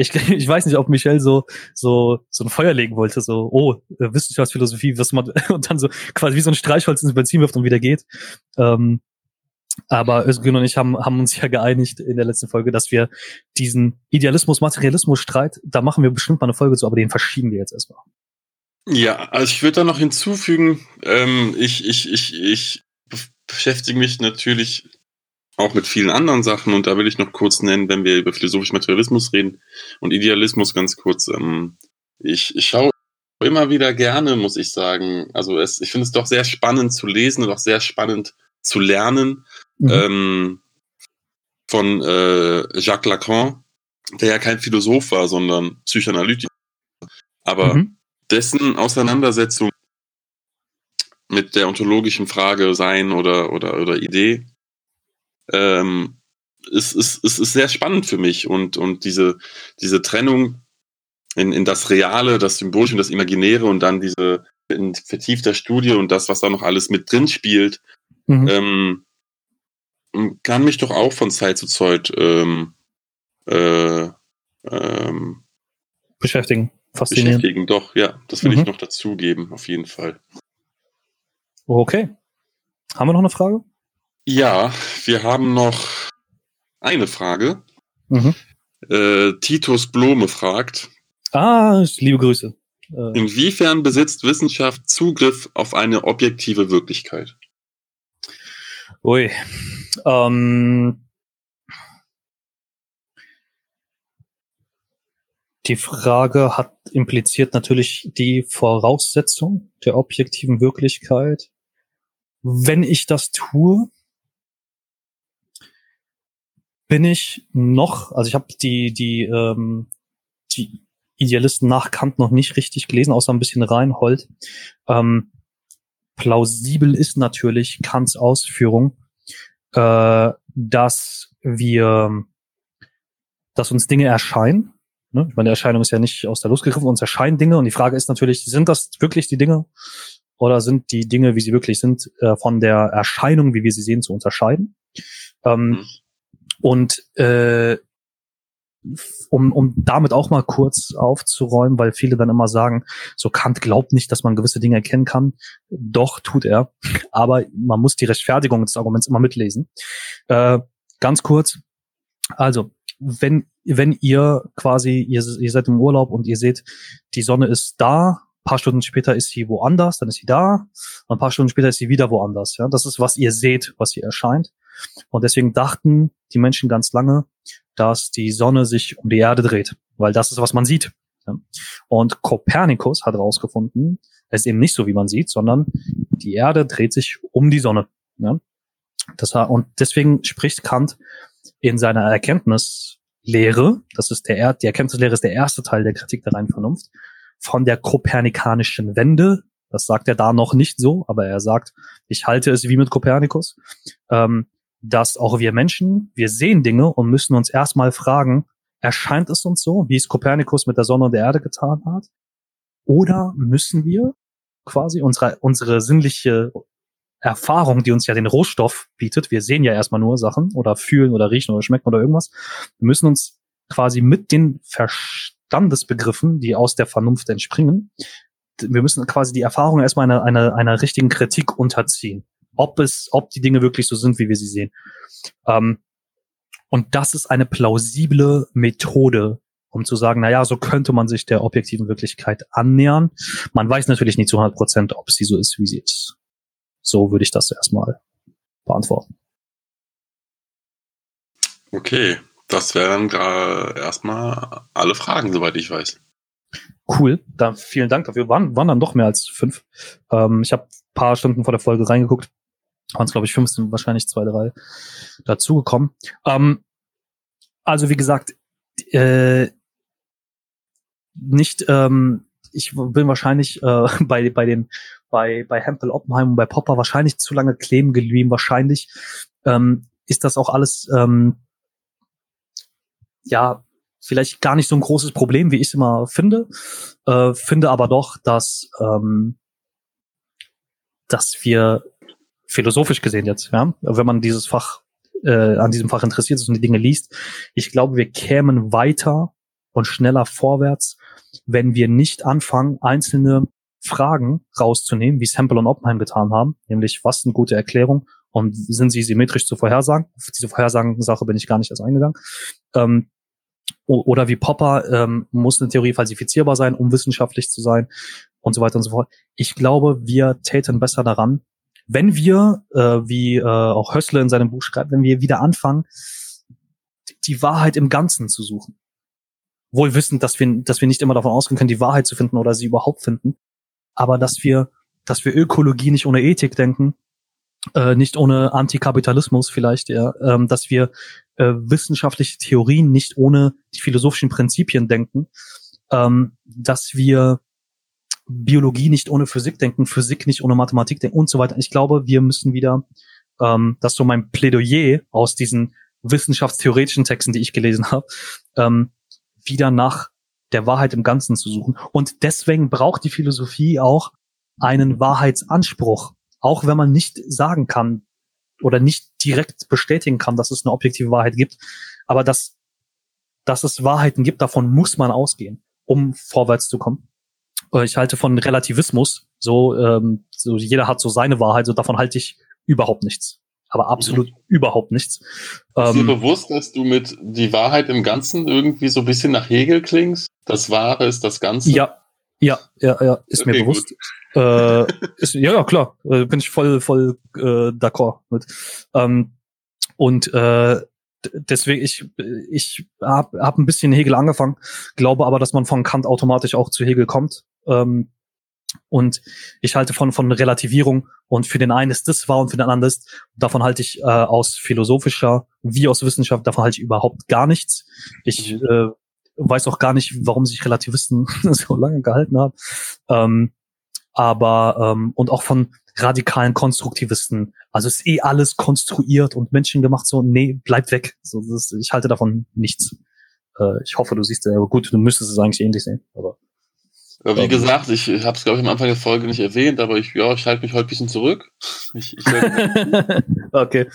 ich, ich weiß nicht, ob Michel so so so ein Feuer legen wollte, so oh äh, Wissenschaftsphilosophie, was man und dann so quasi wie so ein Streichholz ins Benzin wirft und wieder geht. Ähm, aber Özgün und ich haben, haben uns ja geeinigt in der letzten Folge, dass wir diesen Idealismus-Materialismus-Streit, da machen wir bestimmt mal eine Folge zu, aber den verschieben wir jetzt erstmal. Ja, also ich würde da noch hinzufügen, ähm, ich, ich, ich, ich beschäftige mich natürlich auch mit vielen anderen Sachen und da will ich noch kurz nennen, wenn wir über philosophischen Materialismus reden und Idealismus ganz kurz. Ähm, ich, ich schaue immer wieder gerne, muss ich sagen. Also es, ich finde es doch sehr spannend zu lesen und auch sehr spannend zu lernen mhm. ähm, von äh, Jacques Lacan, der ja kein Philosoph war, sondern Psychoanalytiker. Aber mhm. dessen Auseinandersetzung mit der ontologischen Frage Sein oder, oder, oder Idee ähm, ist, ist, ist, ist sehr spannend für mich. Und, und diese, diese Trennung in, in das Reale, das Symbolische und das Imaginäre und dann diese in vertiefter Studie und das, was da noch alles mit drin spielt, mhm. ähm, kann mich doch auch von Zeit zu Zeit ähm, äh, ähm, beschäftigen. Faszinieren. Beschäftigen, doch, ja. Das will mhm. ich noch dazugeben, auf jeden Fall. Okay. Haben wir noch eine Frage? Ja, wir haben noch eine Frage. Mhm. Äh, Titus Blome fragt. Ah, liebe Grüße. Äh, Inwiefern besitzt Wissenschaft Zugriff auf eine objektive Wirklichkeit? Ui. Ähm, die Frage hat impliziert natürlich die Voraussetzung der objektiven Wirklichkeit. Wenn ich das tue, bin ich noch, also ich habe die die ähm, die Idealisten nach Kant noch nicht richtig gelesen, außer ein bisschen Reinhold. Ähm, plausibel ist natürlich Kants Ausführung, äh, dass wir, dass uns Dinge erscheinen. Ne? Ich meine, die Erscheinung ist ja nicht aus der Luft gegriffen, uns erscheinen Dinge und die Frage ist natürlich, sind das wirklich die Dinge oder sind die Dinge, wie sie wirklich sind, äh, von der Erscheinung, wie wir sie sehen, zu unterscheiden? Ähm, mhm. Und äh, um, um damit auch mal kurz aufzuräumen, weil viele dann immer sagen, so Kant glaubt nicht, dass man gewisse Dinge erkennen kann. Doch, tut er. Aber man muss die Rechtfertigung des Arguments immer mitlesen. Äh, ganz kurz. Also, wenn, wenn ihr quasi, ihr, ihr seid im Urlaub und ihr seht, die Sonne ist da, paar Stunden später ist sie woanders, dann ist sie da, und ein paar Stunden später ist sie wieder woanders. Ja, das ist, was ihr seht, was hier erscheint. Und deswegen dachten die Menschen ganz lange, dass die Sonne sich um die Erde dreht, weil das ist, was man sieht. Und Kopernikus hat herausgefunden, es ist eben nicht so, wie man sieht, sondern die Erde dreht sich um die Sonne. Das, und deswegen spricht Kant in seiner Erkenntnislehre, das ist der, die Erkenntnislehre ist der erste Teil der Kritik der reinen Vernunft, von der kopernikanischen Wende. Das sagt er da noch nicht so, aber er sagt, ich halte es wie mit Kopernikus. Ähm, dass auch wir Menschen, wir sehen Dinge und müssen uns erstmal fragen, erscheint es uns so, wie es Kopernikus mit der Sonne und der Erde getan hat? Oder müssen wir quasi unsere, unsere sinnliche Erfahrung, die uns ja den Rohstoff bietet, wir sehen ja erstmal nur Sachen oder fühlen oder riechen oder schmecken oder irgendwas, wir müssen uns quasi mit den Verstandesbegriffen, die aus der Vernunft entspringen, wir müssen quasi die Erfahrung erstmal einer, einer, einer richtigen Kritik unterziehen ob es, ob die Dinge wirklich so sind, wie wir sie sehen. Ähm, und das ist eine plausible Methode, um zu sagen, na ja, so könnte man sich der objektiven Wirklichkeit annähern. Man weiß natürlich nicht zu 100 Prozent, ob sie so ist, wie sie ist. So würde ich das erstmal beantworten. Okay, das wären erstmal alle Fragen, soweit ich weiß. Cool, dann vielen Dank dafür. Waren, waren dann doch mehr als fünf. Ähm, ich habe paar Stunden vor der Folge reingeguckt waren es, glaube ich, 15, wahrscheinlich zwei, drei dazugekommen. Ähm, also wie gesagt, äh, nicht, ähm, ich bin wahrscheinlich äh, bei, bei den bei, bei Hempel Oppenheim und bei Popper wahrscheinlich zu lange kleben geblieben. Wahrscheinlich ähm, ist das auch alles ähm, ja vielleicht gar nicht so ein großes Problem, wie ich es immer finde. Äh, finde aber doch, dass ähm, dass wir philosophisch gesehen jetzt, ja, wenn man dieses Fach äh, an diesem Fach interessiert ist und die Dinge liest, ich glaube, wir kämen weiter und schneller vorwärts, wenn wir nicht anfangen, einzelne Fragen rauszunehmen, wie Sample und Oppenheim getan haben, nämlich was sind gute Erklärungen und sind sie symmetrisch zu vorhersagen? Auf diese Vorhersagen-Sache bin ich gar nicht erst eingegangen. Ähm, oder wie Popper ähm, muss eine Theorie falsifizierbar sein, um wissenschaftlich zu sein und so weiter und so fort. Ich glaube, wir täten besser daran, wenn wir, äh, wie äh, auch Hössle in seinem Buch schreibt, wenn wir wieder anfangen, die Wahrheit im Ganzen zu suchen. Wohl wissend, dass wir, dass wir nicht immer davon ausgehen können, die Wahrheit zu finden oder sie überhaupt finden, aber dass wir, dass wir Ökologie nicht ohne Ethik denken, äh, nicht ohne Antikapitalismus vielleicht, ja, ähm, dass wir äh, wissenschaftliche Theorien nicht ohne die philosophischen Prinzipien denken, ähm, dass wir Biologie nicht ohne Physik denken, Physik nicht ohne Mathematik denken und so weiter. Ich glaube, wir müssen wieder, ähm, das ist so mein Plädoyer aus diesen wissenschaftstheoretischen Texten, die ich gelesen habe, ähm, wieder nach der Wahrheit im Ganzen zu suchen. Und deswegen braucht die Philosophie auch einen Wahrheitsanspruch, auch wenn man nicht sagen kann oder nicht direkt bestätigen kann, dass es eine objektive Wahrheit gibt. Aber dass, dass es Wahrheiten gibt, davon muss man ausgehen, um vorwärts zu kommen. Äh, ich halte von Relativismus, so, ähm, so jeder hat so seine Wahrheit, so davon halte ich überhaupt nichts. Aber absolut mhm. überhaupt nichts. Ist dir ähm, bewusst, dass du mit die Wahrheit im Ganzen irgendwie so ein bisschen nach Hegel klingst? Das Wahre ist das Ganze? Ja, ja, ja, ja, ist okay, mir bewusst. Äh, ist, ja, ja, klar, äh, bin ich voll, voll äh, d'accord mit. Ähm, und äh, deswegen, ich, ich habe hab ein bisschen Hegel angefangen, glaube aber, dass man von Kant automatisch auch zu Hegel kommt. Ähm, und ich halte von, von Relativierung und für den einen ist das wahr und für den anderen ist, davon halte ich äh, aus philosophischer wie aus Wissenschaft, davon halte ich überhaupt gar nichts. Ich, mhm. äh, weiß auch gar nicht, warum sich Relativisten so lange gehalten haben. Ähm, aber ähm, und auch von radikalen Konstruktivisten. Also ist eh alles konstruiert und menschengemacht. So, nee, bleibt weg. So, das, ich halte davon nichts. Äh, ich hoffe, du siehst, äh, gut, du müsstest es eigentlich ähnlich sehen. Aber ja, wie gesagt, ich habe es, glaube ich, am Anfang der Folge nicht erwähnt, aber ich, ja, ich halte mich heute ein bisschen zurück. Ich, ich okay.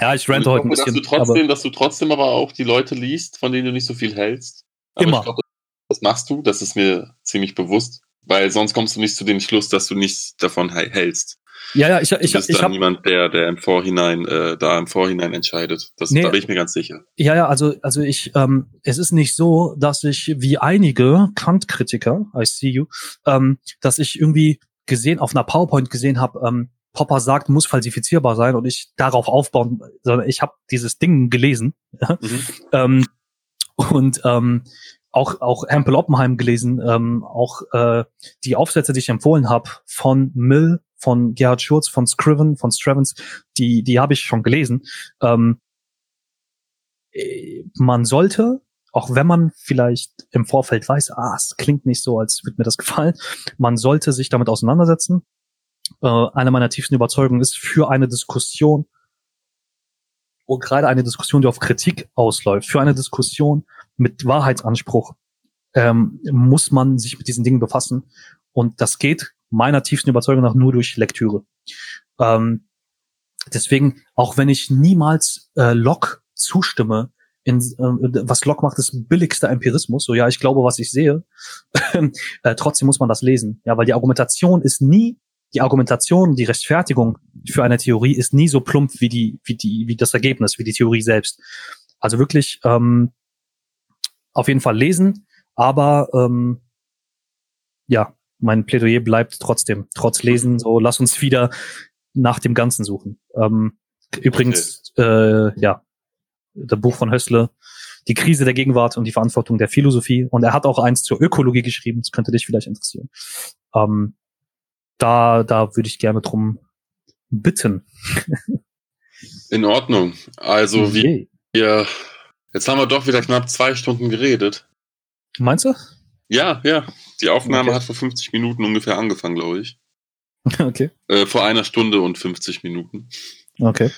Ja, ich rente heute ein bisschen. Dass du, trotzdem, aber dass du trotzdem aber auch die Leute liest, von denen du nicht so viel hältst. Aber Immer. Glaub, das machst du, das ist mir ziemlich bewusst, weil sonst kommst du nicht zu dem Schluss, dass du nichts davon hältst. Ja, ja, ich, ich, du bist ich, ich habe niemand, der, der im Vorhinein, äh, da im Vorhinein entscheidet. Das, Nee. Da bin ich mir ganz sicher. Ja, ja, also, also ich, ähm, es ist nicht so, dass ich wie einige Kant-Kritiker, I see you, ähm, dass ich irgendwie gesehen, auf einer PowerPoint gesehen habe, ähm, Popper sagt, muss falsifizierbar sein und ich darauf aufbauen, sondern ich habe dieses Ding gelesen Mhm. ähm, und ähm, auch auch Hampel Oppenheim gelesen, ähm, auch äh, die Aufsätze, die ich empfohlen habe von Mill, von Gerhard Schurz, von Scriven, von Strevens, die die habe ich schon gelesen. Ähm, äh, man sollte, auch wenn man vielleicht im Vorfeld weiß, ah, es klingt nicht so, als würde mir das gefallen, man sollte sich damit auseinandersetzen. Äh, eine meiner tiefsten Überzeugungen ist für eine Diskussion und gerade eine Diskussion, die auf Kritik ausläuft, für eine Diskussion mit Wahrheitsanspruch ähm, muss man sich mit diesen Dingen befassen. Und das geht meiner tiefsten Überzeugung nach nur durch Lektüre. Ähm, deswegen, auch wenn ich niemals äh, Locke zustimme, in, äh, was Locke macht, ist billigster Empirismus. So, ja, ich glaube, was ich sehe. äh, trotzdem muss man das lesen. Ja, weil die Argumentation ist nie, die Argumentation, die Rechtfertigung für eine Theorie ist nie so plump wie die, wie die, wie das Ergebnis, wie die Theorie selbst. Also wirklich ähm, auf jeden Fall lesen, aber ähm, ja, mein Plädoyer bleibt trotzdem, trotz Lesen, so lass uns wieder nach dem Ganzen suchen. Ähm, übrigens, äh, ja, das Buch von Hössle, die Krise der Gegenwart und die Verantwortung der Philosophie. Und er hat auch eins zur Ökologie geschrieben, das könnte dich vielleicht interessieren. Ähm, da, da würde ich gerne drum bitten. In Ordnung. Also, wie Yay. wir, jetzt haben wir doch wieder knapp zwei Stunden geredet. Meinst du? Ja, ja. Die Aufnahme Okay. hat vor 50 Minuten ungefähr angefangen, glaube ich. okay. Äh, vor einer Stunde und 50 Minuten. Okay.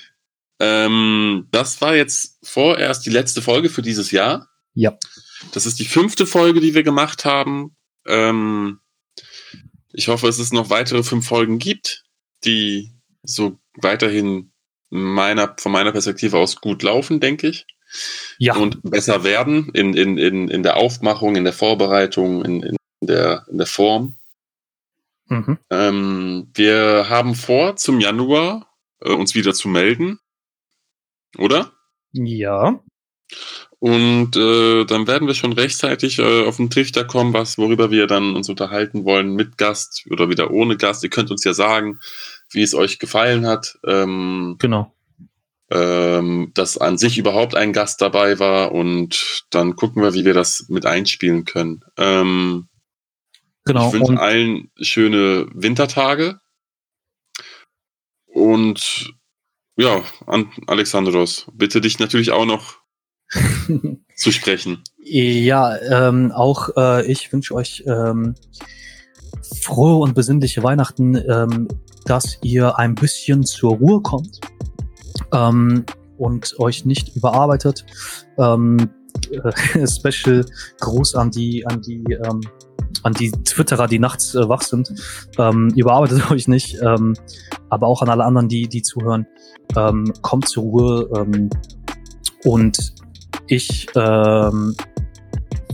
Ähm, das war jetzt vorerst die letzte Folge für dieses Jahr. Ja. Das ist die fünfte Folge, die wir gemacht haben. Ähm, ich hoffe, es es noch weitere fünf Folgen gibt, die so weiterhin meiner, von meiner Perspektive aus gut laufen, denke ich. Ja. Und besser werden in, in, in, in der Aufmachung, in der Vorbereitung, in, in, der, in der Form. Mhm. Ähm, wir haben vor, zum Januar äh, uns wieder zu melden. Oder? Ja. Und äh, dann werden wir schon rechtzeitig äh, auf den Trichter kommen, was, worüber wir dann uns unterhalten wollen, mit Gast oder wieder ohne Gast. Ihr könnt uns ja sagen, wie es euch gefallen hat, ähm, Genau. ähm, dass an sich überhaupt ein Gast dabei war und dann gucken wir, wie wir das mit einspielen können. Ähm, Genau. Ich wünsche allen schöne Wintertage. Und ja, an Alexandros, bitte dich natürlich auch noch zu sprechen. Ja, ähm, auch äh, ich wünsche euch ähm, frohe und besinnliche Weihnachten, ähm, dass ihr ein bisschen zur Ruhe kommt ähm, und euch nicht überarbeitet. Ähm, äh, Special Gruß an die an die ähm, an die Twitterer, die nachts äh, wach sind. Ähm, überarbeitet euch nicht, ähm, aber auch an alle anderen, die die zuhören. Ähm, kommt zur Ruhe ähm, und ich ähm,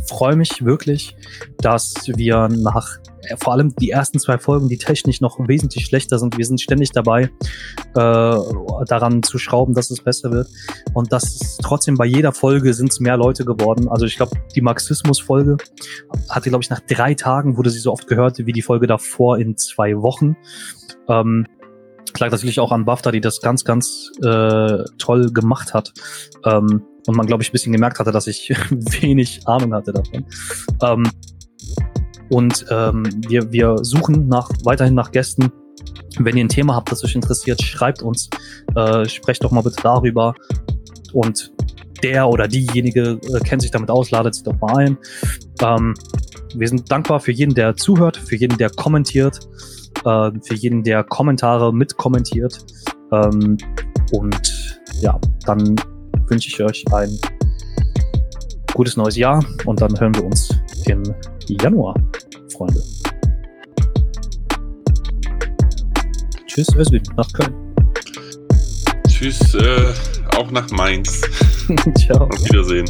freue mich wirklich, dass wir nach äh, vor allem die ersten zwei Folgen, die technisch noch wesentlich schlechter sind. Wir sind ständig dabei, äh, daran zu schrauben, dass es besser wird. Und das ist trotzdem bei jeder Folge sind es mehr Leute geworden. Also ich glaube, die Marxismus-Folge hatte, glaube ich, nach drei Tagen wurde sie so oft gehört wie die Folge davor in zwei Wochen. Ähm, lag natürlich auch an BAFTA, die das ganz, ganz äh, toll gemacht hat. Ähm, und man, glaube ich, ein bisschen gemerkt hatte, dass ich wenig Ahnung hatte davon. Ähm, und ähm, wir, wir suchen nach, weiterhin nach Gästen. Wenn ihr ein Thema habt, das euch interessiert, schreibt uns. Äh, sprecht doch mal bitte darüber. Und der oder diejenige äh, kennt sich damit aus, ladet sich doch mal ein. Ähm, wir sind dankbar für jeden, der zuhört, für jeden, der kommentiert, äh, für jeden, der Kommentare mitkommentiert. Ähm, und ja, dann wünsche ich euch ein gutes neues Jahr und dann hören wir uns im Januar, Freunde. Tschüss, Özgün, nach Köln. Tschüss, äh, auch nach Mainz. Ciao. Auf Wiedersehen.